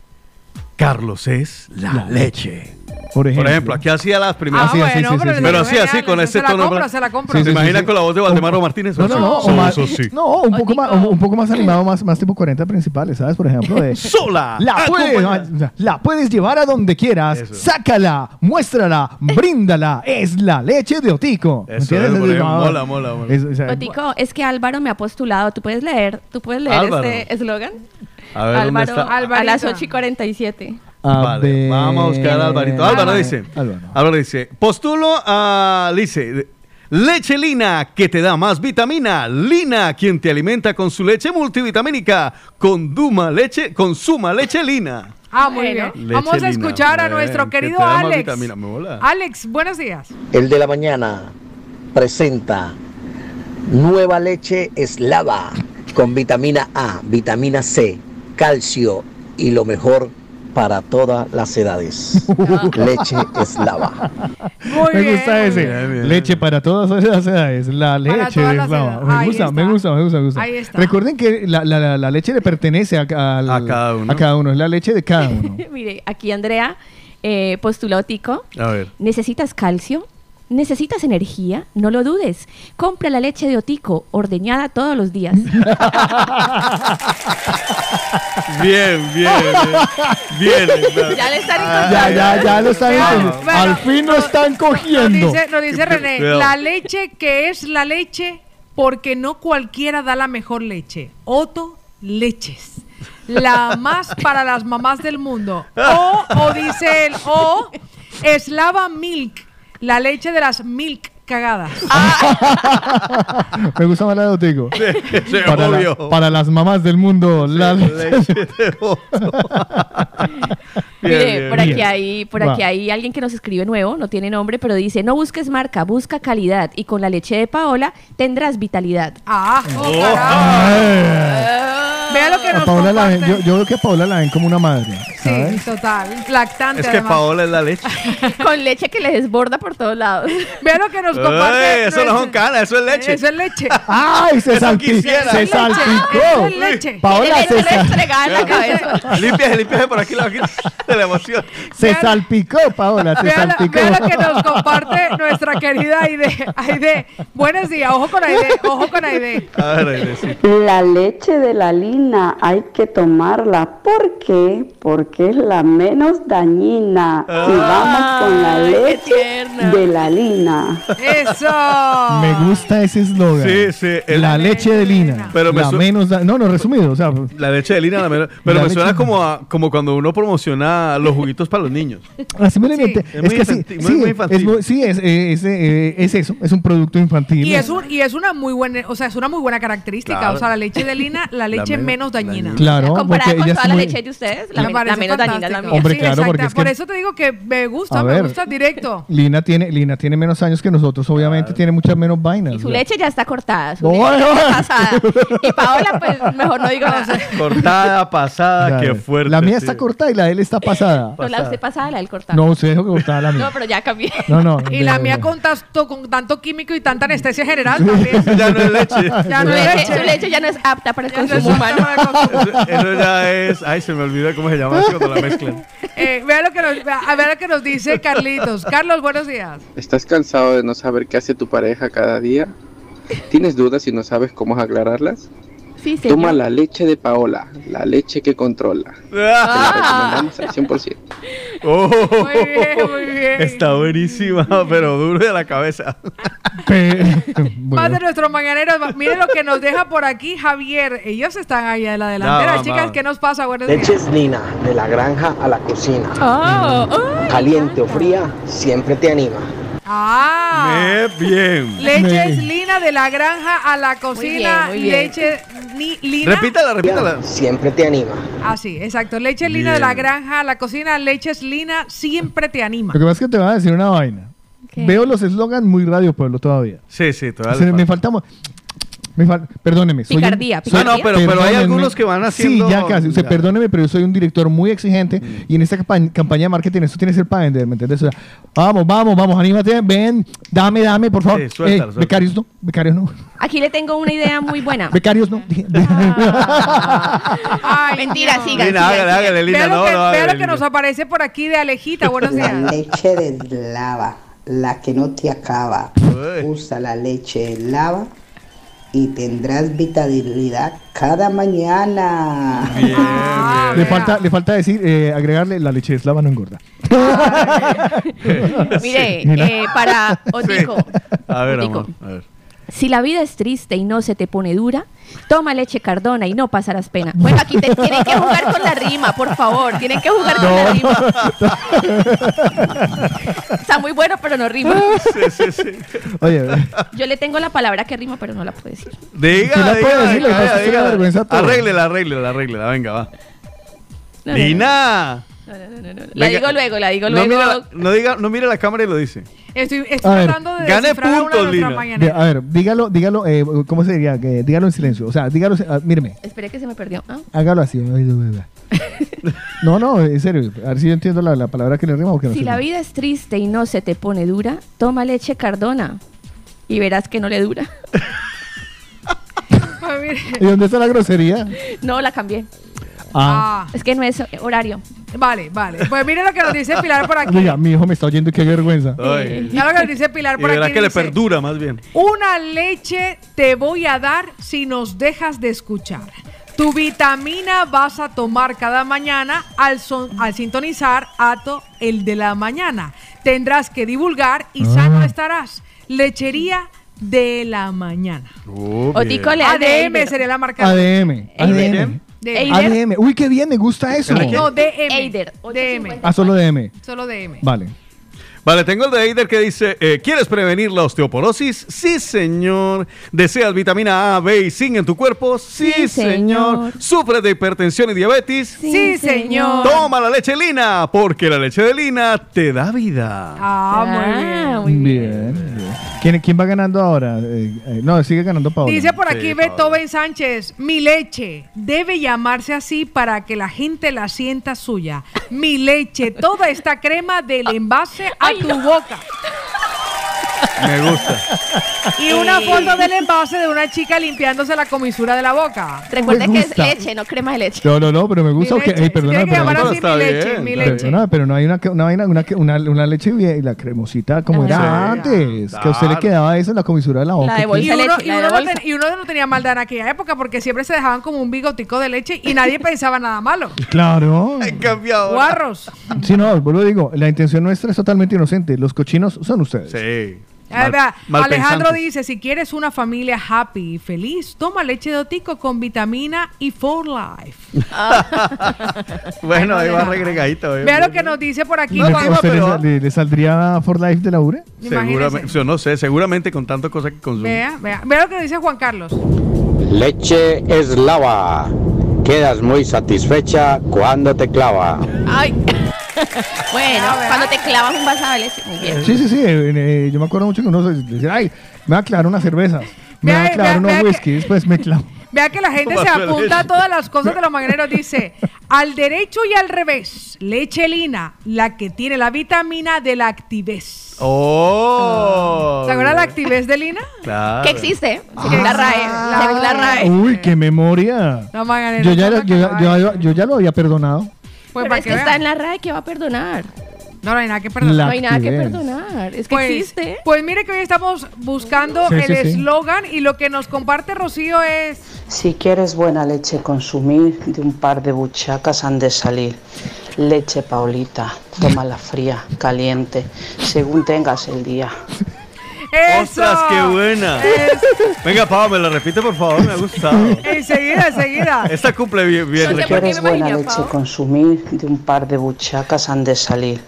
Carlos es la, leche. Por ejemplo. Por ejemplo, aquí hacía las primeras. Ah, Así, bueno, sí, pero, sí, sí. Pero es así, así, con se ese la tono. compro, se la compro. ¿Se imagina con la voz de Valdemaro Martínez? No, no, no. O más- no, un poco, más, un, poco más animado, más, más tipo 40 principales, ¿sabes? Por ejemplo, de. Sola. La puedes, la puedes llevar a donde quieras. Eso. Sácala, muéstrala, bríndala. Es la leche de Otico. ¿Me Eso, entiendes? por ejemplo, Ah, mola, mola, mola. es- o sea, Otico, es que Álvaro me ha postulado. ¿Tú puedes leer? ¿Tú puedes leer Álvaro. este eslogan? A ver, ¿dónde Álvaro, a las Alvarito. 8 y 47. A Vale, ver. vamos a buscar a Alvarito. Álvaro dice. Álvaro. Álvaro dice, postulo a, dice, leche Lina, que te da más vitamina. Lina, quien te alimenta con su leche multivitamínica. Con Duma leche, consuma leche Lina. Ah, muy Bueno. bien. Leche Vamos a Lina, escuchar a nuestro que querido Alex. vitamina, me mola. Alex, buenos días. El de la mañana presenta nueva leche eslava con vitamina A, vitamina C, calcio y lo mejor para todas las edades. leche eslava. Muy me bien, gusta ese. bien. bien. Leche para todas las edades. La leche todas es las la- edades. Me Ahí gusta, me gusta, me gusta, me gusta. Ahí está. Recuerden que la, la- la- la leche le pertenece a, al- A cada uno. a cada uno. Es la leche de cada uno. Mire, aquí Andrea eh, postuló Tico. A ver. ¿Necesitas calcio? ¿Necesitas energía? No lo dudes. Compra la leche de Otico, ordeñada todos los días. Bien, bien, bien. bien ya le están ya, ya, ya lo están Vean, entendiendo. bueno, Al fin lo están Nos cogiendo. dice, nos dice René, la leche que es la leche porque no cualquiera da la mejor leche. Otto Leches. La más para las mamás del mundo. O, o dice él, o Eslava Milk, la leche de las milk cagadas. Me gusta más la de Otico. Sí, Para, la- obvio. para las mamás del mundo, la Leche de. Bien, Mire, bien. por aquí Bien. hay, por Va. aquí hay alguien que nos escribe nuevo, no tiene nombre, pero dice, no busques marca, busca calidad y con la leche de Paola tendrás vitalidad. Ah, oh, Oh. Vea lo que nos Paola la ven- comparte. yo, yo veo que a Paola la ven como una madre. Sí, total. Lactante. Es que además. Paola es la leche. con leche que le desborda por todos lados. Vea lo que nos comparte. Ey, eso no son canas, eso es leche. Eso es leche. ¡Ay! Se, Eso salpi- quisiera. se Eso es leche. salpicó. Eso es leche. Paola Tiene se, leche sa- entregada en la cabeza. Límpiese, límpiese por aquí, la- de la emoción. se Vean- salpicó, Paola. Se Vea, la- salpicó. vea lo que nos comparte nuestra querida Aide. Aide, buenos días. Ojo con Aide. Ojo con Aide. A ver, Aide, sí. La leche de la hay que tomarla. ¿Por qué? Porque es la menos dañina. y vamos con la leche de la lina. Eso. Me gusta ese eslogan. Sí, sí, el- la leche de lina. Pero me la menos. da- No, no, resumido. O sea, La leche de lina, la menor- pero La me suena como, a- como cuando uno promociona los juguitos para los niños. así me inventé. Es que sí, infantil, muy- sí, muy es muy- sí, es, eh, es, eh, es eso. Es un producto infantil. Y es, un, y es una muy buena, o sea, es una muy buena característica. Claro. O sea, la leche de lina, la leche menos menos dañina. Claro, Comparada con ella toda es la muy- leche de ustedes, la, Me la menos dañina es la mía. Hombre, Sí, claro, porque es Por eso te digo que me gusta, me gusta directo. Lina tiene, Lina tiene menos años que nosotros, obviamente tiene muchas menos vainas. Y su leche ya está cortada, su No, leche ya no. está pasada. Y Paola, pues mejor no digo nada. Cortada, pasada, Claro. qué fuerte. La mía está cortada y la de él está pasada. No, la usted pasada, la del cortada. No, usted dijo que cortaba la No, mía. pero ya cambié. No, no. Y la mía con, tanto, con tanto químico y tanta anestesia general también. Ya no es leche. Ya Su no es leche, su leche ya no es apta para el no consumo humano. Eso, eso ya es. Ay, se me olvida cómo se llama cuando la mezclan. Eh, vea lo que nos, vea- a ver lo que nos dice Carlitos. Carlos, buenos días. ¿Estás cansado de no saber qué hace tu pareja cada día? ¿Tienes dudas y no sabes cómo aclararlas? Sí, señor. Toma la leche de Paola, la leche que controla. Te la recomendamos al 100%. Oh, Muy bien, muy bien. Está buenísima, pero duro de la cabeza. Más Bueno. de nuestros mañaneros. Miren lo que nos deja por aquí Javier. Ellos están ahí en la delantera. Chicas. ¿qué nos pasa? Buenos días. Leche Lina, de la granja a la cocina. Oh, ay, Caliente o fría, siempre te anima. Ah. Me bien. Leche Lina de la granja a la cocina. muy bien. Leche ni, Lina. Repítala, repítala. Siempre te anima. Ah, sí, exacto. Leche Lina de la granja a la cocina. Leches Lina siempre te anima. Lo que pasa es que te voy a decir una vaina. ¿Qué? Veo los eslogans muy Radio Pueblo todavía. Sí, sí, O todavía sea, le me falta. faltamos. Me fal- perdóneme. soy un- Picardía, soy- No, no, pero, pero hay algunos que van haciendo. Sí, ya casi. O sea, Ya. perdóneme, pero yo soy un director muy exigente Mm. y en esta campa- campaña de marketing esto tiene que ser para vender, ¿me entiendes? O sea, vamos, vamos, vamos, anímate, ven, dame, dame, por favor. Sí, suéltalo, Eh, suéltalo. becarios no, becarios no, Aquí le tengo una idea muy buena. becarios no. Ay, Mentira, no. sigan, Lina, sigan, hágale, sigan. hágale, Lina, Vea lo no, que, no, vea lo que nos aparece por aquí de Alejita. Buenos La días. leche de lava, la que no te acaba. Uy. Usa la leche lava y tendrás vitalidad cada mañana. Bien, le falta, le falta decir, eh, agregarle la leche de eslava no engorda. Mire, eh, para Otico. A ver, Otico. amor, a ver. Si la vida es triste y no se te pone dura, toma leche cardona y no pasarás pena. Bueno, aquí te- tienen que jugar con la rima, por favor. Tienen que jugar con la rima. Está muy bueno, pero no rima. Oye, Yo le tengo la palabra que rima, pero no la puedo decir. Diga, Sí la diga, puede decir, diga, diga. todo. Arréglela, arréglela, arréglela. Venga, va. No, no, Lina. La Venga. digo luego, la digo No luego. mira, la- no diga, no mire la cámara y lo dice. Estoy, estoy A ver. tratando de Gane descifrar una de puntos, Lina. a ver, dígalo, dígalo, eh, ¿cómo se diría? Que, dígalo en silencio. O sea, dígalo, ah, míreme, Esperé que se me perdió. Ah. hágalo así. No, no, en serio. A ver si yo entiendo la, la palabra que le rima o que no Si la vida es triste y no se te pone dura, toma leche cardona y verás que no le dura. ¿Y dónde está la grosería? No, la cambié. Ah. Es que no es horario. Vale, vale. Pues mire lo que nos dice Pilar por aquí. Mira, mi hijo me está oyendo y qué vergüenza. Ay. Ya lo que nos dice Pilar Y por verá aquí. que le perdura más bien. Una leche te voy a dar si nos dejas de escuchar. Tu vitamina vas a tomar cada mañana al, son- al sintonizar Ato el de la mañana. Tendrás que divulgar y sano Ah. estarás. Lechería de la mañana. Le hace ADM sería la marca. ADM. ADM. De- ADM. Uy, qué bien, me gusta eso. No, DM. Eider. DM. Ah, solo DM. Solo DM. Vale. Vale, tengo el de Eider que dice, eh, ¿quieres prevenir la osteoporosis? Sí, señor. ¿Deseas vitamina A, B y zinc en tu cuerpo? Sí, Sí, señor. señor. ¿Sufres de hipertensión y diabetes? Sí, señor. Toma la leche Lina, porque la leche de Lina te da vida. Ah, muy bien. Bien. bien. ¿Quién, quién va ganando ahora? Eh, eh, no, sigue ganando Paola. Dice por aquí Sí, Beethoven Sánchez, mi leche debe llamarse así para que la gente la sienta suya. Mi leche, toda esta crema del envase a tu boca. Me gusta. Y una foto del envase de una chica limpiándose la comisura de la boca. Recuerde Me que es gusta. leche, no crema de leche. No, no, no, pero me gusta. Mi que, leche. ey, perdona, Tiene que pero, llamar no, así está mi leche, bien. mi pero, leche. no, pero no hay una, una, vaina- una, una, una leche y la cremosita como era Sí. antes. Que a usted le Claro. quedaba eso en la comisura de la boca. La de ¿qué? bolsa. Y uno, leche, y la de uno no bolsa. ten- y uno no tenía maldad en aquella época porque siempre se dejaban como un bigotico de leche y nadie pensaba nada malo. Claro. En cambio ahora- Guarros. Sí, no, vuelvo a digo, la intención nuestra es totalmente inocente. Los cochinos son ustedes. Sí. Mal- mal Alejandro dice, si quieres una familia happy y feliz, toma leche de otico con vitamina y for life. Bueno, ahí va regregadito. eh. Vea lo que nos dice por aquí. ¿Le- No, Juan- ¿A usted le, pero- le- le saldría For Life de la URE? Seguramente, yo no sé, seguramente con tanta cosa que consume. Vea, vea, vea lo que dice Juan Carlos. Leche eslava. Quedas muy satisfecha cuando te clava. Ay. bueno, cuando te clavas un leche. Muy bien. Sí, sí, sí. eh, eh, yo me acuerdo mucho que uno se- decía, ay, me va a clavar una cerveza. Me va Vea, a clavar vea, unos vea que- whisky, después me clavo. Vea que la gente se apunta a todas las cosas de los mañaneros. Dice, al derecho y al revés, leche lina, la que tiene la vitamina de la activez. ¡Oh! ¿Se acuerdan la activez de lina? Claro. Que existe, según la RAE. Según la RAE. Uy, qué memoria. No, Yo ya, yo, ya- yo ya lo había perdonado. Pues Pero para es que que está en la RAE que va a perdonar. No, no hay nada que perdonar. La no hay nada que perdonar. Es que Pues, existe. pues mire que hoy estamos buscando Sí, el sí, sí. eslogan y lo que nos comparte Rocío es Si quieres buena leche consumir, de un par de buchacas han de salir. Leche Paulita, tómala fría, caliente, según tengas el día. ¡Eso! ¡Ostras, qué buena! Venga, Pau, me la repite, por favor, me ha gustado. Enseguida, enseguida. Esta cumple bien. bien No sé Si por qué quieres me buena leche Pau. consumir, de un par de buchacas han de salir.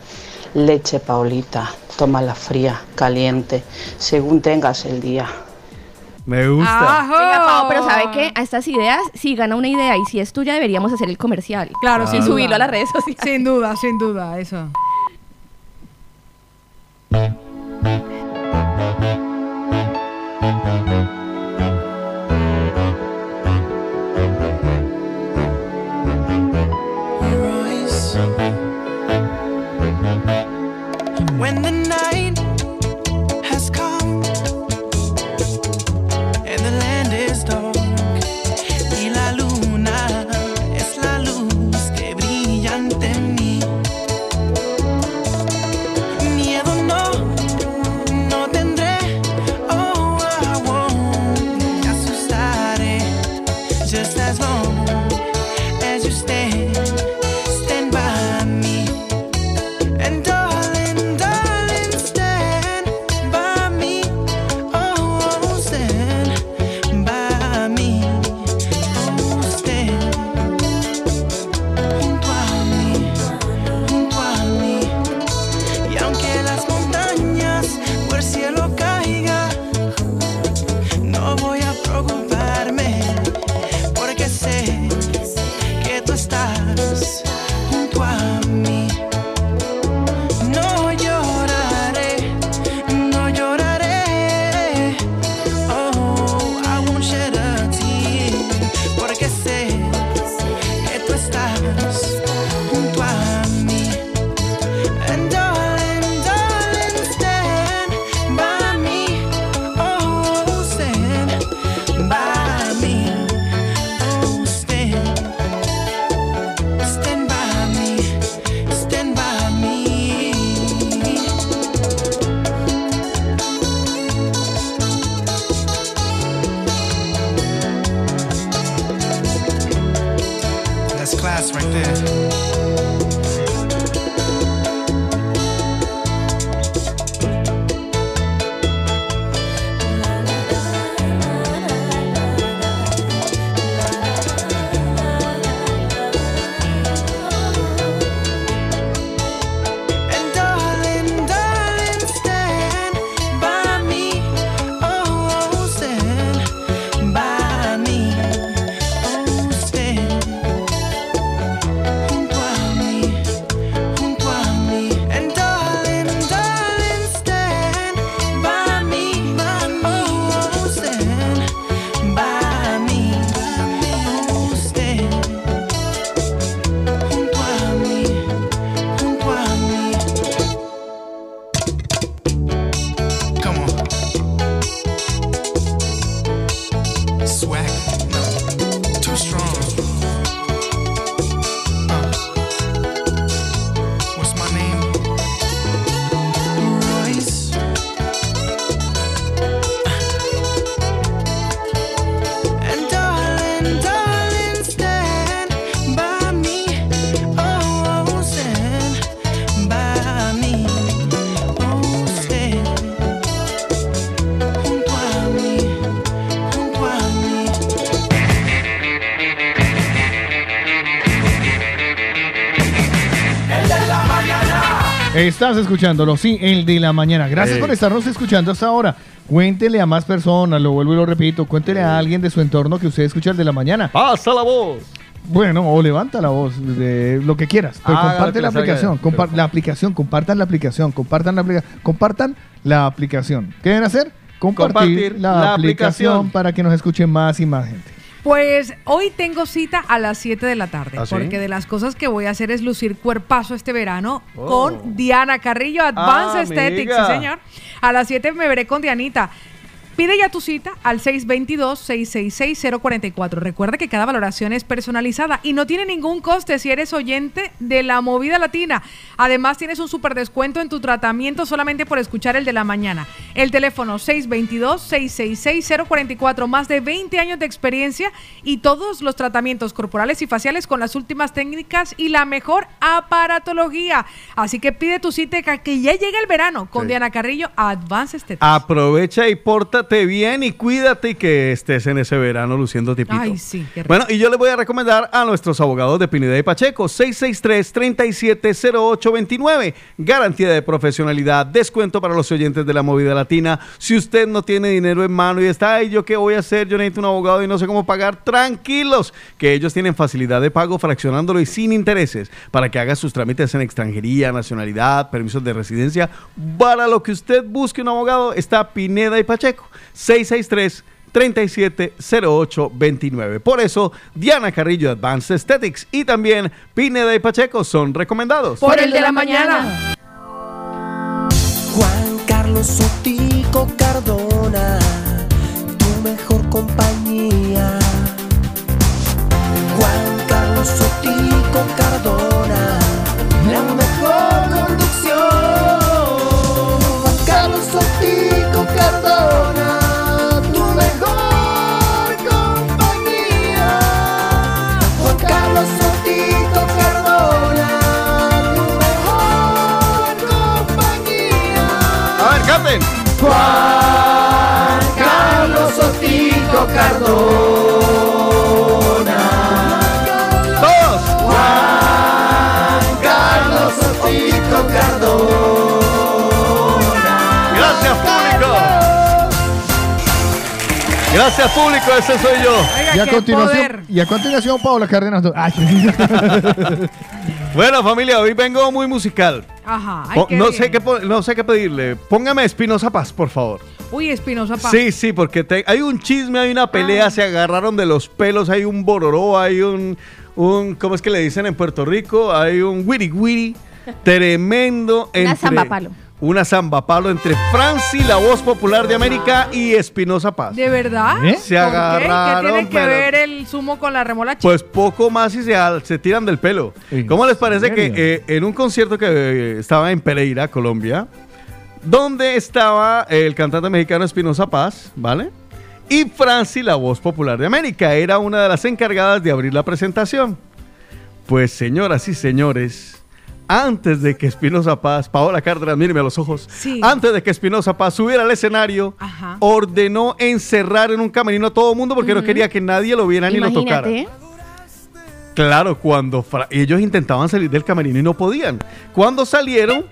Leche Paulita, tómala fría, caliente, según tengas el día. Me gusta. ¡Ajo! Venga, Pau, pero ¿sabe qué? A estas ideas, si gana una idea y si es tuya, deberíamos hacer el comercial. Claro, Y sin subirlo a las redes sociales. Sin duda, sin duda, eso. Thank you. Estás escuchándolo, sí, el de la mañana. Gracias por estarnos escuchando hasta ahora. Cuéntele a más personas, lo vuelvo y lo repito, cuéntele a alguien de su entorno que usted escucha el de la mañana. ¡Pasa la voz! Bueno, o levanta la voz, de lo que quieras. Pero Ah, comparte la aplicación, compa- la aplicación, compartan la aplicación, compartan la aplicación, compartan la aplicación. ¿Qué deben hacer? Compartir, Compartir la, la aplicación, aplicación. para que nos escuche más y más gente. Pues hoy tengo cita a las 7 de la tarde, ¿Ah, sí? porque de las cosas que voy a hacer es lucir cuerpazo este verano Oh. con Diana Carrillo, Advanced Ah, Aesthetics, sí señor. A las 7 me veré con Dianita. Pide ya tu cita al 622-666-044. Recuerda que cada valoración es personalizada y no tiene ningún coste si eres oyente de la movida latina. Además, tienes un super descuento en tu tratamiento solamente por escuchar el de la mañana. El teléfono 622-666-044. Más de 20 años de experiencia y todos los tratamientos corporales y faciales con las últimas técnicas y la mejor aparatología. Así que pide tu cita que ya llegue el verano con Sí. Diana Carrillo Advanced Aesthetics. Aprovecha y pórtate bien y cuídate y que estés en ese verano luciendo tipito. Ay, sí, qué rico. Bueno, y yo les voy a recomendar a nuestros abogados de Pineda y Pacheco, 663-370829. Garantía de profesionalidad, descuento para los oyentes de la movida latina. Si usted no tiene dinero en mano y está, ay, ¿yo qué voy a hacer? Yo necesito un abogado y no sé cómo pagar. Tranquilos, que ellos tienen facilidad de pago fraccionándolo y sin intereses para que haga sus trámites en extranjería, nacionalidad, permisos de residencia. Para lo que usted busque un abogado, está Pineda y Pacheco, 663 370829. Por eso, Diana Carrillo Advanced Aesthetics y también Pineda y Pacheco son recomendados. Por el de la mañana. Juan Carlos Sotico Cardona, tu mejor compañía. Juan Carlos Sotico Cardona, la mejor Juan Carlos Sotico Cardona. Gracias, público. Ese soy yo. y, a continuación, y a continuación, Paola Cárdenas. Ay, Bueno, familia, hoy vengo muy musical. Ajá. ay, qué no, bien. sé qué, no sé qué pedirle. Póngame Espinosa Paz, por favor. Uy, Espinosa Paz. Sí, sí, porque te- hay un chisme, hay una pelea, Ah. se agarraron de los pelos, hay un bororó, hay un, un ¿cómo es que le dicen en Puerto Rico? Hay un wiri wiri tremendo Una entre... zambapalo. Una zambapalo entre Franci, la voz popular de América, y Espinosa Paz. ¿De verdad? ¿Eh? ¿Por Se qué? agarraron, ¿Qué tiene que pero- ver el zumo con la remolacha? Pues poco más y se, al- se tiran del pelo. ¿Cómo les parece que eh, en un concierto que eh, estaba en Pereira, Colombia, donde estaba el cantante mexicano Espinosa Paz, ¿vale? Y Franci, la voz popular de América, era una de las encargadas de abrir la presentación. Pues señoras y señores, antes de que Espinosa Paz, Paola Cárdenas, míreme a los ojos, Sí. antes de que Espinosa Paz subiera al escenario, Ajá. ordenó encerrar en un camerino a todo el mundo porque no quería que nadie lo viera ni lo tocara. Imagínate. Claro, cuando ellos intentaban salir del camerino y no podían. Cuando salieron,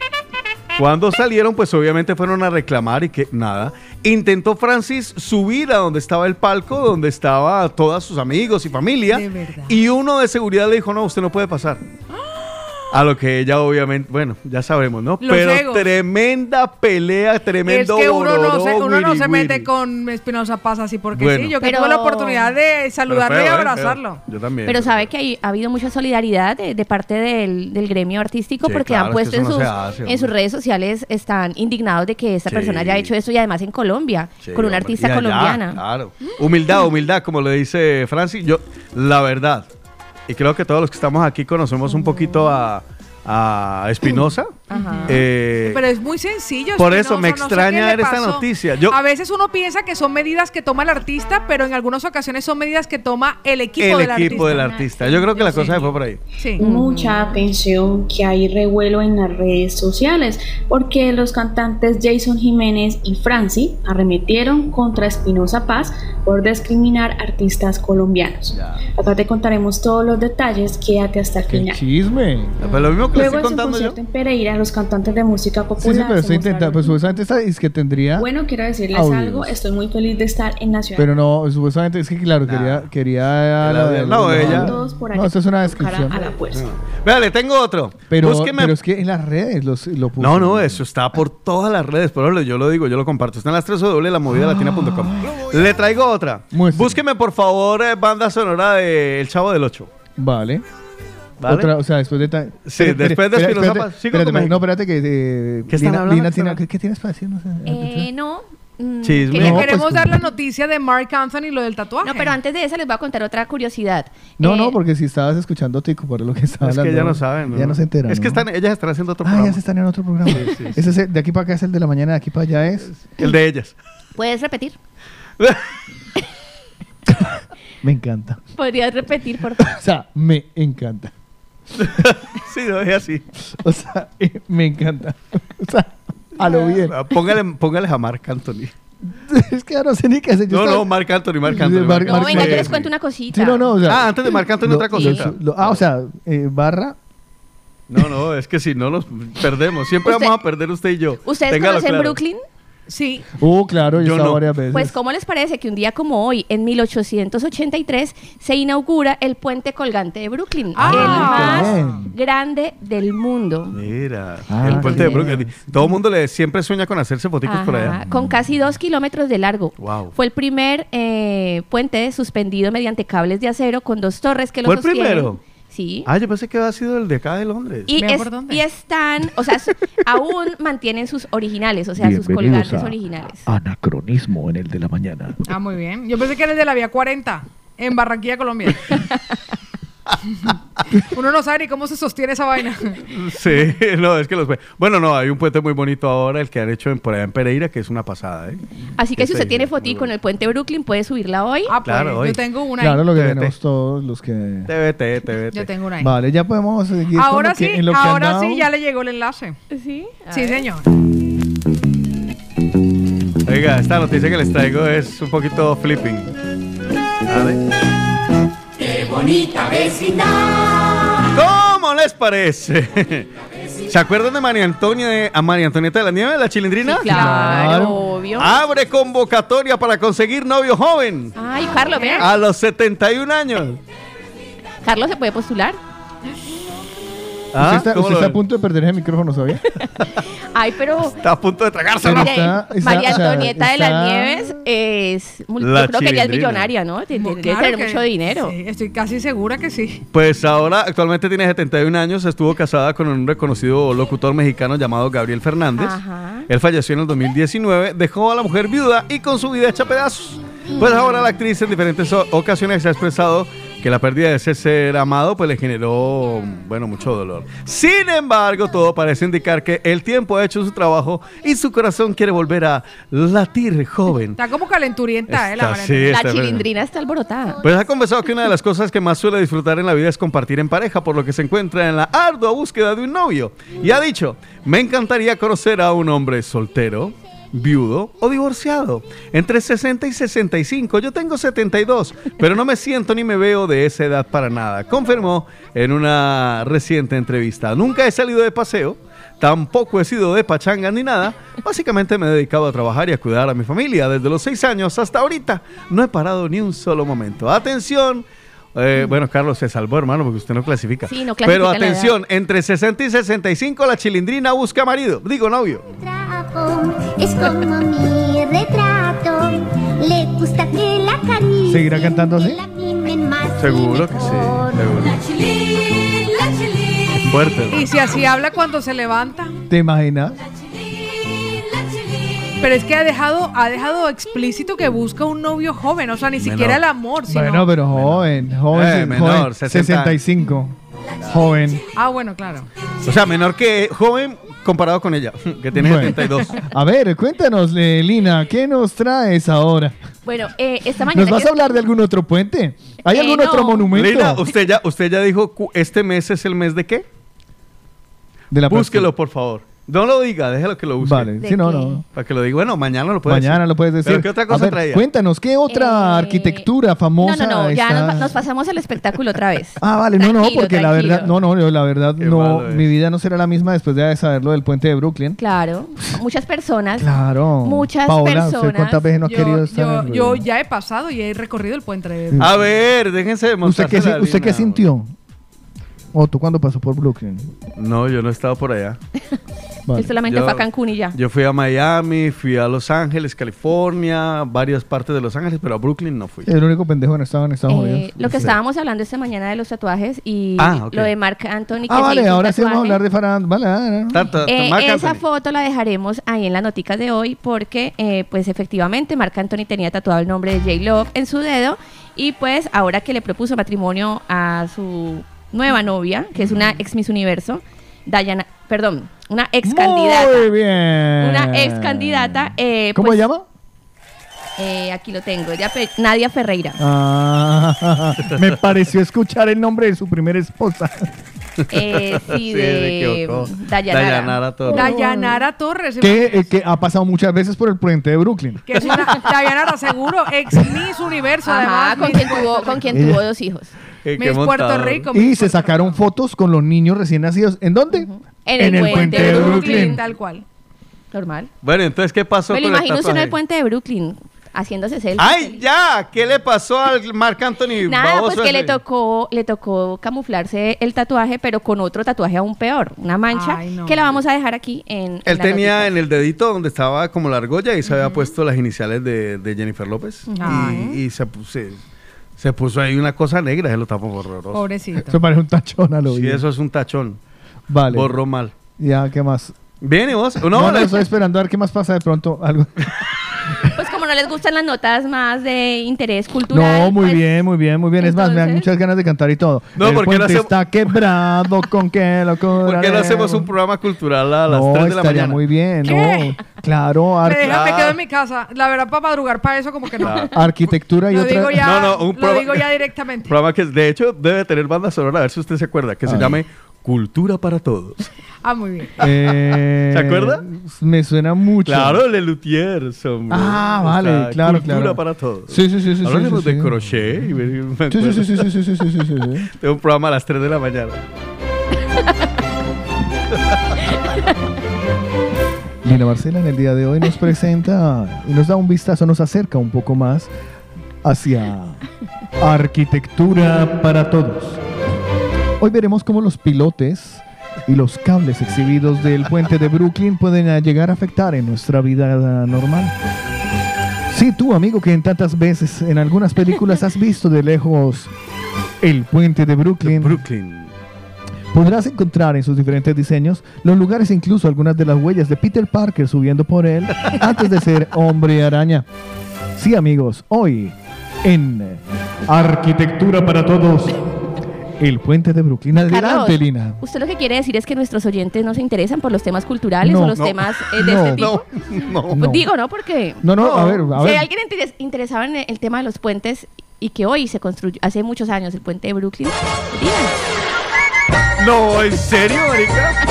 cuando salieron, pues obviamente fueron a reclamar y que nada. Intentó Francis subir a donde estaba el palco, donde estaba todos sus amigos y familia. De verdad. Y uno de seguridad le dijo, no, usted no puede pasar. A lo que ella obviamente, bueno, ya sabremos, ¿no? Los Pero egos. tremenda pelea, tremendo es que uno no se, bororó, uno no wiri, se mete con Espinosa Paz así porque Bueno. sí. Yo que Pero- tuve la oportunidad de saludarlo y abrazarlo. Yo también. Pero sabe que hay- ha habido mucha solidaridad de, de parte del, del gremio artístico Sí, porque claro, han es que puesto en, eso no sus, se hace, en sus redes sociales, están indignados de que esta Sí. persona haya hecho eso y además en Colombia, Sí, con una hombre. artista Y allá, colombiana. Claro. Humildad, humildad, como le dice Francis. Yo, la verdad, y creo que todos los que estamos aquí conocemos un poquito a, Espinosa. Ajá. Eh, Pero es muy sencillo. por eso me no sé extraña ver esta noticia. Yo- a veces uno piensa que son medidas que toma el artista, pero en algunas ocasiones son medidas que toma el equipo el del equipo artista. del artista. Yo creo que la cosa se fue por ahí. Sí. Mucha atención que hay revuelo en las redes sociales porque los cantantes Jason Jiménez y Franci arremetieron contra Espinosa Paz por discriminar artistas colombianos. Acá te contaremos todos los detalles, quédate hasta el ¡Qué final. chisme! Lo mismo que le Luego estoy contando yo. concierto en Pereira, los cantantes de música popular sí, pero se estoy intentando, pues supuestamente está, es que tendría... Bueno, quiero decirles audios. algo, estoy muy feliz de estar en Nacional. Pero no, supuestamente es que claro, quería, quería El la- no, la- ella- Todos por No, esto es una descripción. a la. Vea, le tengo otro. Pero, Búsqueme- pero es que en las redes los, lo puso. No, no, eso está por todas las redes. Por ejemplo, yo lo digo, yo lo comparto. Está en las 3 w la movida latina.com. Le traigo otra. Búsqueme, por favor, eh, banda sonora de El Chavo del 8. Vale. ¿Vale? Otra, o sea, después de... ta- Sí, después de Espinosa. Sigo espérate, con no, espérate que... eh, ¿Qué están Lina- hablando? Lina ¿Qué tiene- están ¿qué, qué tienes para decir? No sé. Eh, no. mm, quería- No, Queremos pues, dar la noticia de Mark Anthony, lo del tatuaje. No, pero antes de eso les voy a contar otra curiosidad. No, Eh, no, porque si estabas escuchando Tico, por lo que estaba Es que hablando. ya no saben. Ya no se enteran. Es que ¿no? están, ellas están haciendo otro Ah, programa. ya se están en otro programa. Sí, sí, sí. Ese es el- de aquí para acá es el de la mañana, de aquí para allá es... El de ellas. ¿Puedes repetir? Me encanta. ¿Podrías repetir, por favor? O sea, me encanta. sí, lo dejé así. O sea, me encanta. O sea, a lo bien. Ah, Póngale, póngale a Marc Anthony. es que ya no sé ni qué hacer. Yo No, estaba- no, Marc Anthony, Marc Anthony. Mar- No, venga, yo les cuento una cosita. Sí, no, no. O sea, Ah, antes de Marc Anthony, lo- otra cosita. lo- lo- ah, o sea, eh, barra. No, no, es que si no los perdemos. Siempre Usted- vamos a perder usted y yo. ¿Ustedes Téngalo conocen claro. Brooklyn? Sí. Uh, claro, yo, Yo no. varias veces. Pues, ¿cómo les parece que un día como hoy, en 1883, se inaugura el puente colgante de Brooklyn? Ah, el más bien. grande del mundo. Mira, Ah, el puente de. Brooklyn. Todo el mundo le siempre sueña con hacerse foticos por allá. con casi dos kilómetros de largo. Wow. Fue el primer eh, puente suspendido mediante cables de acero con dos torres que lo ¿Fue el sostienen. primero? Sí. Ah, yo pensé que había sido el de acá de Londres. Y, es- por dónde. y están, o sea, aún mantienen sus originales, o sea, sus colgantes a originales. Anacronismo en el de la mañana. Ah, muy bien. Yo pensé que era el de la vía 40, en Barranquilla, Colombia. Uno no sabe ni cómo se sostiene esa vaina. Sí, no, es que los... Bueno, no, hay un puente muy bonito ahora, el que han hecho en, por allá en Pereira, que es una pasada, ¿eh? Así que si usted tiene en bueno. el puente Brooklyn, puede subirla hoy. Ah, pues, Claro, hoy. yo tengo una Claro, ahí. lo que TVT. tenemos todos los que. TVT, TVT. Yo tengo una ahí. Vale, ya podemos seguir. con Ahora que- sí, en lo que ahora sí ya le llegó el enlace. Sí. A Sí, ver. señor. Oiga, esta noticia que les traigo es un poquito flipping. ¿Vale? Qué bonita vecindad. ¿Cómo les parece? ¿Se acuerdan de María Antonia de, a María Antonieta de la Nieve, la chilindrina? Claro, Claro. obvio. Abre convocatoria para conseguir novio joven Ay, Carlos, vea. a los 71 años. Carlos se puede postular. Usted, está, ¿cómo usted lo está a ven? punto de perder ese micrófono, ¿sabía? Ay, pero Está a punto de tragárselo. Mire, está- está- María o sea, Antonieta de las Nieves es. La yo creo que ella es millonaria, ¿no? Tiene Pues claro tener que- mucho dinero. sí, estoy casi segura que sí. Pues ahora actualmente tiene 71 años, estuvo casada con un reconocido locutor mexicano llamado Gabriel Fernández. Ajá. Él falleció en el 2019, dejó a la mujer viuda y con su vida hecha pedazos. Pues ahora la actriz en diferentes ocasiones se ha expresado que la pérdida de ese ser amado pues le generó, bueno, mucho dolor. Sin embargo, todo parece indicar que el tiempo ha hecho su trabajo y su corazón quiere volver a latir joven. Está como calenturienta, ¿eh? La Está, sí, La está chilindrina está alborotada. Pues ha confesado que una de las cosas que más suele disfrutar en la vida es compartir en pareja, por lo que se encuentra en la ardua búsqueda de un novio. Y ha dicho, me encantaría conocer a un hombre soltero, viudo o divorciado. Entre 60 y 65, yo tengo 72, pero no me siento ni me veo de esa edad para nada, confirmó en una reciente entrevista. Nunca he salido de paseo. Tampoco he sido de pachanga ni nada. Básicamente me he dedicado a trabajar y a cuidar a mi familia. Desde los seis años hasta ahorita no he parado ni un solo momento. Atención. eh, bueno, Carlos se salvó, hermano, porque usted no clasifica. Sí, no Pero clasifica la atención, entre 60 y 65 la chilindrina busca marido. Digo novio. Es como mi retrato. Le gusta que la caricia. ¿Seguirá cantando así? Seguro que sí. Seguro. Fuerte. Y si así habla cuando se levanta. ¿Te imaginas? Pero es que ha dejado, ha dejado explícito que busca un novio joven, o sea, ni siquiera el amor, sino... Bueno, pero joven, joven, Eh, sí, menor, joven, 60. 65. Joven. Ah, bueno, claro. O sea, menor que joven comparado con ella, que tiene Bueno. 72. A ver, cuéntanos, eh, Lina, ¿qué nos traes ahora? Bueno, eh, esta mañana... ¿Nos vas a hablar de algún otro puente? ¿Hay Eh, algún no. otro monumento? Lina, usted ya, usted ya dijo, ¿este mes es el mes de qué? De la Búsquelo, por favor. No lo diga, déjelo que lo busque. Vale, ¿De sí, no, qué? no. Para que lo diga. Bueno, mañana lo puede Mañana decir. lo puedes decir. ¿Pero qué otra cosa ver, traía? Cuéntanos, ¿qué otra arquitectura No, famosa no, no, ya está? nos, nos pasamos al espectáculo otra vez. Ah, vale, no, no, Tranquilo, porque la verdad, no, no, yo la verdad, no, mi vida no será la misma después de saber lo del puente de Brooklyn. Claro, muchas personas. Claro. Muchas Paola, ¿usted personas. cuántas veces no ha Yo, querido estar yo, Brooklyn? ya he pasado y he recorrido el puente de... A ver, déjense de ¿Usted qué, ¿Usted qué Lina. Sintió? Otto, ¿cuándo pasó por Brooklyn? No, yo no he estado por allá. Vale. Él solamente Yo- fue a Cancún y ya. Yo fui a Miami, fui a Los Ángeles, California, varias partes de Los Ángeles, pero a Brooklyn no fui. El único pendejo que no estaba en Estados Eh, Unidos. lo que Sí. estábamos hablando esta mañana de los tatuajes y Ah, lo de Mark Anthony. que Ah, vale, ahora sí vamos a hablar de Farhan. Vale, ah. Tanto, Eh, esa Anthony. foto la dejaremos ahí en las noticas de hoy porque, eh, pues efectivamente, Marc Anthony tenía tatuado el nombre de J. Love en su dedo y pues ahora que le propuso matrimonio a su nueva novia, que es una ex Miss Universo, Diana, perdón, una ex candidata. Muy bien. Una ex candidata. eh, ¿Cómo pues, se llama? eh, aquí lo tengo, Nadia Ferreira. Ah, me pareció escuchar el nombre de su primera esposa. Eh, sí, de. Dayanara. Dayanara Torres. Dayanara Torres. que, eh, que ha pasado muchas veces por el puente de Brooklyn. Que es una Dayanara seguro, ex Miss Universo, Ajá, además. con quien tuvo, con quien tuvo dos hijos. Qué Miss Puerto montador. Rico. Y Miss se Puerto sacaron fotos con los niños recién nacidos. ¿En dónde? En el puente de Brooklyn, Brooklyn. tal cual. Normal. Bueno, entonces, ¿qué pasó Me lo imagino en el puente de Brooklyn haciéndose selfie. ¡Ay, ya! ¿Qué le pasó al Marc Anthony Nada, pues que le tocó, le tocó camuflarse el tatuaje, pero con otro tatuaje aún peor, una mancha, Ay, no. que la vamos a dejar aquí en. en Él la tenía en el dedito donde estaba como la argolla y se había puesto las iniciales de, de Jennifer López. Ay. Y, y se, se, se puso ahí una cosa negra, se lo tapó horroroso. Pobrecito. Eso parece un tachón a lo Sí, bien. eso es un tachón. Vale. Borró mal. Ya, ¿qué más? Bien, ¿y vos? No, No, no, estoy esperando a ver qué más pasa de pronto. Algo. Como no les gustan las notas más de interés cultural. No, muy pues, bien, muy bien, muy bien. Es más, me dan muchas ganas de cantar y todo. No, el ¿por qué no hacemos- está quebrado, con qué locura. ¿Por qué no hacemos un programa cultural a las No, 3 de la estaría mañana? muy bien. ¿Qué? No, claro, Me, deja- me quedo en mi casa. La verdad, para madrugar para eso, como que no. arquitectura y Lo otra. digo ya, No, no, un lo programa- digo ya directamente. programa que de hecho debe tener banda sonora, a ver si usted se acuerda, que se llame Cultura para Todos. Ah, muy bien. Eh, ¿Se acuerda? Me suena mucho. Claro, Le Luthiers, hombre. Ah, O vale, sea, claro, Cultura claro. para Todos. Sí, sí, sí, sí, sí, de sí. crochet. y me- Sí, sí, sí, sí, acuerdo. sí, sí, sí, sí, sí, sí. Tengo un programa a las 3 de la mañana. Lina Marcela en el día de hoy nos presenta y nos da un vistazo, nos acerca un poco más hacia arquitectura para todos. Hoy veremos cómo los pilotes y los cables exhibidos del puente de Brooklyn pueden llegar a afectar en nuestra vida normal. Sí, tú, amigo, que en tantas veces en algunas películas has visto de lejos el puente de Brooklyn. Brooklyn. Podrás encontrar en sus diferentes diseños los lugares incluso algunas de las huellas de Peter Parker subiendo por él antes de ser hombre araña. Sí amigos, hoy en Arquitectura para todos. El puente de Brooklyn. Adelante, Carlos, Lina. ¿usted lo que quiere decir es que nuestros oyentes no se interesan por los temas culturales No. o los No. temas eh, de No. este tipo? No, no. Digo, ¿no? Porque No, no, a ver, a si ver. hay alguien interes- interesado en el tema de los puentes y que hoy se construyó, hace muchos años, el puente de Brooklyn, díganos. No, ¿en serio, marica?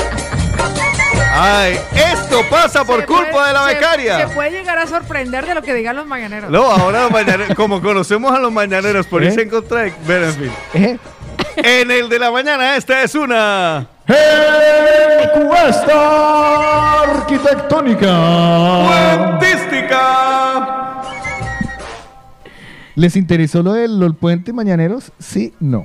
Ay, esto pasa por Se culpa puede- de la se- becaria. Se, puede llegar a sorprender de lo que digan los mañaneros. No, ahora los mañaneros, como conocemos a los mañaneros por ¿Eh? irse en contra de... Bueno, en fin. ¿Eh? En el de la mañana, esta es una... Encuesta arquitectónica. ¡Cuentística! ¿Les interesó lo del lo del puente mañaneros? Sí, no.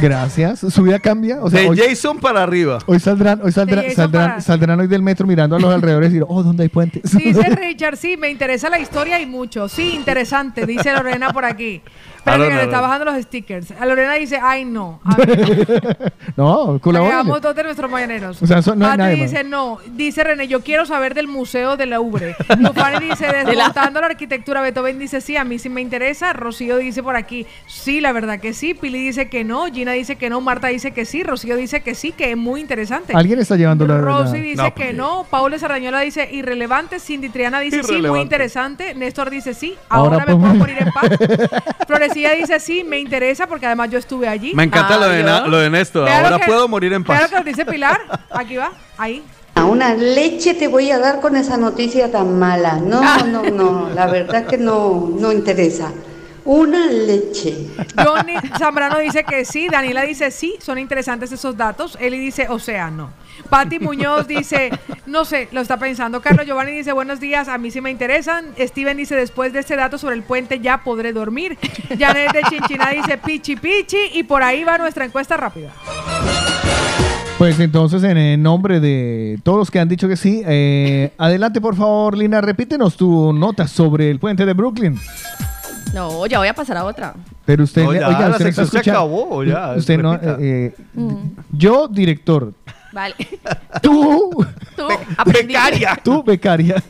Gracias. ¿Su vida cambia? O sea, de hoy, Jason para arriba. hoy saldrán, hoy saldrán, saldrán, para- saldrán hoy del metro mirando a los alrededores y dirán, oh, ¿dónde hay puentes? Dice Richard, sí, me interesa la historia y mucho. Sí, interesante, dice Lorena por aquí. Espérate que Lorena, le está bajando los stickers. A Lorena dice, ay no. A no, colaboren. Hagamos dos de nuestros mañaneros. O sea, eso no hay nadie dice no. Dice René, yo quiero saber del Museo de la Louvre. Lufani dice, desmontando la arquitectura. Beethoven dice, sí, a mí sí me interesa. Rocío dice por aquí, sí, la verdad que sí. Pili dice que no. Gina dice que no. Marta dice que sí. Rocío dice que sí, que es muy interesante. Alguien está llevando la Rosy la- dice No, que no. Paula Sardañola dice irrelevante. Cindy Triana dice sí, muy interesante. Néstor dice sí. Ahora Ahora, me puedo morir en paz. Florecilla dice sí, me interesa porque además yo estuve allí. Me encanta lo, de, Na- lo de Néstor. Lo Ahora que- puedo morir en paz. lo que nos dice Pilar. Aquí va, ahí. A una leche te voy a dar con esa noticia tan mala. No, no, no, la verdad que no, no interesa. Una leche. Johnny Zambrano dice que sí, Daniela dice sí, son interesantes esos datos. Eli dice, o sea, no. Patti Muñoz dice, no sé, lo está pensando. Carlos Giovanni dice, buenos días, a mí sí me interesan. Steven dice, después de este dato sobre el puente ya podré dormir. Janet de Chinchina dice, pichi pichi. Y por ahí va nuestra encuesta rápida. Pues entonces, en el nombre de todos los que han dicho que sí, eh, adelante por favor, Lina, repítenos tu nota sobre el puente de Brooklyn. No, ya voy a pasar a otra. Pero usted, No, ya, oiga, la usted no se acabó, ya, Usted no, eh, eh, Mm. yo, director. Vale. Tú, Tú, aprendí. tú, becaria.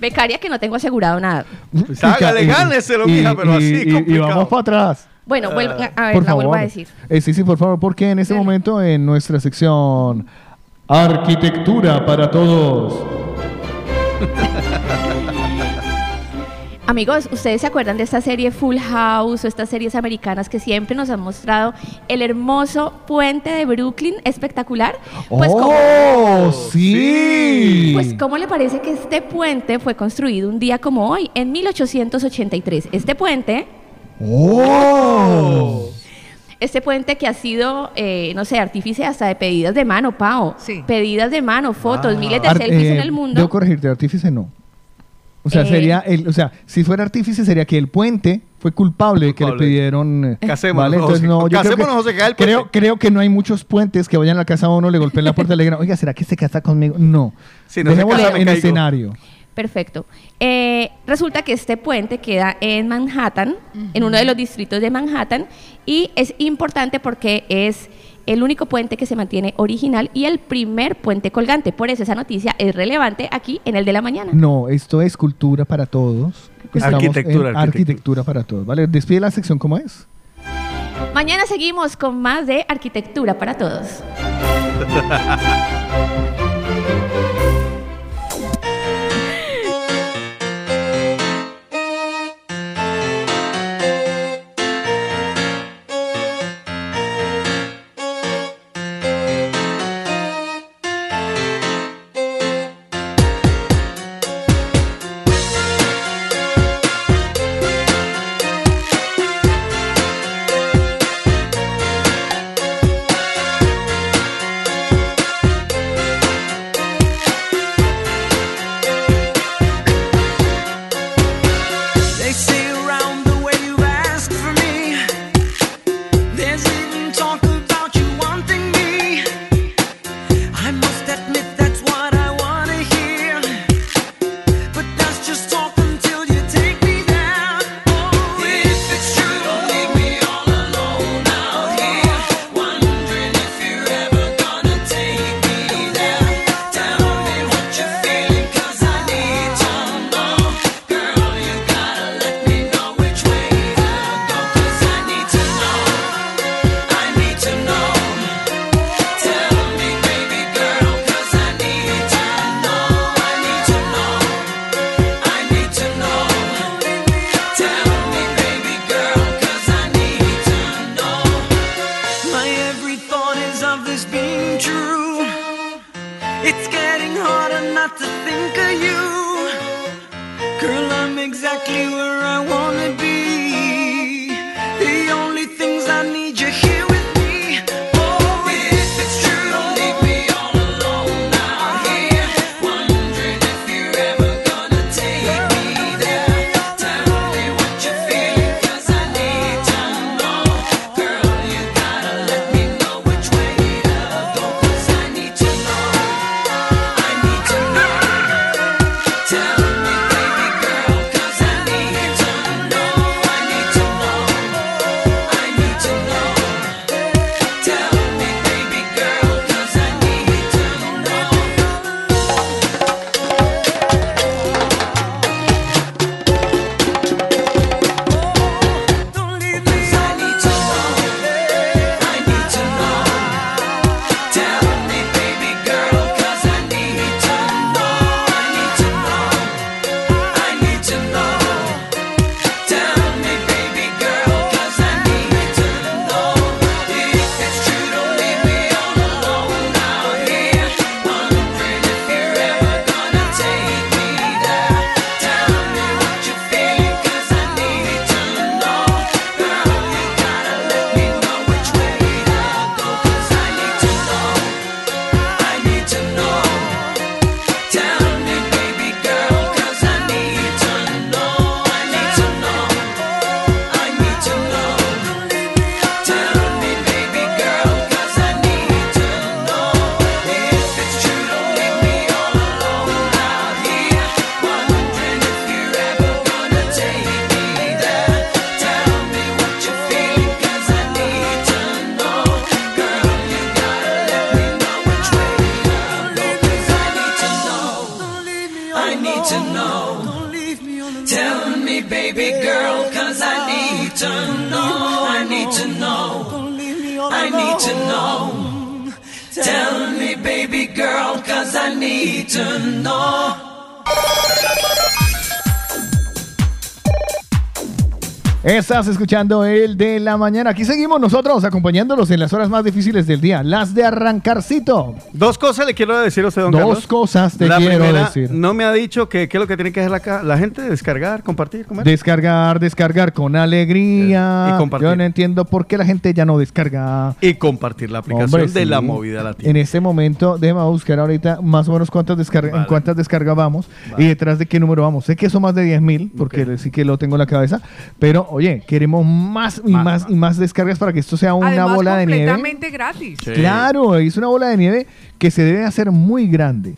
Becaria que no tengo asegurado nada. Pues hágale, gáneselo, y- mija, pero y- así y- y, complicado. vamos para atrás. Bueno, vuelvo, a ver, por la favor. vuelvo a decir. Eh, sí, sí, por favor, porque en este momento en nuestra sección Arquitectura para Todos. Amigos, ¿ustedes se acuerdan de esta serie Full House o estas series americanas que siempre nos han mostrado el hermoso puente de Brooklyn espectacular? Pues, ¡Oh, ¿cómo, sí! pues, ¿cómo le parece que este puente fue construido un día como hoy, en 1883? Este puente, ¡Oh! este puente que ha sido, eh, no sé, artífice hasta de pedidas de mano, Pau. Pedidas de mano, fotos, miles de Ar- selfies en eh, el mundo. Debo corregirte, artífice no. O sea, Eh. sería el, o sea, si fuera artífice sería que el puente fue culpable, de que le pidieron. eh, Casémonos, ¿vale? Entonces no, yo creo que, José, que el puente. creo, creo que no hay muchos puentes que vayan a la casa a uno, le golpeen la puerta y le digan, oiga, ¿será que se casa conmigo? No. Si no se Dejémoslo casa, en caigo. escenario. Perfecto. Eh, resulta que este puente queda en Manhattan, en uno de los distritos de Manhattan, y es importante porque es el único puente que se mantiene original y el primer puente colgante. Por eso esa noticia es relevante aquí en el de la mañana. No, esto es cultura para todos. Estamos Arquitectura, en arquitectura. arquitectura para todos. ¿Vale? Despide la sección, ¿cómo es? Mañana seguimos con más de arquitectura para todos. Estás escuchando el de la mañana. Aquí seguimos nosotros acompañándolos en las horas más difíciles del día, las de arrancarcito. Dos cosas le quiero decir a usted, don Dos Carlos. cosas te la quiero primera, decir. No me ha dicho que qué es lo que tiene que hacer la, la gente, descargar, compartir, comer. Descargar, descargar con alegría. Y compartir. Yo no entiendo por qué la gente ya no descarga. y compartir la aplicación Hombre, de sí. la movida latina. En este momento, déjame buscar ahorita más o menos cuántas descarga, en cuántas descargas vamos y detrás de qué número vamos. Sé que son más de 10 mil, porque sí que lo tengo en la cabeza, pero oye, queremos más y más, y más descargas para que esto sea una Además, bola de nieve. completamente gratis. Claro, es una bola de nieve que se debe hacer muy grande.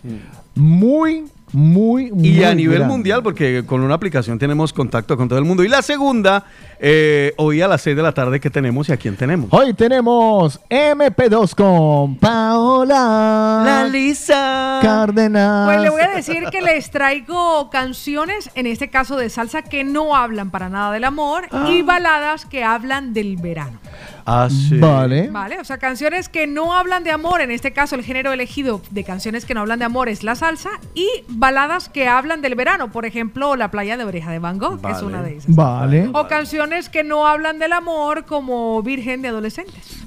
Muy, muy, muy Y a nivel grande. mundial, porque con una aplicación tenemos contacto con todo el mundo. Y la segunda, eh, hoy a las 6 de la tarde, ¿qué tenemos y a quién tenemos? Hoy tenemos MP2 con Paola. La Lisa. Cárdenas. Pues le voy a decir que les traigo canciones, en este caso de salsa, que no hablan para nada del amor y baladas que hablan del verano. Ah, sí. Vale. Vale, o sea, canciones que no hablan de amor, en este caso el género elegido de canciones que no hablan de amor es la salsa y baladas que hablan del verano, por ejemplo, La playa de Oreja de Van Gogh, que es una de esas. Vale. O canciones que no hablan del amor como Virgen de Adolescentes.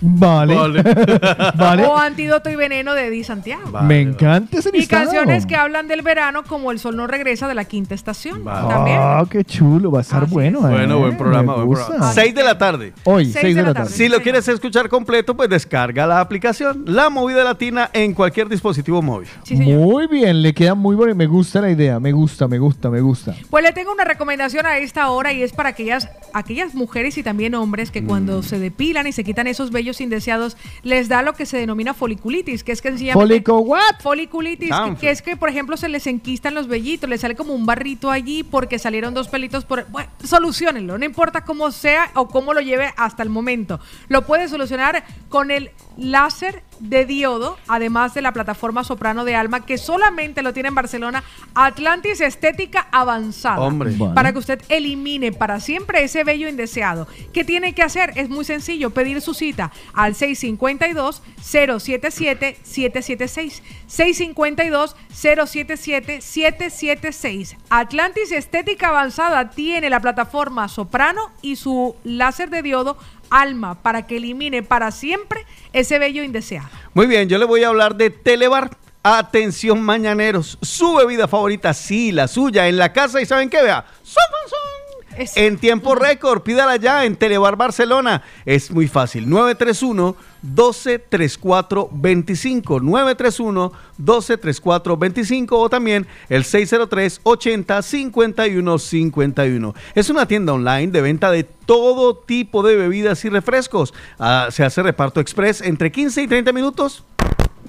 Vale. Vale. O Antídoto y Veneno de Di Santiago. Me encanta ese Y listado. canciones que hablan del verano como El sol no regresa de la quinta estación. También. Ah, qué chulo, va a estar bueno. ¿eh? Bueno, buen programa, Me buen gusta. programa. 6 de la tarde. Hoy, 6 de la tarde. Si lo quieres escuchar completo, pues descarga la aplicación La Movida Latina en cualquier dispositivo móvil. Muy bien, le queda muy bueno. Me gusta la idea, me gusta, me gusta, me gusta. Pues le tengo una recomendación a esta hora y es para aquellas, aquellas mujeres y también hombres que Mm. cuando se depilan y se quitan esos vellos indeseados les da lo que se denomina foliculitis, que es que sencillamente... ¿Folico what? Foliculitis, que, que es que, por ejemplo, se les enquistan los vellitos, les sale como un barrito allí porque salieron dos pelitos por... Bueno, solucionenlo, no importa cómo sea o cómo lo lleve hasta el momento. Lo puede solucionar con el láser de diodo, además de la plataforma Soprano de Alma, que solamente lo tiene en Barcelona, Atlantis Estética Avanzada. Hombre. Vale. Para que usted elimine para siempre ese vello indeseado. ¿Qué tiene que hacer? Es muy sencillo, pedir su cita al 652-077-776. 652-077-776. Atlantis Estética Avanzada tiene la plataforma Soprano y su láser de diodo Alma para que elimine para siempre ese vello indeseado. Muy bien, yo le voy a hablar de Telebar. Atención, mañaneros. Su bebida favorita, sí, la suya, en la casa. ¿Y saben qué? Vea. Son, son. En tiempo récord, pídala ya en Telebar Barcelona. Es muy fácil. 931 1234 25 931 1234 25 o también el 603 80 51 51. Es una tienda online de venta de todo tipo de bebidas y refrescos. Ah, se hace reparto express entre 15 y 30 minutos.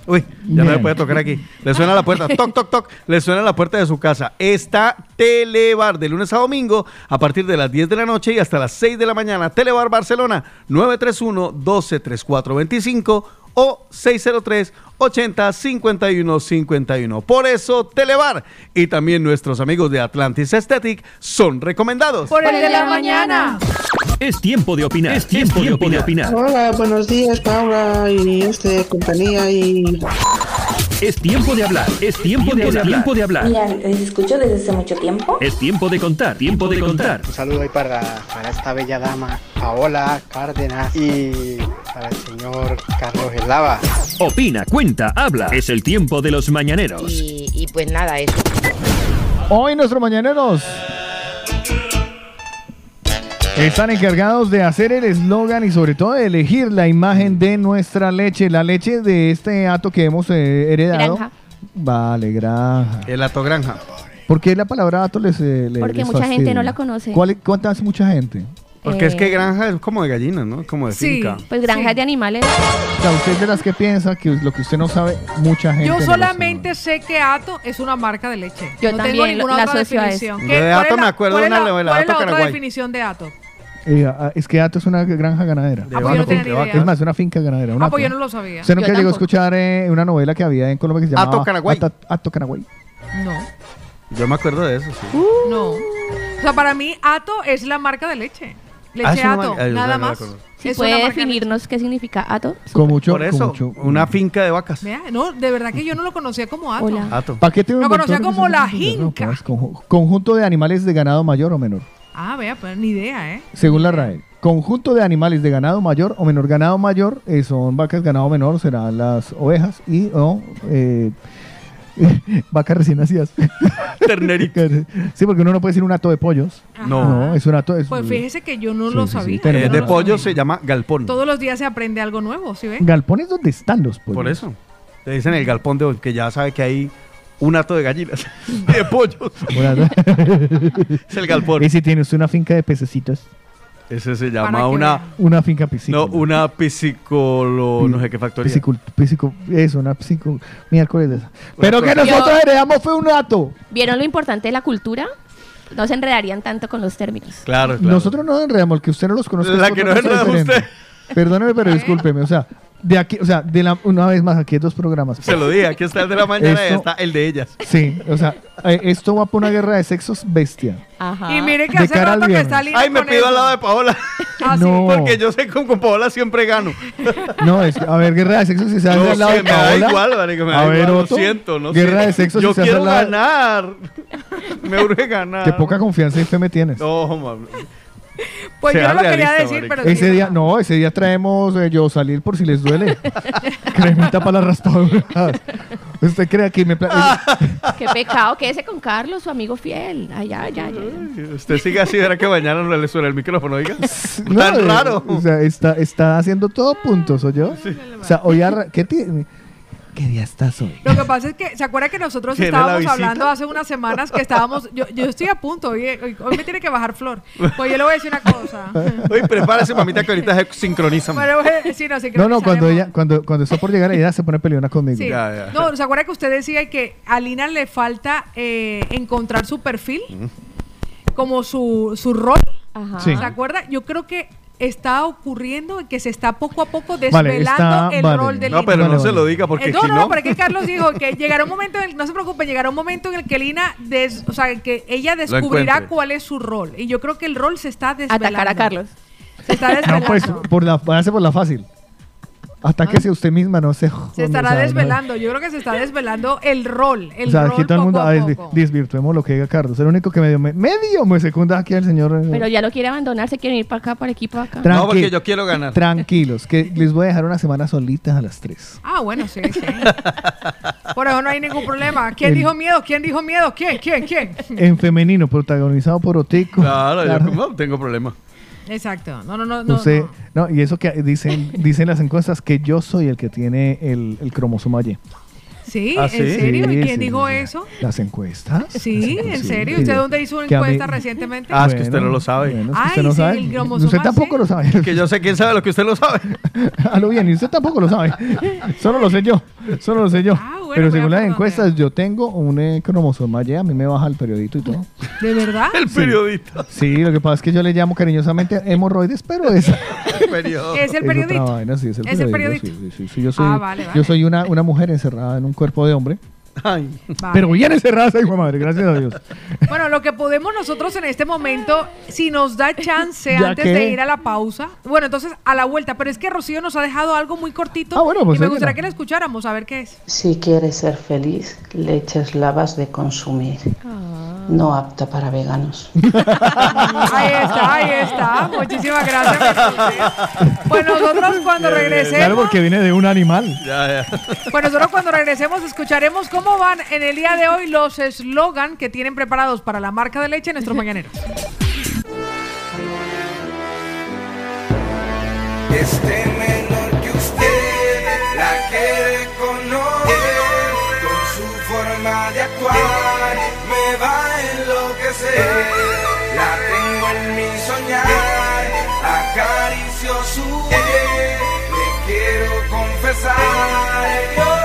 Uy, ya no le puede tocar aquí. Le suena la puerta, toc, toc, toc. Le suena la puerta de su casa. Está Telebar de lunes a domingo a partir de las 10 de la noche y hasta las 6 de la mañana. Telebar Barcelona 931-123425 o 603 80 51 51. Por eso Telebar y también nuestros amigos de Atlantis Aesthetic son recomendados. Por el de la mañana. Es tiempo de opinar. Es tiempo, de opinar. Hola, buenos días, Paula y este compañía y Es tiempo de hablar. Es tiempo de hablar. Tiempo de hablar. Mira, les escucho desde hace mucho tiempo. Es tiempo de contar. Tiempo de contar. Un saludo ahí para, para esta bella dama, Paola Cárdenas, y para el señor Carlos Eslava. Opina, cuenta, habla. Es el tiempo de los mañaneros. Y, y pues nada, eso. Hoy nuestros mañaneros están encargados de hacer el eslogan y sobre todo de elegir la imagen de nuestra leche, la leche de este ato que hemos eh, heredado. Granja. Vale, granja. El ato granja. ¿Por qué la palabra ato les, eh, le- Porque les mucha gente no la conoce. ¿Cuál, ¿Cuánta hace mucha gente? Porque es que Eh, granja es como de gallina, ¿no? Como de Sí. finca. Pues granjas de animales. O sea, usted es de las que piensa que lo que usted no sabe, mucha gente. Yo no solamente sé que Ato es una marca de leche. Yo no tengo ninguna la otra definición. Yo ¿Qué- de Ato me acuerdo de una la- novela, ¿Cuál es la otra definición de Ato? Eh, es que Ato es una granja ganadera. De Ah, pues yo no tenía de ni idea. Es más, una finca ganadera. un Ah, pues yo no lo sabía. ¿Usted nunca Yo llegó a tampoco. escuchar eh, una novela que había en Colombia que se Ato llamaba Caraguay. Ato, Ato Caraguay? No. Yo me acuerdo de eso, sí. No. O sea, para mí Ato es la marca de leche. Leche Ah, es una Ato, marca- ah, yo nada no la más. conozco. Si Es puede una marca definirnos qué significa ato. Con mucho, Por eso, con mucho- una finca de vacas. Vea, no, de verdad que yo no lo conocía como Ato. Ato. Paquete de Lo conocía de como la. No, jinca. pues, conju- conjunto de animales de ganado mayor o menor. Ah, vea, pues ni idea, ¿eh? Según la RAE. Conjunto de animales de ganado mayor o menor. Ganado mayor eh, son vacas, ganado menor serán las ovejas y o eh, vacas recién nacidas. Terneritas. sí, porque uno no puede decir un hato de pollos. No. es un hato. Es, Pues fíjese que yo no Sí, lo sí, sí, sabía. tenemos Eh, de no lo pollo sabía. se llama galpón. Todos los días se aprende algo nuevo, ¿sí ve? Galpón es donde están los pollos. Por eso. Le dicen el galpón de que ya sabe que hay un hato de gallinas, de pollos. es el galpón. Y si tiene usted una finca de pececitos. Ese se llama una. Una finca piscícola. no, una piscicolo, no sé qué factoría. Piscicul- piscico- eso, una piscico, miércoles de esa. Pero que nosotros heredamos fue un hato. ¿Vieron lo importante de la cultura? No se enredarían tanto con los términos. Claro, claro. Nosotros no enredamos, el que usted no los conozca. La que no enredamos diferente. Perdóneme, pero discúlpeme, o sea, de aquí, o sea, de la, una vez más, aquí hay dos programas. Se lo dije, aquí está el de la mañana y está el de ellas. Sí, o sea, eh, esto va por una guerra de sexos bestia. Ajá. Y mire que De hace cara al rato que viernes. está Ay, me pido eso. al lado de Paola. Ah, sí. No. Porque yo sé que con, con Paola siempre gano. No, es que, a ver, guerra de sexos si se hace No al lado sé, de me da Paola. igual, marica, me da a ver, igual, lo Otto, siento, no Guerra sé. de sexos Yo si se hace quiero al lado- ganar. Me urge ganar. Qué poca confianza y fe me tienes. No, mami. Pues yo no lo quería decir, pero Ese sí. día, no, ese día traemos eh, yo salir por si les duele. Cremita para las raspaduras. Usted cree que me... Qué pecado, quédese con Carlos, su amigo fiel. Ay, ay, ay, ay. Usted sigue así, verá que mañana no le suena el micrófono, oiga. No, Tan raro. O sea, está, está haciendo todo puntos, ¿o yo? O sea, hoy ¿qué, tiene? ¿Qué día estás hoy? Lo que pasa es que, ¿se acuerda que nosotros ¿Tiene la estábamos hablando hace unas semanas que estábamos, yo, yo estoy a punto, hoy, hoy, hoy me tiene que bajar flor. Pues yo le voy a decir una cosa. Oye, prepárese, mamita, que ahorita se sincronizan. Bueno, sí, no, No, no, cuando ella, cuando, cuando está por llegar, ella se pone peleona conmigo. Sí. Ya, ya. No, ¿se acuerda que usted decía que a Lina le falta eh, encontrar su perfil? Como su, su rol. Ajá. Sí. ¿Se acuerda? Yo creo que está ocurriendo que se está poco a poco Vale, desvelando está- el vale. rol de No, pero Vale, no se lo diga porque Eh, no, si no, no. pero es que Carlos dijo que llegará un momento, en el, no se preocupe, llegará un momento en el que Lina, des- o sea, que ella descubrirá cuál es su rol. Y yo creo que el rol se está desvelando. Atacar a Carlos. Se está No, desvelando. pues, por la, por la fácil. Atáquese usted misma, no sé. se estará desvelando. Yo creo que se está desvelando el rol. El O sea, rol aquí todo el mundo, poco a a ver, poco. desvirtuemos lo que diga Carlos. El único que medio, me- medio me secunda aquí al señor. eh, Pero ya lo quiere abandonar, se quiere ir para acá, para el equipo acá. Tranqui- No, porque yo quiero ganar. Tranquilos, que les voy a dejar una semana solitas a las 3. Ah, bueno, sí, sí. Por eso no hay ningún problema. ¿Quién El- dijo miedo? ¿Quién dijo miedo? ¿Quién? ¿Quién? ¿Quién? En femenino, protagonizado por Otico. Claro, Claro. yo no tengo problema. Exacto. No, no, no. no, no. no, y eso que dicen, dicen las encuestas que yo soy el que tiene el, el cromosoma Y. ¿Sí? ¿Ah, ¿En sí? serio? ¿Y Sí, quién sí, dijo sí. eso? ¿Las encuestas? Sí, Las ¿en encuestas, serio? sí. ¿Usted dónde hizo una Que a mí- encuesta recientemente? Ah, es que usted no lo sabe. bueno, es que Ay, usted no sí, sabe. el cromosoma Usted tampoco lo sabe. Que yo sé quién sabe lo que usted lo sabe. A lo bien, y usted tampoco lo sabe. Solo lo sé yo. Solo lo sé yo. Ah, bueno, Pero según las encuestas, yo tengo un eh, cromosoma Y. A mí me baja el periodito y todo. ¿De verdad? El periodista. Sí, lo que pasa es que yo le llamo cariñosamente hemorroides, pero es. El sí, es el Es el periodista, periodista. sí, sí, sí, Yo soy, Ah, vale, vale. Yo soy una, una mujer encerrada en un cuerpo de hombre. Ay. Vale. Pero bien encerrada esa hijo de madre, gracias a Dios. Bueno, lo que podemos nosotros en este momento, si nos da chance ¿Ya antes qué? de ir a la pausa, bueno, entonces a la vuelta, pero es que Rocío nos ha dejado algo muy cortito Ah, bueno, pues y me gustaría que la escucháramos, a ver qué es. Si quieres ser feliz, leches lavas de consumir. No apta para veganos. Ahí está, ahí está. Muchísimas gracias. Pues nosotros cuando Claro, regresemos, porque viene de un animal. Ya, ya. pues nosotros cuando regresemos escucharemos cómo van en el día de hoy los eslogan que tienen preparados para la marca de leche nuestros mañaneros. Este menor que usted la quiere conocer con su forma de actuar me va a enloquecer la tengo en mi soñar acaricio su piel le quiero confesar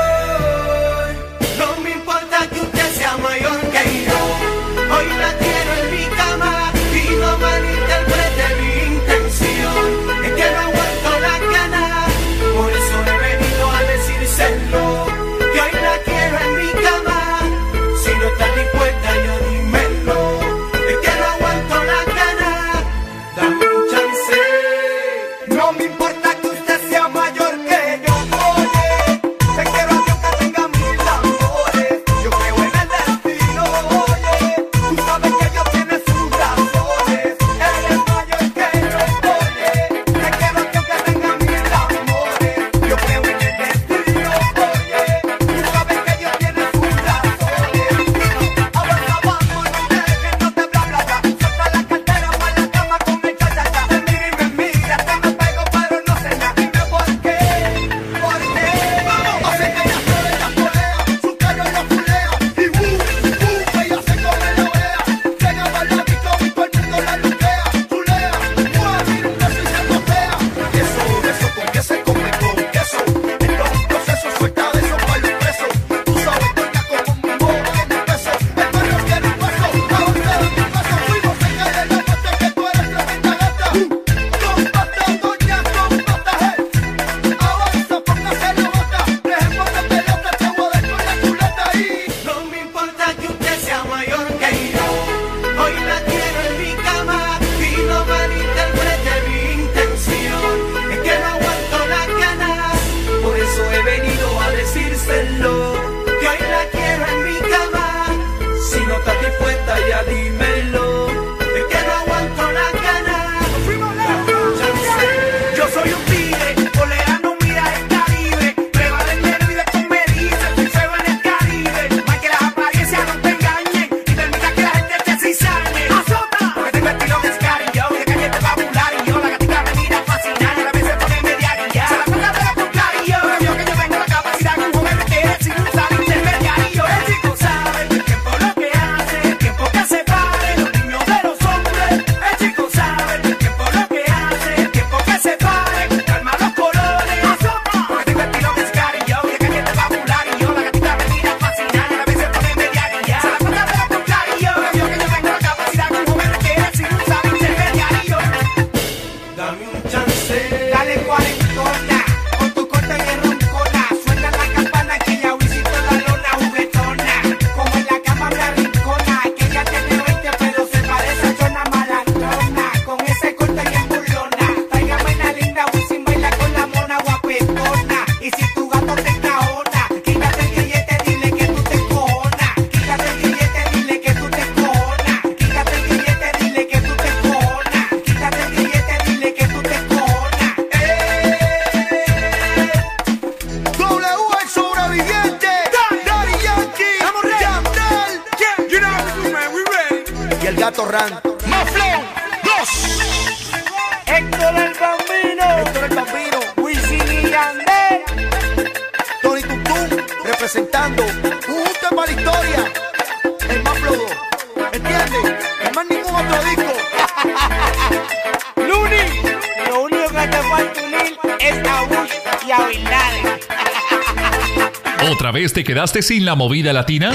te quedaste sin la movida latina?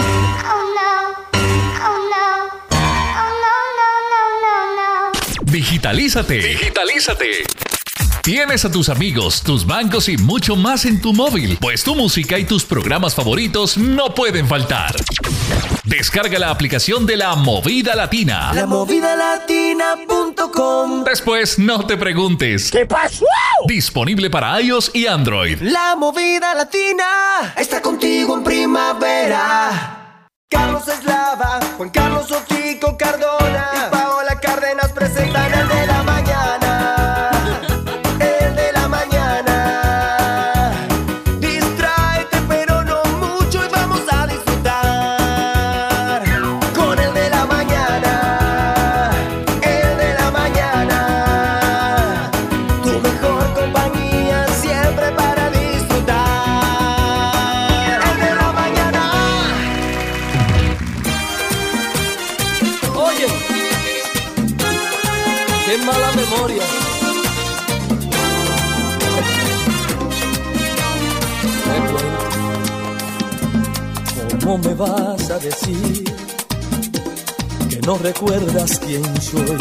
Digitalízate. Digitalízate. Tienes a tus amigos, tus bancos y mucho más en tu móvil, pues tu música y tus programas favoritos no pueden faltar. Descarga la aplicación de la Movida Latina. Lamovidalatina.com Después no te preguntes. ¿Qué pasó? Disponible para iOS y Android. La movida latina está contigo en primavera. No recuerdas quién soy?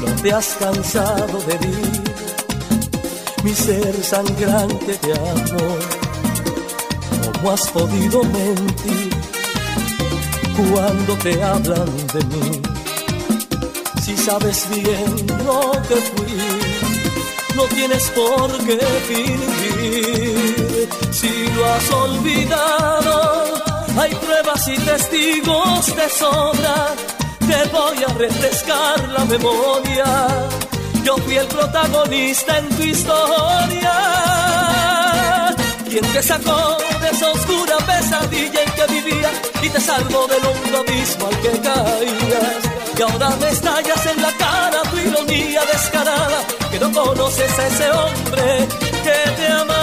No te has cansado de vivir mi ser sangrante de amor. ¿Cómo has podido mentir? cuando te hablan de mí. Si sabes bien lo que fui, no tienes por qué fingir. Si lo has olvidado, hay pruebas y testigos de sobra. Te voy a refrescar la memoria. Yo fui el protagonista en tu historia. ¿Quién te sacó de esa oscura pesadilla en que vivías y te salvó del hondo abismo al que caías? Y ahora me estallas en la cara tu ironía descarada, que no conoces a ese hombre que te amaba.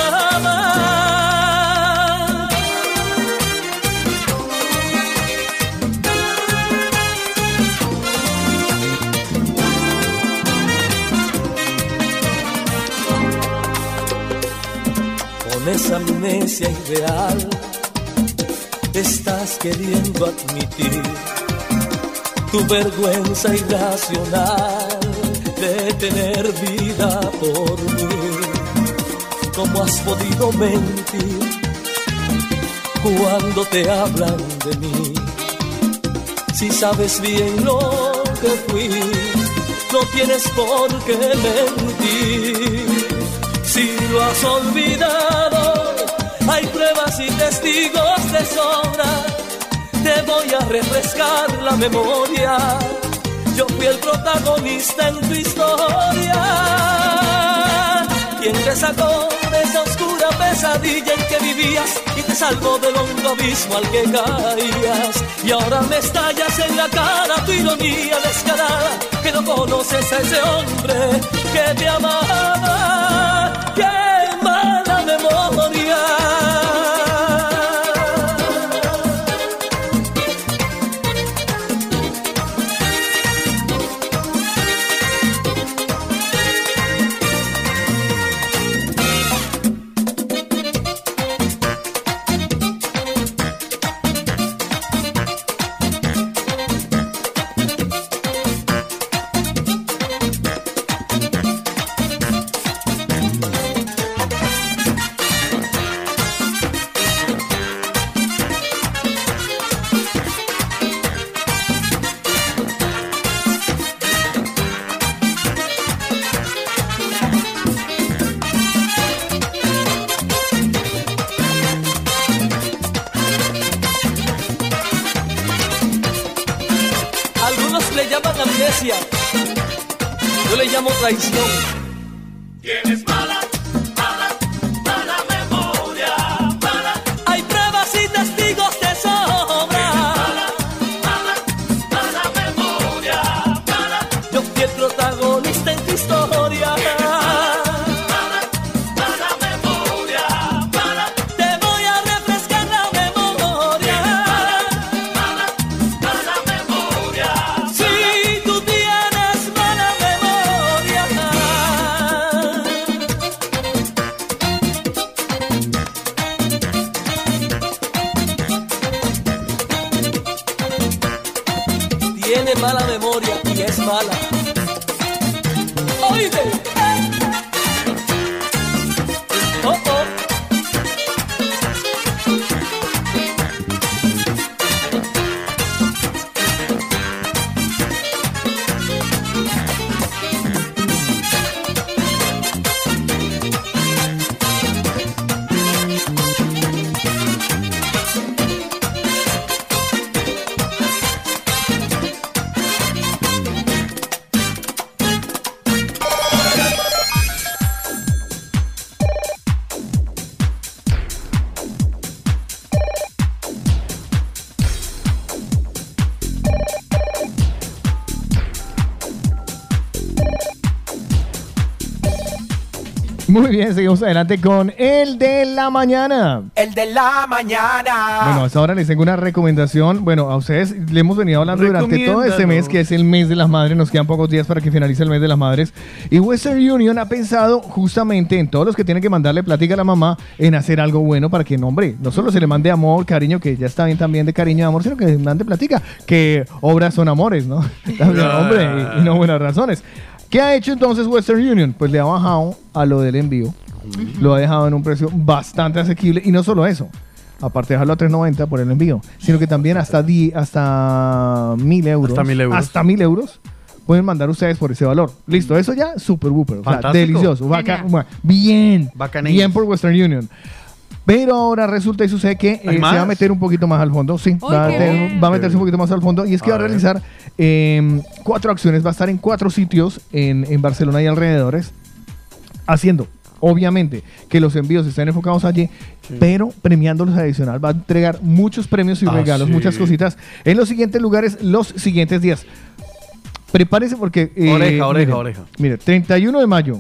Esa amnesia ideal estás queriendo admitir tu vergüenza irracional de tener vida por mí. ¿Cómo has podido mentir cuando te hablan de mí? Si sabes bien lo que fui, no tienes por qué mentir. Si lo has olvidado, pruebas y testigos de sobra. Te voy a refrescar la memoria. Yo fui el protagonista en tu historia. Quien te sacó de esa oscura pesadilla en que vivías y te salvó del hondo abismo al que caías. Y ahora me estallas en la cara tu ironía descarada, que no conoces a ese hombre que te amaba. Muy bien, seguimos adelante con el de la mañana. El de la mañana. Bueno, hasta ahora les tengo una recomendación. Bueno, a ustedes le hemos venido hablando durante todo este mes, que es el mes de las madres. Nos quedan pocos días para que finalice el mes de las madres. Y Western Union ha pensado justamente en todos los que tienen que mandarle plática a la mamá en hacer algo bueno para que, no, hombre, no solo se le mande amor, cariño, que ya está bien también de cariño y amor, sino que le mande plática, que obras son amores, ¿no? También, hombre, y, y no buenas razones. ¿Qué ha hecho entonces Western Union? Pues le ha bajado a lo del envío. Lo ha dejado en un precio bastante asequible. Y no solo eso. Aparte de dejarlo a 3.90 por el envío. Sino que también hasta, di, hasta 1.000 euros. Hasta 1.000 euros. Hasta 1.000 euros. Pueden mandar ustedes por ese valor. Listo, eso ya, super booper. O sea, delicioso. Bien. Bien por Western Union. Pero ahora resulta y sucede que eh, ¿Hay se va a meter un poquito más al fondo. Sí, ¡Ay, va, a qué tener- bien! va a meterse un poquito más al fondo. Y es que A va a realizar eh, cuatro acciones. Va a estar en cuatro sitios en, en Barcelona y alrededores. Haciendo, obviamente, que los envíos estén enfocados allí, pero premiándolos adicional. Va a entregar muchos premios y Ah, regalos, sí. muchas cositas en los siguientes lugares, los siguientes días. Prepárese porque. eh, Oreja, oreja, mire, oreja. Mire, 31 de mayo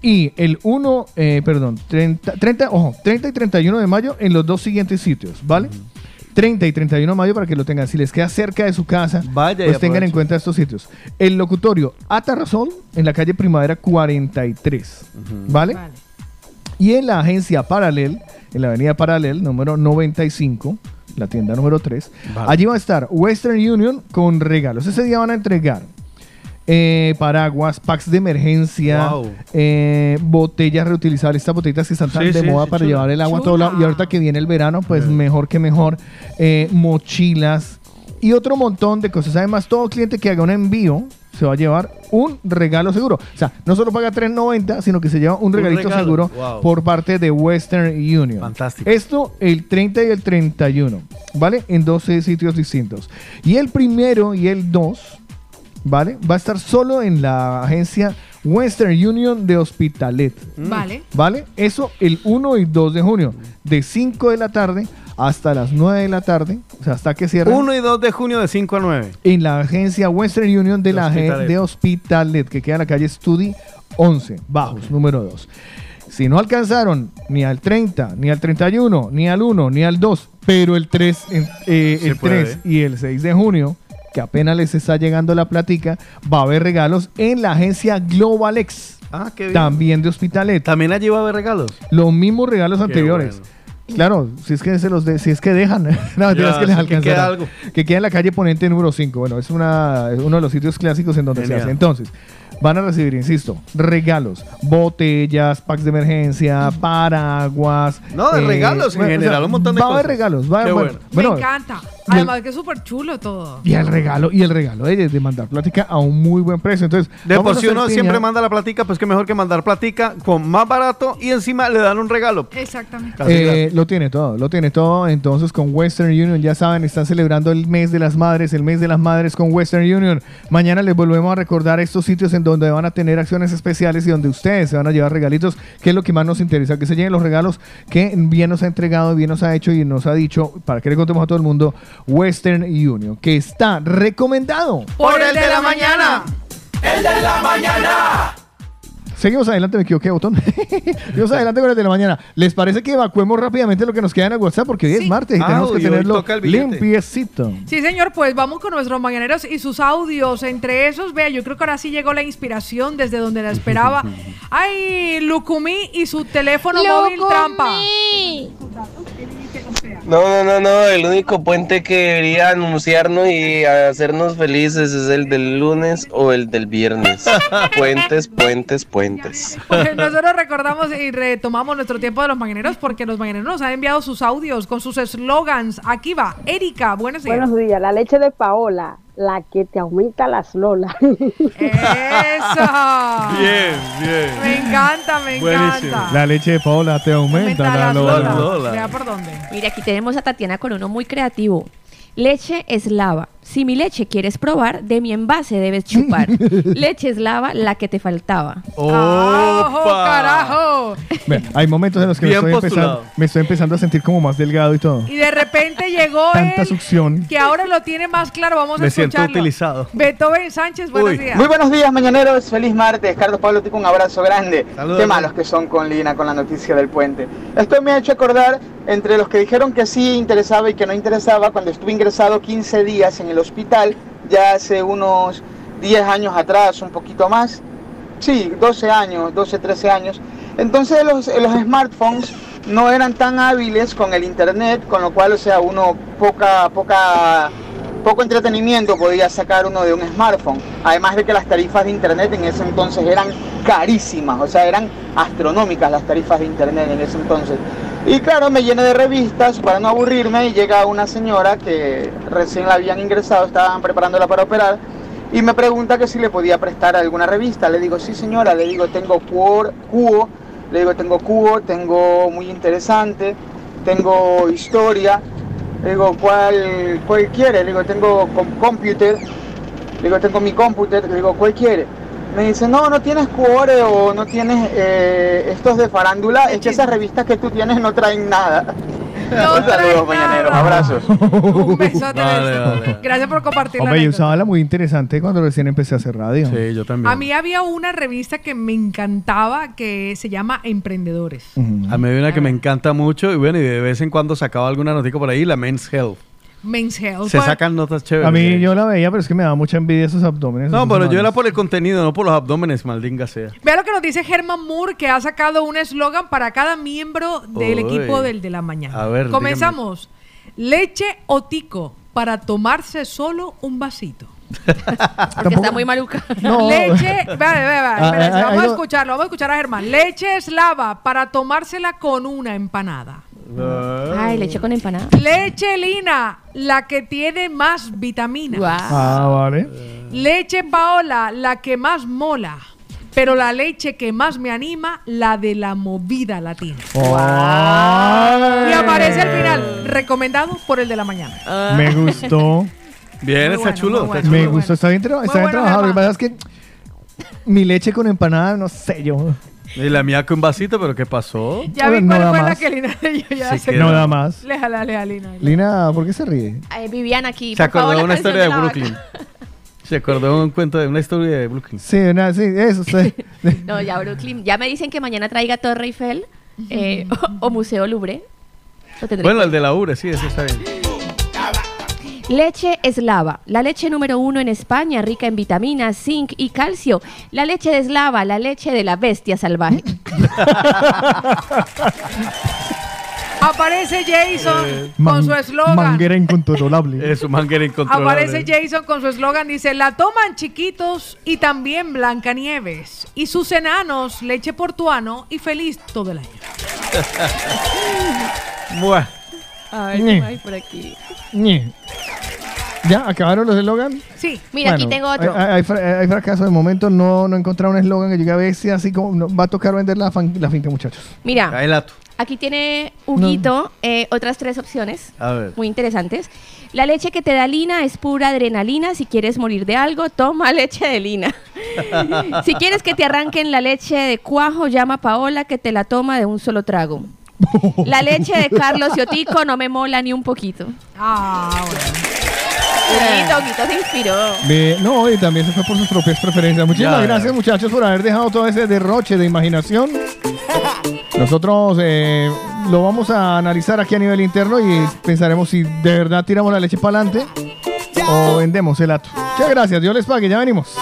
y el 1, eh, perdón, 30, 30, ojo, 30 y 31 de mayo en los dos siguientes sitios, ¿vale? 30 y 31 de mayo para que lo tengan. Si les queda cerca de su casa, Vaya pues tengan en cuenta estos sitios. El locutorio Atarrazón en la calle Primavera 43, ¿vale? Y en la agencia Paralel, en la avenida Paralel, número 95, la tienda número 3, Vale. allí va a estar Western Union con regalos. Ese día van a entregar eh, paraguas, packs de emergencia, Wow. eh, botellas reutilizables, estas botellitas que están tan Sí, de sí, moda sí, para chula. llevar el agua a todo lado. Y ahorita que viene el verano, pues mejor que mejor. Eh, mochilas y otro montón de cosas. Además, todo cliente que haga un envío se va a llevar un regalo seguro. O sea, no solo paga 3.90, sino que se lleva un regalito regalo. seguro Wow. por parte de Western Union. Fantástico. Esto el 30 y el 31, ¿vale? En 12 sitios distintos. Y el primero y el 2, ¿vale? Va a estar solo en la agencia Western Union de Hospitalet. Vale. ¿Vale? Eso el 1 y 2 de junio, de 5 de la tarde hasta las 9 de la tarde, o sea, hasta que cierren. 1 y 2 de junio de 5 a 9. En la agencia Western Union de, De la Hospitalet. de Hospitalet, que queda en la calle Studi 11, Bajos, número 2. Si no alcanzaron ni al 30, ni al 31, ni al 1, ni al 2, pero el 3, en- eh, el puede. 3 y el 6 de junio, que apenas les está llegando la platica, va a haber regalos en la agencia Globalex. Ah, qué bien. También de Hospitalet. También allí va a haber regalos. Los mismos regalos Qué anteriores. bueno. Claro, si es que se los de- si es que dejan, no, Ya, que les que queda algo. Que queda en la calle Ponente número 5. Bueno, es una, es uno de los sitios clásicos en donde Genial. se hace. Entonces, van a recibir, insisto, regalos, botellas, packs de emergencia, paraguas. eh, No, de regalos en general, un montón de va a haber cosas. regalos, va a haber. bueno. bueno, Me encanta. Y el- Además que es súper chulo todo. Y el regalo, y el regalo de, de mandar plática a un muy buen precio. Entonces, De por si uno piña. siempre manda la platica, pues que mejor que mandar platica con más barato y encima le dan un regalo. Exactamente. Eh, lo tiene todo, lo tiene todo. Entonces con Western Union, ya saben, están celebrando el mes de las madres, el mes de las madres con Western Union. Mañana les volvemos a recordar estos sitios en donde van a tener acciones especiales y donde ustedes se van a llevar regalitos, que es lo que más nos interesa, que se lleguen los regalos que bien nos ha entregado, bien nos ha hecho y nos ha dicho, para que le contemos a todo el mundo, Western Union, que está recomendado. Por el de la mañana. El de la mañana. Seguimos adelante, me equivoqué, botón. Seguimos adelante con el de la mañana. ¿Les parece que evacuemos rápidamente lo que nos queda en el WhatsApp? Porque hoy es martes y Ah, tenemos que uy, hoy tenerlo limpiecito. Sí, señor, pues vamos con nuestros mañaneros y sus audios. Entre esos, vea, yo creo que ahora sí llegó la inspiración desde donde la esperaba. Ay, Lucumí y su teléfono móvil trampa. No, no, no, no, el único puente que debería anunciarnos y hacernos felices es el del lunes o el del viernes. Puentes, puentes, puentes. Pues nosotros recordamos y retomamos nuestro tiempo de los mañaneros porque los mañaneros nos han enviado sus audios con sus eslogans. Aquí va, Erika, buenos días. Buenos días, la leche de Paola, la que te aumenta las lolas. Eso. Bien, bien. Me encanta, me encanta. La leche de Paola te aumenta la lola. Vea por dónde. Mira, aquí tenemos a Tatiana con uno muy creativo. Leche eslava. Si mi leche quieres probar, de mi envase debes chupar. leche eslava, la que te faltaba. ¡Ojo, carajo! Ve, Hay momentos en los que me Bien estoy, postulado. empezando, me estoy empezando a sentir como más delgado y todo. Y de repente llegó Tanta él, succión. que ahora lo tiene más claro. Vamos a Me siento escucharlo. utilizado. Beethoven Sánchez, buenos Uy. días. Muy buenos días, mañaneros. Feliz martes. Carlos Pablo Tico, un abrazo grande. Saludos. Qué malos que son con Lina, con la noticia del puente. Esto me ha hecho acordar entre los que dijeron que sí interesaba y que no interesaba cuando estuve ingresado 15 días en el hospital, ya hace unos 10 años atrás, un poquito más. Sí, 12 años, 12, 13 años. Entonces los, los smartphones no eran tan hábiles con el internet, con lo cual, o sea, uno poca, poca poco entretenimiento podía sacar uno de un smartphone. Además de que las tarifas de internet en ese entonces eran carísimas, o sea, eran astronómicas las tarifas de internet en ese entonces. Y claro, me llené de revistas para no aburrirme y llega una señora que recién la habían ingresado, estaban preparándola para operar y me pregunta que si le podía prestar alguna revista. Le digo, sí señora, le digo, tengo Cuo le digo, tengo Cuo, tengo muy interesante, tengo historia. Le digo, ¿cuál, cuál quiere? Le digo, tengo com- computer. Le digo, tengo mi computer. Le digo, ¿cuál quiere? Me dice, no, no tienes Cuore o no tienes eh, estos de farándula. Es que esas revistas que tú tienes no traen nada. Un saludo, mañaneros. Abrazos. Un besote. Vale, vale. Gracias por compartir la Hombre, yo usaba la muy interesante cuando recién empecé a hacer radio. Sí, yo también. A mí había una revista que me encantaba que se llama Emprendedores. A mí hay una que me encanta mucho y bueno, y de vez en cuando sacaba alguna noticia por ahí, la Men's Health. Men's Health. Se sacan notas chéveres. A mí yo la veía, pero es que me daba mucha envidia esos abdómenes. No, esos pero yo era por el contenido, no por los abdómenes, maldinga sea. Vea lo que nos dice Germán Moore, que ha sacado un eslogan para cada miembro del equipo del de la mañana. A ver, Comenzamos. Leche o tico para tomarse solo un vasito. Porque está muy maluca. Leche, vale, vale, vale, Ah, espérense, ah, vamos ah, a no. escucharlo, vamos a escuchar a Germán. Leche eslava para tomársela con una empanada. Ay, leche con empanada. Leche lina, la que tiene más vitaminas. Ah, vale. Leche Paola, la que más mola. Pero la leche que más me anima, la de la movida latina. Y aparece al final, recomendado por el de la mañana. Me gustó. Bien, Muy está bueno, chulo. muy está bueno. chulo. Me gustó. Está bien, tra- está bien bueno, trabajado. Lo que Germán. pasa es que mi leche con empanada, no sé yo. Y la mía con vasito, pero ¿qué pasó? Ya vi No cuál fue la más. que Lina yo ya queda. No da más. Léjala, léjala, Lina. Lina, ¿por qué se ríe? Ay, Vivian aquí. Se acordó de una historia de. Brooklyn. Se acordó de un cuento de una historia de Brooklyn. Sí, nada, sí, eso. sí. No, ya Brooklyn. Ya me dicen que mañana traiga Torre Eiffel eh, o, o Museo Louvre. Bueno, que- el de la URE, sí, eso está bien. Leche eslava, la leche número uno en España, rica en vitaminas, zinc y calcio. La leche de eslava, la leche de la bestia salvaje. Aparece Jason Eh, con su eslogan. Manguera incontrolable. Manguera incontrolable. Aparece Jason con su eslogan, dice, la toman chiquitos y también Blancanieves. Y sus enanos, leche portuano y feliz todo el año. Buah. Ay, Ñe. no hay por aquí. ¿Ya? ¿Acabaron los eslogans? Sí. Mira, aquí tengo otro. Hay, hay fra- hay fracaso de momento. No, no he encontrado un eslogan que llegue a bestia. Así como no, va a tocar vender la, fan- la finca, muchachos. Mira, aquí tiene Huguito eh, otras tres opciones A ver. muy interesantes. La leche que te da lina es pura adrenalina. Si quieres morir de algo, toma leche de lina. si quieres que te arranquen la leche de cuajo, llama a Paola que te la toma de un solo trago. La leche de Carlos y Otico no me mola ni un poquito. Ah, bueno. Se inspiró. No, y también se fue por sus propias preferencias. Muchísimas Ya, gracias, muchachos, por haber dejado todo ese derroche de imaginación. Nosotros eh, lo vamos a analizar aquí a nivel interno y pensaremos si de verdad tiramos la leche para adelante o vendemos el ato. Muchas gracias, Dios les pague, ya venimos.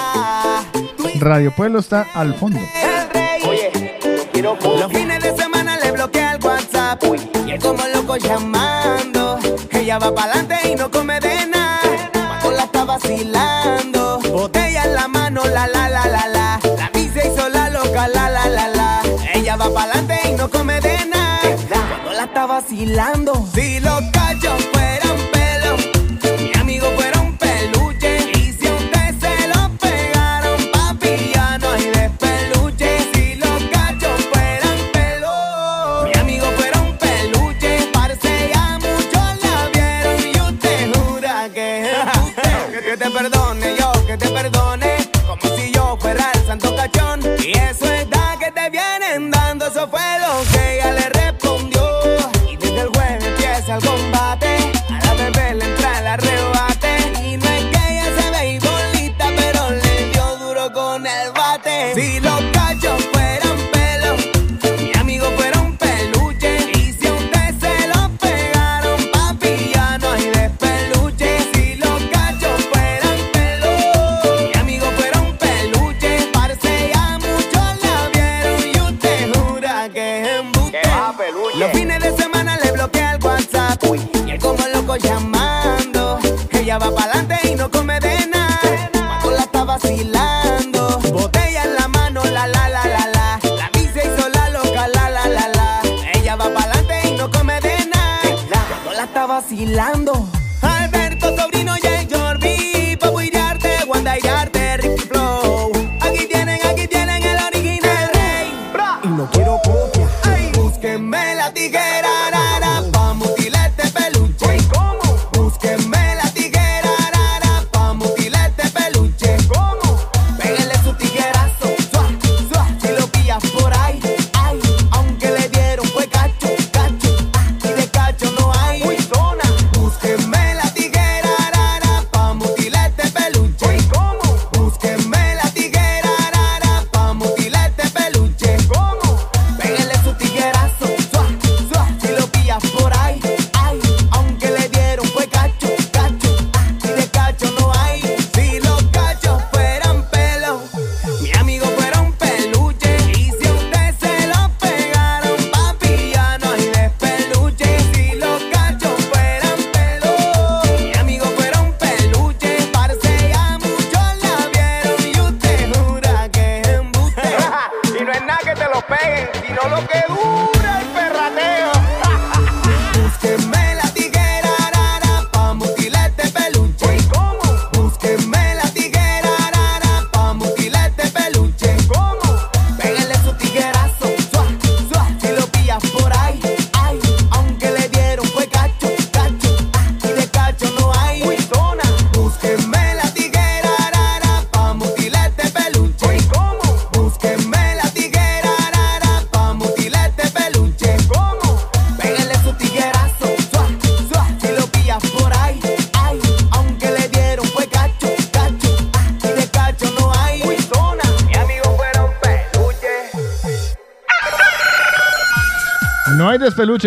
Radio Pueblo está al fondo. De semana como loco llamando. va pa'lante y no come de nada. Cuando la está vacilando, botella en la mano, la la la la la. La dice hizo la loca, la la la la. Ella va pa'lante y no come de nada. Cuando la está vacilando, si los cachos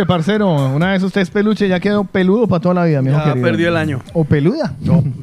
parcero. Una vez usted es peluche, ya quedó peludo para toda la vida, mijo Ya perdió el año. O peluda.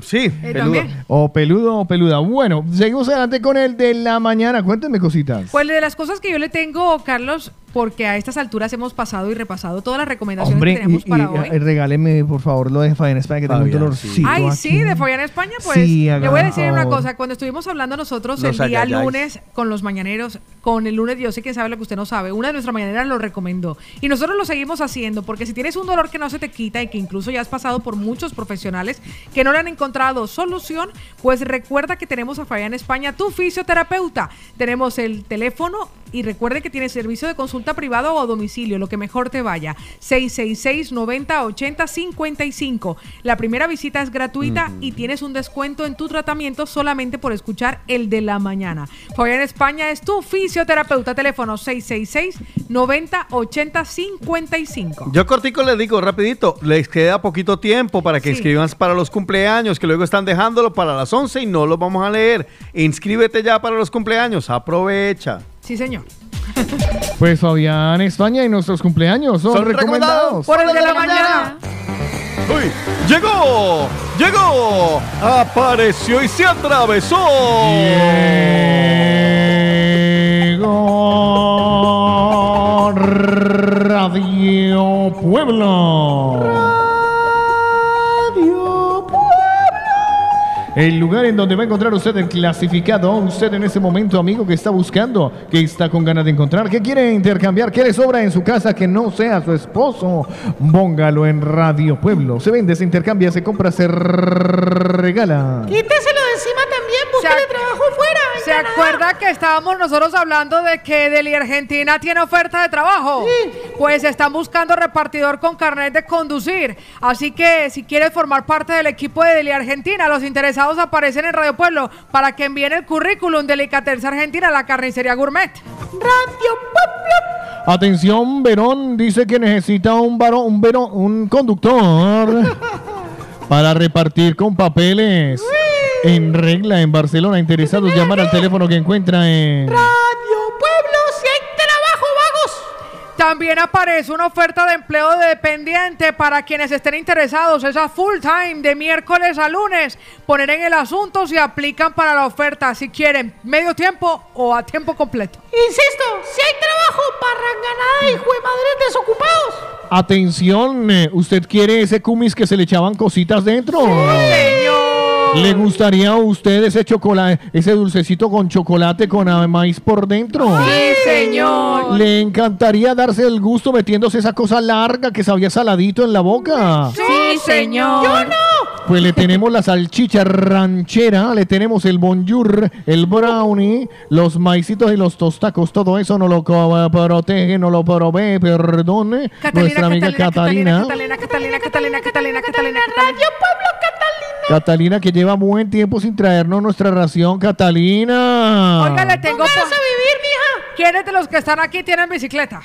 sí, peludo. O peludo o peluda. Bueno, seguimos adelante con el de la mañana. Cuéntenme cositas. Pues de las cosas que yo le tengo, Carlos, porque a estas alturas hemos pasado y repasado todas las recomendaciones Hombre, que tenemos y, para y, hoy. eh, regáleme por favor lo de Fabián España que tengo un Fabián, dolorcito. Ay, aquí. sí, de Follán España, pues Sí, le voy a decir una cosa. Cuando estuvimos hablando nosotros el día lunes con los mañaneros, con el lunes, yo sé que sabe lo que usted no sabe, una de nuestras mañaneras lo recomendó. Y nosotros lo seguimos haciendo, porque si tienes un dolor que no se te quita y que incluso ya has pasado por muchos profesionales que no le han encontrado solución, pues recuerda que tenemos a Fabián España, tu fisioterapeuta. Tenemos el teléfono y recuerde que tiene servicio de consulta privado o a domicilio, lo que mejor te vaya. 666 90 80 55. La primera visita es gratuita y tienes un descuento en tu tratamiento solamente por escuchar el de la mañana. Fabián España es tu fisioterapeuta. Teléfono 666 90 80 55. Yo cortico les digo rapidito, les queda poquito tiempo para que Sí. inscriban para los cumpleaños, que luego están dejándolo para las 11 y no los vamos a leer. Inscríbete ya para los cumpleaños, aprovecha. Sí, señor. Pues Fabián España y nuestros cumpleaños son, Son recomendados. Por el de la mañana. ¡Uy! ¡Llegó! ¡Llegó! ¡Apareció y se atravesó! Llegó Radio Puebla. El lugar en donde va a encontrar usted el clasificado. Usted en ese momento, amigo, que está buscando, que está con ganas de encontrar, que quiere intercambiar, que le sobra en su casa que no sea su esposo. Póngalo en Radio Pueblo. Se vende, se intercambia, se compra, se regala. Quíteselo de encima también, búsquele trabajo ¿Se acuerda que estábamos nosotros hablando de que Deli Argentina tiene oferta de trabajo? Pues están buscando repartidor con carnet de conducir. Así que si quieres formar parte del equipo de Deli Argentina, los interesados aparecen en Radio Pueblo para que envíen el currículum Delicatessen Argentina a la carnicería gourmet. Radio Pueblo. Atención, Verón dice que necesita un varón, un Verón, un conductor para repartir con papeles en regla en Barcelona. Interesados llamar al teléfono que encuentra en Radio Pueblo, si hay trabajo, vagos. También aparece una oferta de empleo de dependiente para quienes estén interesados. Es a full time de miércoles a lunes. Poner en el asunto si aplican para la oferta, si quieren medio tiempo o a tiempo completo. Insisto, si hay trabajo para ganada y de madres desocupados. Atención, eh, ¿usted quiere ese cumis que se le echaban cositas dentro? ¿Le gustaría a usted ese chocolate, ese dulcecito con chocolate con maíz por dentro? Sí, señor. ¿Le encantaría darse el gusto metiéndose esa cosa larga que sabía saladito en la boca? Sí, señor. Yo no. Pues le tenemos la salchicha ranchera, le tenemos el bonjour, el brownie, los maicitos y los tostacos, todo eso no lo protege, no lo provee, perdone, nuestra amiga Catalina. Catalina, Catalina, Catalina, Catalina, Catalina. Radio Pueblo, Catalina. Catalina que lleva buen tiempo sin traernos nuestra ración, Catalina. Oiga, le tengo. Póngase po- a vivir, mija. ¿Quiénes de los que están aquí tienen bicicleta?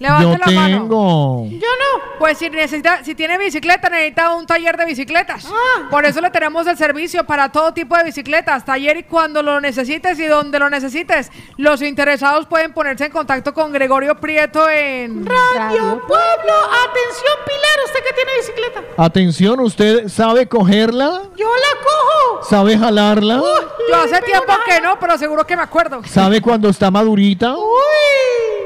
Yo Levante la mano. tengo. Yo no. Pues si necesita, si tiene bicicleta, necesita un taller de bicicletas. Ah. Por eso le tenemos el servicio para todo tipo de bicicletas, taller y cuando lo necesites y donde lo necesites. Los interesados pueden ponerse en contacto con Gregorio Prieto en Radio Pueblo. Atención, Pilar, usted que tiene bicicleta. Atención, ¿usted sabe cogerla? Yo la cojo. ¿Sabe jalarla? Yo hace tiempo que no, pero seguro que me acuerdo. ¿Sabe cuando está madurita? Uy.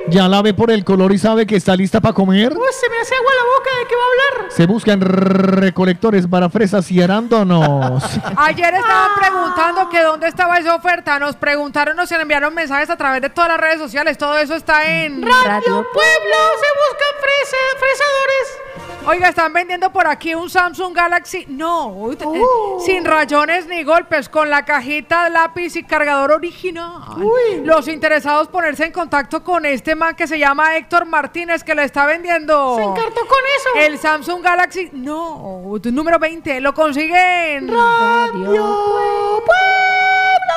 ¿Ya la ve por el color y sabe que está lista para comer? Uy, se me hace agua la boca. ¿De qué va a hablar? Se buscan recolectores para fresas y arándanos. Ayer estaban preguntando que dónde estaba esa oferta. Nos preguntaron, nos enviaron mensajes a través de todas las redes sociales. Todo eso está en Radio Pueblo. Se buscan fresa- fresadores. Oiga, están vendiendo por aquí un Samsung Galaxy. No, uy, eh, Uh. sin rayones ni golpes, con la cajita, lápiz y cargador original. Los interesados ponerse en contacto con este man que se llama Héctor Martínez, que le está vendiendo. Se encartó con eso. El Samsung Galaxy. No, número 20. Lo consiguen. Radio Pueblo.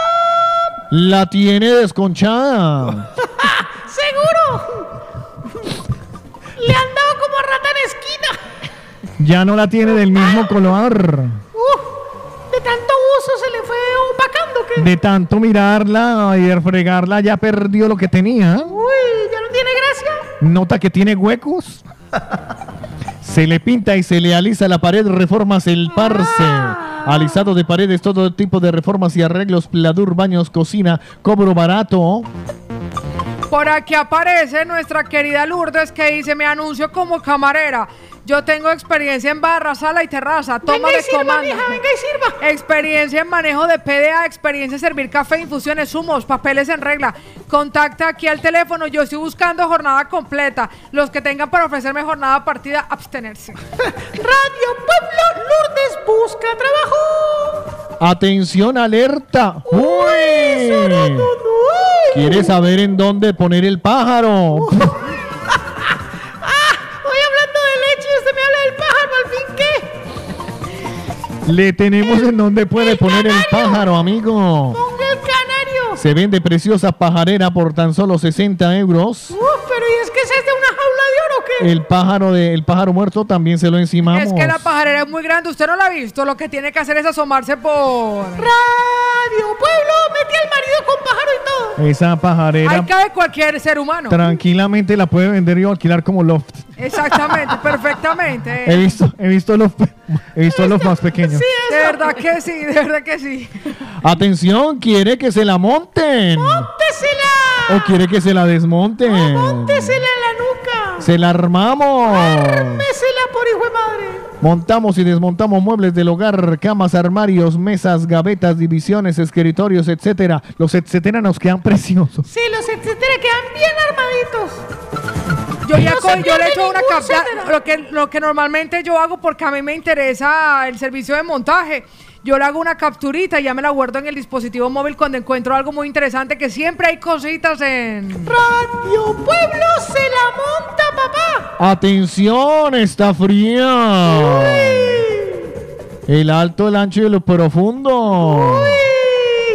La tiene desconchada. Seguro. Le han dado Ya no la tiene del mismo color. Uf, de tanto uso se le fue opacando que. De tanto mirarla y fregarla ya perdió lo que tenía. Uy, ya no tiene gracia. Nota que tiene huecos. Se le pinta y se le alisa la pared, reformas el parse. Alisado de paredes, todo tipo de reformas y arreglos, pladur, baños, cocina, cobro barato. Por aquí aparece nuestra querida Lourdes que dice, me anuncio como camarera. Yo tengo experiencia en barra, sala y terraza. Toma Venga y de sirva, comanda. mija, venga y sirva. Experiencia en manejo de PDA, experiencia en servir café, infusiones, zumos, papeles en regla. Contacta aquí al teléfono. Yo estoy buscando jornada completa. Los que tengan para ofrecerme jornada partida, abstenerse. Radio Pueblo Lourdes busca trabajo. Atención, alerta. ¡Uy! ¿Quiere saber en dónde poner el pájaro? Le tenemos en dónde puede poner el pájaro, amigo. Ponga el canario. Se vende preciosa pajarera por tan solo 60 euros. Uf, pero ¿y es que ese es de una jaula de oro o qué? El pájaro de el pájaro muerto también se lo encimamos. Es que la pajarera es muy grande. Usted no la ha visto. Lo que tiene que hacer es asomarse por... Radio Pueblo, metí al marido con todo. Esa pajarera Ahí cabe cualquier ser humano. tranquilamente la puede vender y alquilar como loft. Exactamente, perfectamente. He visto, he visto los, he visto los más pequeños. de verdad que sí, de verdad que sí. Atención, quiere que se la monten ¡Móntesela! o quiere que se la desmonten. ¡Móntesela en la nuca! Se la armamos. ¡Mésela por hijo de madre! Montamos y desmontamos muebles del hogar, camas, armarios, mesas, gavetas, divisiones, escritorios, etcétera. Los etcétera nos quedan preciosos. Sí, los etcétera quedan bien armaditos. Yo ya No yo le pierde echo una etcétera. lo que, lo que normalmente yo hago porque a mí me interesa el servicio de montaje. Yo le hago una capturita y ya me la guardo en el dispositivo móvil cuando encuentro algo muy interesante, que siempre hay cositas en... Radio Pueblo se la monta, papá. Atención, está fría. El alto, el ancho y el profundo. Uy,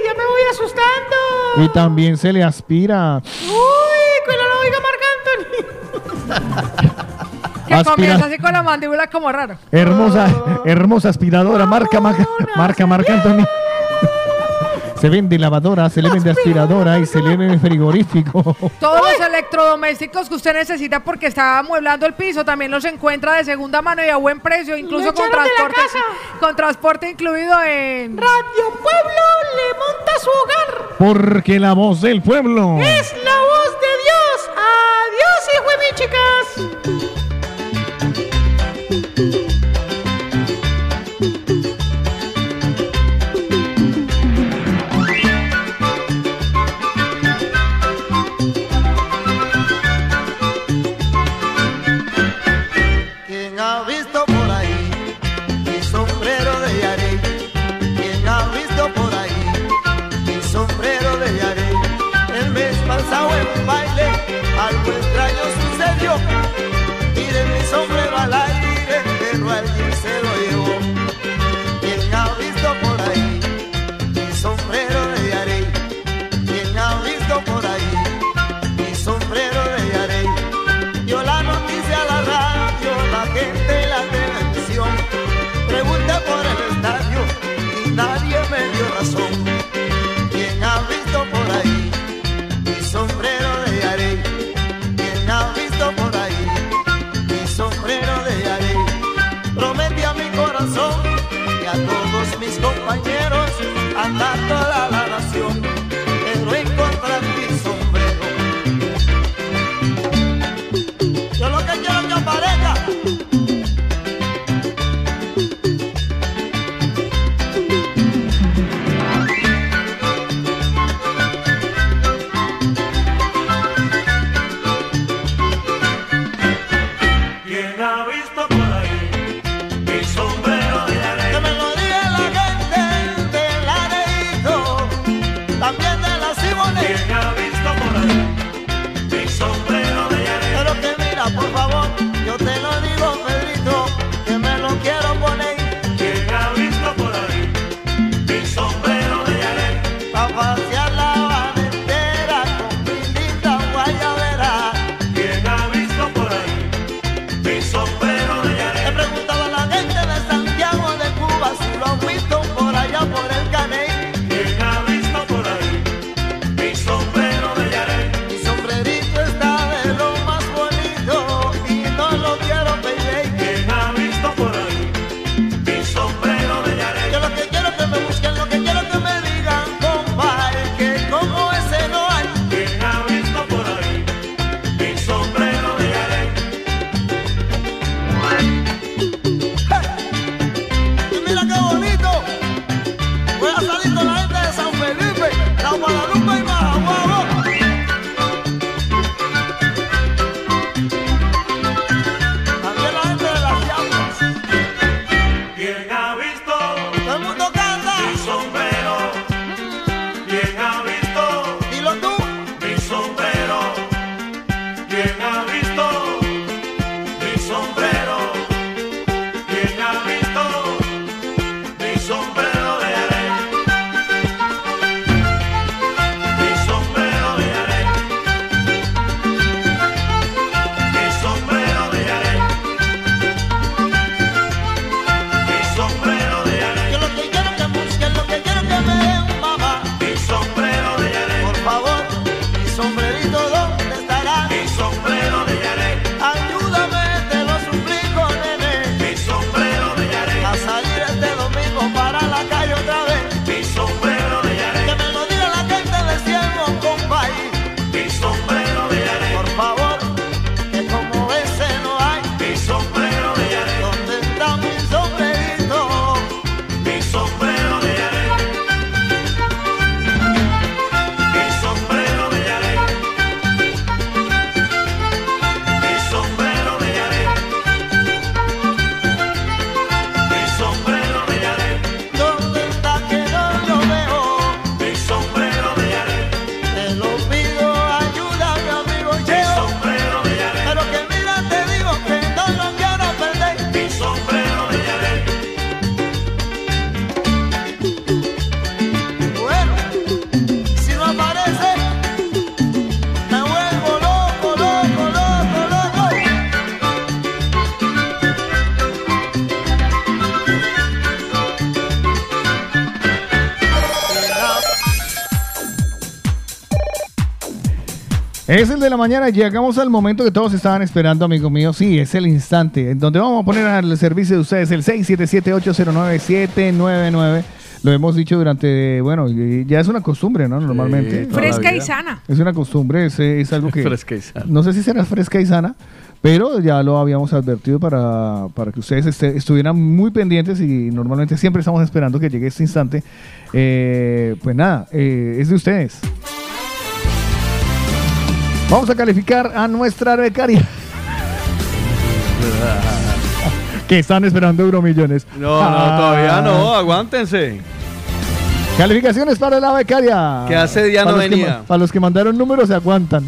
ya me voy asustando. Y también se le aspira. Uy, cuidado, no oiga Marc Anthony. Que Aspira- comienza así con la mandíbula como raro. Hermosa, hermosa aspiradora, marca, marca, marca, marca, Anthony. Se vende lavadora, se le vende aspiradora y se le vende frigorífico. Todos los electrodomésticos que usted necesita porque está amueblando el piso también los encuentra de segunda mano y a buen precio, incluso con transporte, con transporte incluido en Radio Pueblo le monta su hogar. Porque la voz del pueblo. Es la voz de Dios. Adiós, hijo de mi chicas. ¿Quién Es el de la mañana. Llegamos al momento que todos estaban esperando, amigo mío. Sí, es el instante en donde vamos a poner al servicio de ustedes el 677-809-799. Lo hemos dicho durante, bueno, ya es una costumbre, ¿no? Normalmente. Fresca y sana. Es una costumbre, es, es algo que... Fresca y sana. No sé si será fresca y sana, pero ya lo habíamos advertido para, para que ustedes este- estuvieran muy pendientes y normalmente siempre estamos esperando que llegue este instante. Eh, pues nada, eh, es de ustedes. Vamos a calificar a nuestra becaria. que están esperando Euromillones. No, no, todavía no, aguántense. Calificaciones para la becaria. Que hace día no Para los que venía. para los que mandaron números se aguantan.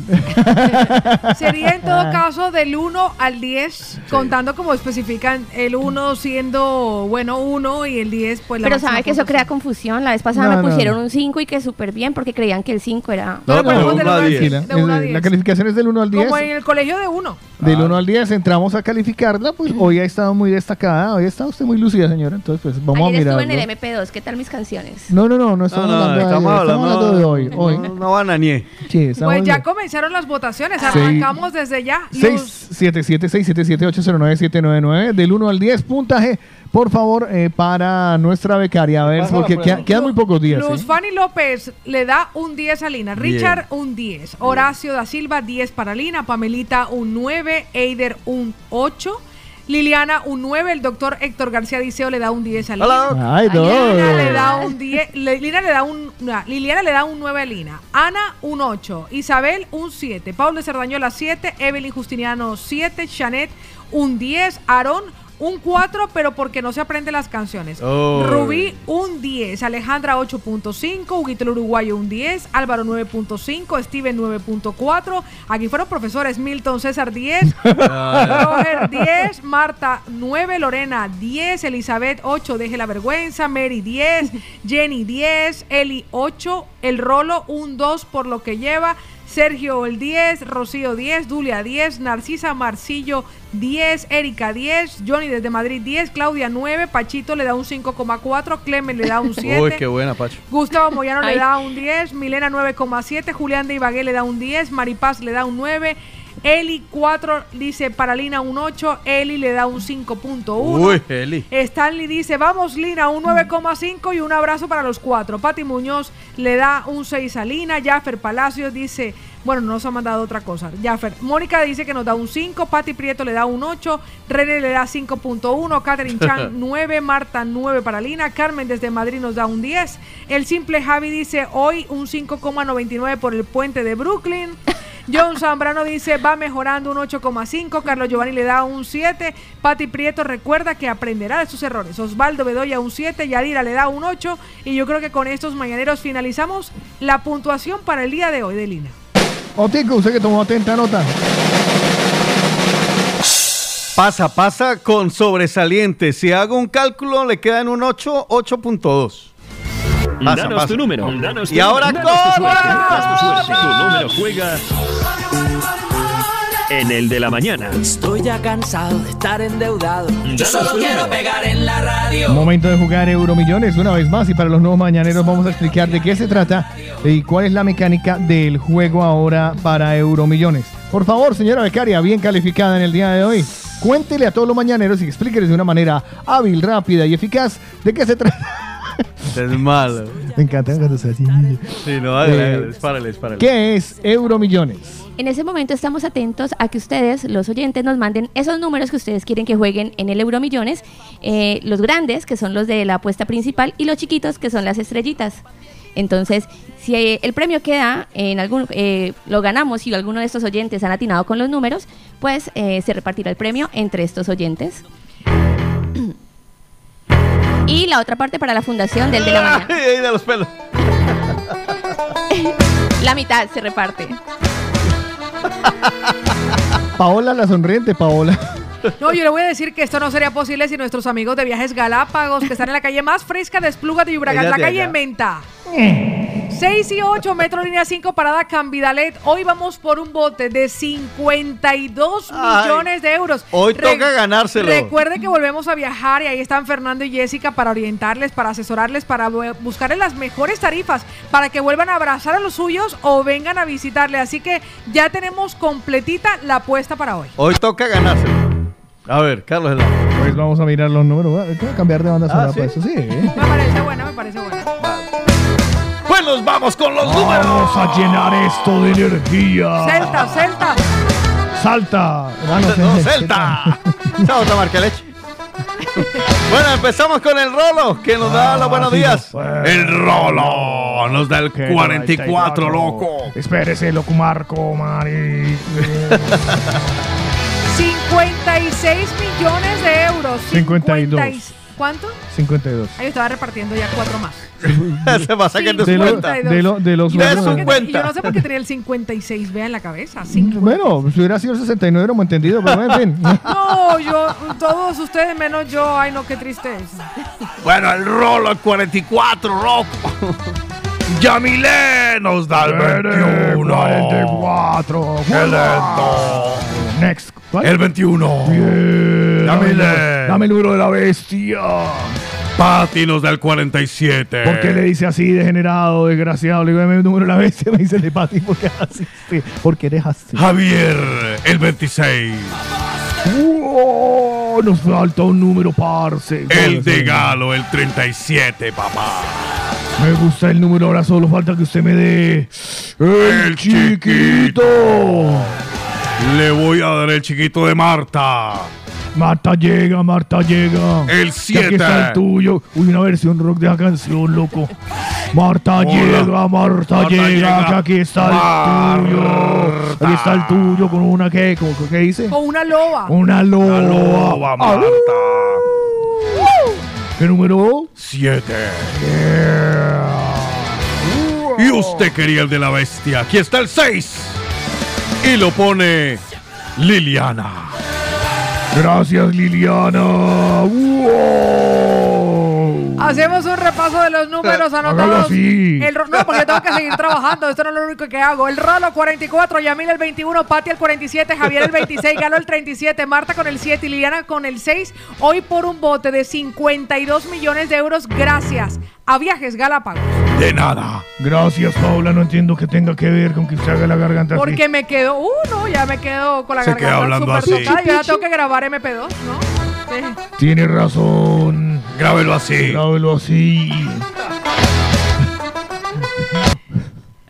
Sería en todo caso del 1 al 10, contando como especifican el 1 siendo, bueno, 1 y el 10 pues la Pero sabe que eso crea confusión. La vez pasada No, me no, pusieron no. un 5 y que súper bien porque creían que el 5 era... No, pero no, del uno al diez. tranquila. De uno a Eh, diez. La calificación es del 1 al 10. Como en el colegio de 1. Del 1 al 10 entramos a calificarla, pues hoy ha estado muy destacada, hoy está usted muy lúcida, señora, entonces pues vamos Ayer a estuve en el MP2. ¿Qué tal mis canciones? No, no, no, no estamos No, no, hablando, de, estamos ayer, hablando- estamos hablando de hoy. hoy. No, no banañé. Sí, estamos Pues ya comenzaron las votaciones, Sí. arrancamos desde ya. Luz, 677-677-809-799 del 1 al 10 puntaje, por favor, eh, para nuestra becaria, a ver, porque por queda- quedan muy pocos días. Luz ¿eh? Fanny López le da un 10 a Lina. Bien. Richard un 10. Horacio da Silva 10 para Lina. Pamelita un 9. Eider un 8. Liliana un 9. El doctor Héctor García Diceo le da un 10 a Lina. Hola. Ay, dos. Liliana le da un 10. le- Lina le da un, no, Liliana le da un 9 a Lina. Ana un 8. Isabel un 7. Paul de Cerdañola 7. Evelyn Justiniano 7. Janet un 10. Aarón un 4, pero porque no se aprende las canciones. Oh. Rubí un 10, Alejandra 8.5, Huguito el Uruguayo un 10, Álvaro 9.5, Steven 9.4. Aquí fueron profesores, Milton César 10, Roger 10, Marta 9, Lorena 10, Elizabeth 8, Deje la vergüenza, Mary 10, Jenny 10, Eli 8, El Rolo un 2 por lo que lleva. Sergio el 10, Rocío 10, Dulia 10, Narcisa Marcillo 10, Erika 10, Johnny desde Madrid 10, Claudia 9, Pachito le da un 5,4, Clemen le da un 7. Uy, qué buena, Pacho. Gustavo Moyano le da un 10, Milena 9,7, Julián de Ibagué le da un 10, Maripaz le da un 9, Eli 4 dice para Lina un 8, Eli le da un 5.1. Uy, Eli. Stanley dice, vamos Lina, un 9,5 y un abrazo para los cuatro. Pati Muñoz le da un 6 a Lina. Jaffer Palacios dice, bueno, no nos ha mandado otra cosa. Jaffer. Mónica dice que nos da un 5. Pati Prieto le da un 8. René le da 5.1. Catherine Chan 9. Marta 9 para Lina. Carmen desde Madrid nos da un 10. El simple Javi dice, hoy un 5,99 por el puente de Brooklyn. John Zambrano dice, va mejorando un 8,5. Carlos Giovanni le da un 7. Pati Prieto recuerda que aprenderá de sus errores. Osvaldo Bedoya un 7. Yadira le da un 8. Y yo creo que con estos mañaneros finalizamos la puntuación para el día de hoy de Lina. Otico, usted que tomó atenta nota. Pasa, pasa con sobresaliente. Si hago un cálculo, le queda en un 8, 8.2. Pasa, danos pasa. tu número. Danos tu Y ahora danos tu número juega en el de la mañana. Estoy ya cansado de estar endeudado. Yo solo quiero pegar en la radio. Momento de jugar Euromillones una vez más y para los nuevos mañaneros vamos a explicar de qué se trata y cuál es la mecánica del juego ahora para Euromillones. Por favor, señora becaria, bien calificada en el día de hoy, cuéntele a todos los mañaneros y explíqueles de una manera hábil, rápida y eficaz de qué se trata. Es malo. Me encanta cuando se así. Sí, no, dale, Eh, dale, dispárale, dispárale. ¿Qué es Euromillones? En ese momento estamos atentos a que ustedes, los oyentes, nos manden esos números que ustedes quieren que jueguen en el Euromillones, eh, los grandes, que son los de la apuesta principal, y los chiquitos, que son las estrellitas. Entonces, si eh, el premio queda en algún, eh, lo ganamos y alguno de estos oyentes han atinado con los números, pues eh, se repartirá el premio entre estos oyentes. Y la otra parte para la fundación del de la mañana. Ay, de los pelos. La mitad se reparte. Paola la sonriente, Paola. No, yo le voy a decir que esto no sería posible si nuestros amigos de Viajes Galápagos, que están en la calle más fresca de Espluga de Ella la calle allá. Menta. 6 y 8, Metro Línea 5, Parada Cambidalet. Hoy vamos por un bote de 52 Ay, millones de euros. hoy toca ganárselo. Recuerde que volvemos a viajar y ahí están Fernando y Jessica para orientarles, para asesorarles, para bu- buscarles las mejores tarifas, para que vuelvan a abrazar a los suyos o vengan a visitarle. Así que ya tenemos completita la apuesta para hoy. Hoy toca ganárselo. A ver, Carlos Helado. Pues vamos a mirar los números. Que cambiar de banda sonora ¿sí? para eso, sí. Me parece buena, me parece buena. Nos vamos con los Vamos a llenar esto de energía. Celta, Celta. Salta. Ah, no, No, Celta. Otra marca leche. Bueno, empezamos con el Rolo, que nos da los buenos sí, días. no. El Rolo nos da el 44, loco. Espérese, loco Marco, Mari. 56 millones de euros. 52. 50 y- ¿Cuánto? 52. Ahí yo estaba repartiendo ya cuatro más. Se va a sacar de lo- de lo- de los Y yo no sé números. por qué- y yo no sé por qué tenía el 56 B en la cabeza. cinco. Bueno, si hubiera sido el 69, hubiéramos entendido, pero en fin. No, yo, todos ustedes menos yo. Ay, no, qué tristeza. Bueno, el Rolo, el 44, loco. Yamilé nos da el 21. 44. Qué lento. Next. ¿Cuál? El 21. Bien. Yamilé. Dame el número de la bestia. Pati nos da el 47. ¿Por qué le dice así, degenerado, desgraciado? Le digo, dame el número de la bestia. Me dice de Pati, porque así. Sí, porque eres así. Javier, el 26. ¡Oh! Nos falta un número, parce. El de Galo, el 37, papá. Me gusta el número, ahora solo falta que usted me dé el, chiquito. Le voy a dar el chiquito de Marta. Marta llega, Marta llega. El Que Aquí 7. está el tuyo. Uy, una versión rock de la canción, loco. Marta Hola. llega, Marta, Marta llega, llega. que aquí está el tuyo. Aquí está el tuyo con una que, ¿cómo- ¿qué dice? Con una loba. Una loba. loba, Ah, Marta. ¿Qué número? 7. Y usted quería el de la bestia. Aquí está el 6. Y lo pone Liliana. Gracias, Liliana. Hacemos un repaso de los números Hágalo anotados. El no, porque tengo que seguir trabajando. Esto no es lo único que hago. El Rolo 44, Yamil el 21, Pati el 47, Javier el 26, Galo el 37, Marta con el 7 y Liliana con el 6. Hoy por un bote de 52 millones de euros gracias a Viajes Galápagos. De nada. Gracias, Paula. No entiendo que tenga que ver con que usted haga la garganta así. Porque me quedo, uh, no, ya me quedo con la Se queda garganta hablando súper así. tocada. Yo ya tengo que grabar MP2, ¿no? Sí. Tiene razón. Grábelo así. Grábelo así.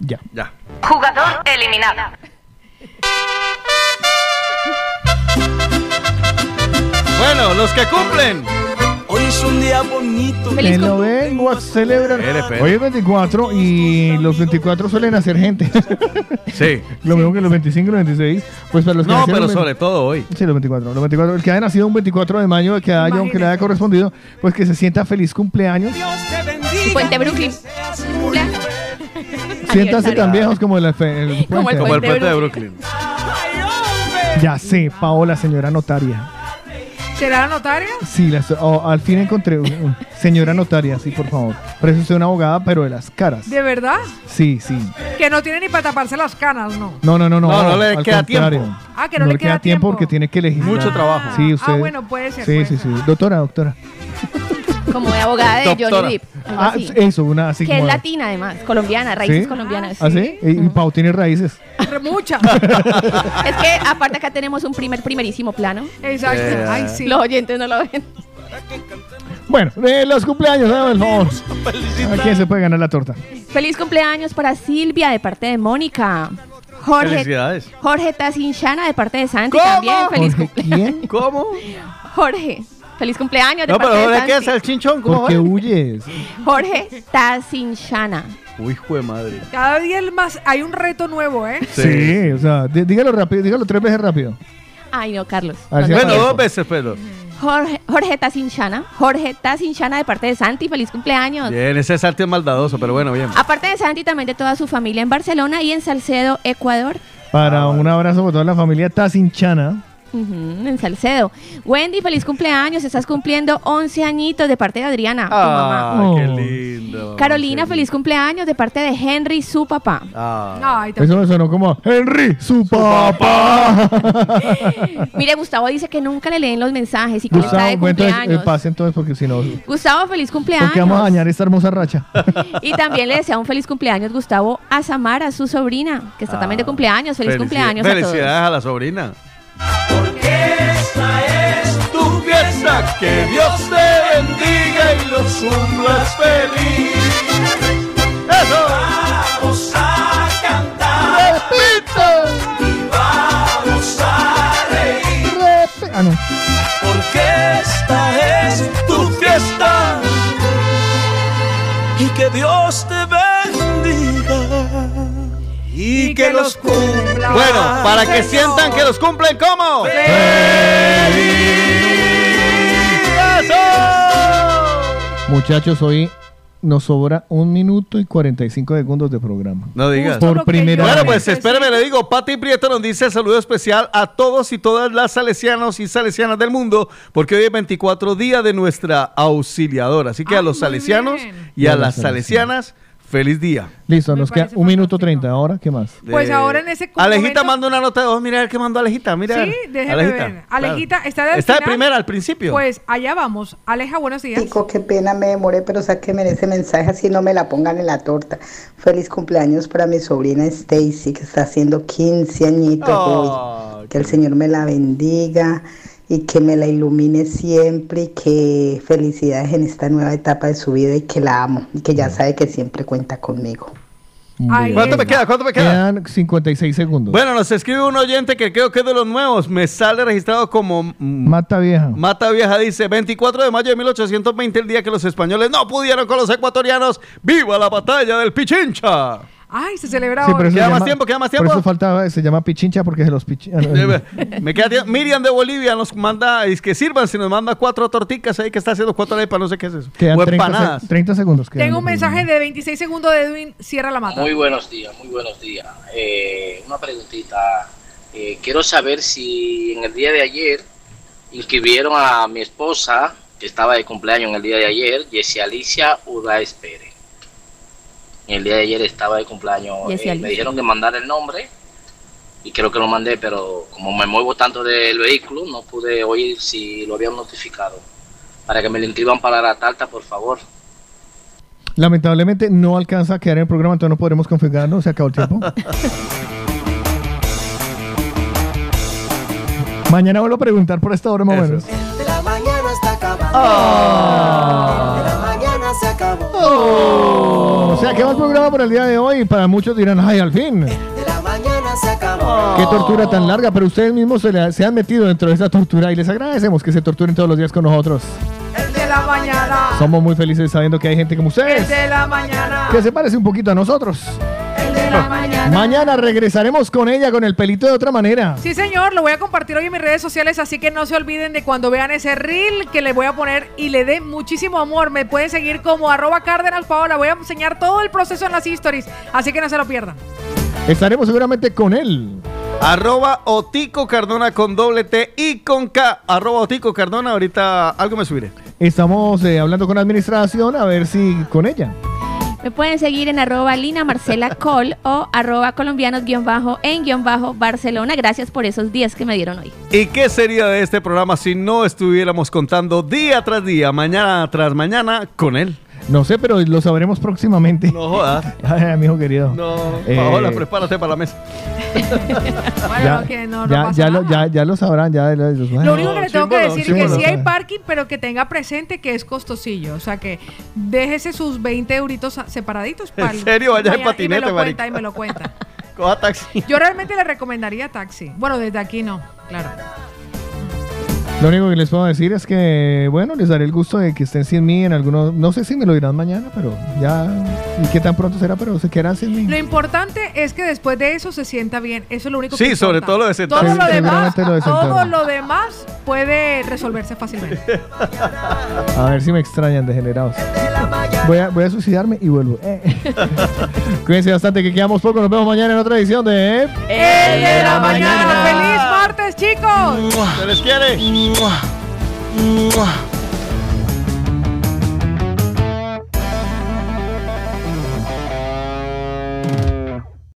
ya. Ya. Jugador eliminado. Bueno, los que cumplen. Es un día bonito. Me lo vengo a celebrar. Hoy es 24 y los 24 suelen hacer gente. Sí. lo mismo que los 25 y los 26. Pues para los que No, pero el- sobre todo hoy. Sí, los 24. Los 24. El que haya nacido un 24 de mayo, que haya, aunque le haya correspondido, pues que se sienta feliz cumpleaños. Puente Brooklyn. Siéntase tan viejos como el, el Como el puente. Como el Puente puente de Brooklyn. Ya sé, Paola, señora notaria. ¿Será la notaria? Sí, la- oh, al fin encontré un- un- señora notaria, sí, por favor. Parece usted una abogada, pero de las caras. ¿De verdad? Sí, sí. Que no tiene ni para taparse las canas, ¿no? No, no, no, no. No, no le al queda contrario. tiempo. Ah, que no le queda tiempo. porque tiene que elegir. Mucho trabajo. Sí, usted. Ah, bueno, puede ser, Sí, puede sí, sí. Doctora, doctora. Como de abogada de. Johnny Depp. algo Ah, así. eso, una así que es como. latina además, colombiana, raíces ¿Sí? colombianas. ¿Ah, sí? Y, y Pau tiene raíces. Muchas. Es que aparte acá tenemos un primer primerísimo plano. Exacto. Eh. Ay, sí. Los oyentes no lo ven. Bueno, de los cumpleaños, el favor. ¿A quién se puede ganar la torta? Feliz cumpleaños para Silvia de parte de Mónica. Jorge, Felicidades. Jorge Tasinchana de parte de Santi ¿Cómo? también. Feliz Jorge, cumpleaños. ¿Quién? ¿Cómo? Jorge. Feliz cumpleaños de No, parte pero de qué es el chinchón. ¿Cómo ¿Por qué huyes? Jorge Tasinchana. Uy, hijo de madre. Cada día el más, hay un reto nuevo, ¿eh? Sí, o sea, dí- dígalo rápido, dígalo tres veces rápido. Ay, no, Carlos. A ver si No, no, Bueno, no. dos veces, Pedro. Jorge, Jorge Tasinchana. Jorge Tasinchana de parte de Santi. Feliz cumpleaños. Bien, ese salto es maldadoso, pero bueno, bien. Aparte de Santi, también de toda su familia en Barcelona y en Salcedo, Ecuador. Para un abrazo para toda la familia Tasinchana. Ujú, en Salcedo. Wendy, feliz cumpleaños. Estás cumpliendo 11 añitos de parte de Adriana, tu Ah, mamá. qué lindo. Carolina, feliz cumpleaños de parte de Henry, su papá. Ah. Ay, Eso me sonó como Henry, su papá. Mire, Gustavo dice que nunca le leen los mensajes y que le está Gustavo, de eh, cumpleaños. pase entonces porque si no, Gustavo, feliz cumpleaños. porque vamos a dañar esta hermosa racha. Y también le desea un feliz cumpleaños, Gustavo, a Samara, su sobrina, que está también de cumpleaños. Feliz Felicidad- cumpleaños a Felicidades todos. a la sobrina. Esta es tu fiesta, que Dios te bendiga y los cumplas feliz. ¡Eso! Vamos a cantar. ¡Repito! Y vamos a reír. Ah, no. Porque esta es tu fiesta. Y que Dios te bendiga. Y, que, los cumpla. Bueno, para que sientan que los cumplen como. Muchachos, hoy nos sobra un minuto y 45 segundos de programa. No digas. Por primera Bueno, vez. pues espérame, le digo, Pati Prieto nos dice saludo especial a todos y todas las salesianos y salesianas del mundo, porque hoy es 24 día de nuestra auxiliadora. Así que a los salesianos y a las salesianas, feliz día. Listo, nos queda un minuto 30. Ahora, ¿qué más? Pues Eh, ahora en ese Alejita momento- manda una nota de voz, mira a ver qué mandó Alejita, mira. Sí, déjeme Alejita, ver. claro. Alejita, ¿está de Está de final? primera al principio. Pues allá vamos. Aleja, buenos días. Chico, qué pena, me demoré, pero sáqueme de ese mensaje así no me la pongan en la torta. Feliz cumpleaños para mi sobrina Stacy, que está haciendo 15 añitos hoy. Que el Señor me la bendiga y que me la ilumine siempre y que felicidades en esta nueva etapa de su vida y que la amo y que ya sabe que siempre cuenta conmigo. ¿Cuánto me queda? ¿Cuánto me queda? Quedan 56 segundos. Bueno, nos escribe un oyente que creo que es de los nuevos. Me sale registrado como mm, Mata vieja. Mata Vieja. Dice 24 de mayo de 1820, el día que los españoles no pudieron con los ecuatorianos. ¡Viva la batalla del Pichincha! Ay, se celebra Sí, hoy. pero eso Queda se más llama- tiempo, queda más Por tiempo. eso falta, se llama pichincha porque es de los pichinchas. Me queda tiempo. Miriam de Bolivia nos manda, es que sirvan, si nos manda cuatro torticas ahí que está haciendo cuatro arepas, no sé qué es eso. Quedan o 30, empanadas. se- 30 segundos. quedan Tengo un mensaje de 26 segundos de Edwin. Cierra la mata. Muy buenos días, muy buenos días. Eh, una preguntita. Eh, quiero saber si en el día de ayer inscribieron a mi esposa, que estaba de cumpleaños en el día de ayer, Jessie Alicia Udaes Pérez. El día de ayer estaba de cumpleaños. Eh, me dijeron que mandara el nombre y creo que lo mandé, pero como me muevo tanto del vehículo, no pude oír si lo habían notificado. Para que me lo inscriban para la tarta, por favor. Lamentablemente no alcanza a quedar en el programa, entonces no podremos configurarlo, se acabó el tiempo. Mañana vuelvo a preguntar por esta hora más o menos. De la mañana está acabando. Ah. De la mañana se acabó. Oh, se acabó el programa por el día de hoy. Para muchos dirán, ay, al fin. De la mañana se acabó. Qué tortura tan larga, pero ustedes mismos se, le- se han metido dentro de esa tortura y les agradecemos que se torturen todos los días con nosotros. El de la mañana. Somos muy felices sabiendo que hay gente como El ustedes de la mañana. que se parece un poquito a nosotros. El de la mañana. Mañana regresaremos con ella con el pelito de otra manera. Sí, señor, lo voy a compartir hoy en mis redes sociales, así que no se olviden de cuando vean ese reel que les voy a poner y le dé muchísimo amor. Me pueden seguir como arroba Cárdenas Paola. Voy a enseñar todo el proceso en las stories, así que no se lo pierdan. Estaremos seguramente con él. Arroba Otico Cardona con doble T y con K. Arroba Otico Cardona. Ahorita algo me subiré. Estamos eh, hablando con la administración a ver si con ella. Me pueden seguir en arroba Lina Marcela o arroba colombianos bajo en guion bajo Barcelona. Gracias por esos días que me dieron hoy. ¿Y qué sería de este programa si no estuviéramos contando día tras día, mañana tras mañana con él? No sé, pero lo sabremos próximamente. No jodas. Ay, amigo querido. No, Eh, Paola, prepárate para la mesa. ya, que no, no ya, pasa ya lo, ya, ya lo sabrán. Ya, lo- Lo único que le tengo que decir es que sí hay parking, pero que tenga presente que es costosillo. O sea que déjese sus 20 euritos separaditos. ¿En para el- serio? Vaya en y patinete, me lo cuenta y me lo cuenta. Coja taxi. Yo realmente le recomendaría taxi. Bueno, desde aquí no, claro. Lo único que les puedo decir es que, bueno, les daré el gusto de que estén sin mí en algunos. No sé si me lo dirán mañana, pero ya. ¿Y qué tan pronto será? Pero se quedarán sin mí. Lo importante es que después de eso se sienta bien. Eso es lo único que Sí, sobre importa. todo lo de sentarse. Todo lo Sí, demás, lo de todo lo demás puede resolverse fácilmente. A ver si me extrañan, degenerados. Voy a, voy a suicidarme y vuelvo. Eh. Cuídense bastante que quedamos poco. Nos vemos mañana en otra edición de. El de la mañana. ¡Feliz martes, chicos. Se les quiere. Mua.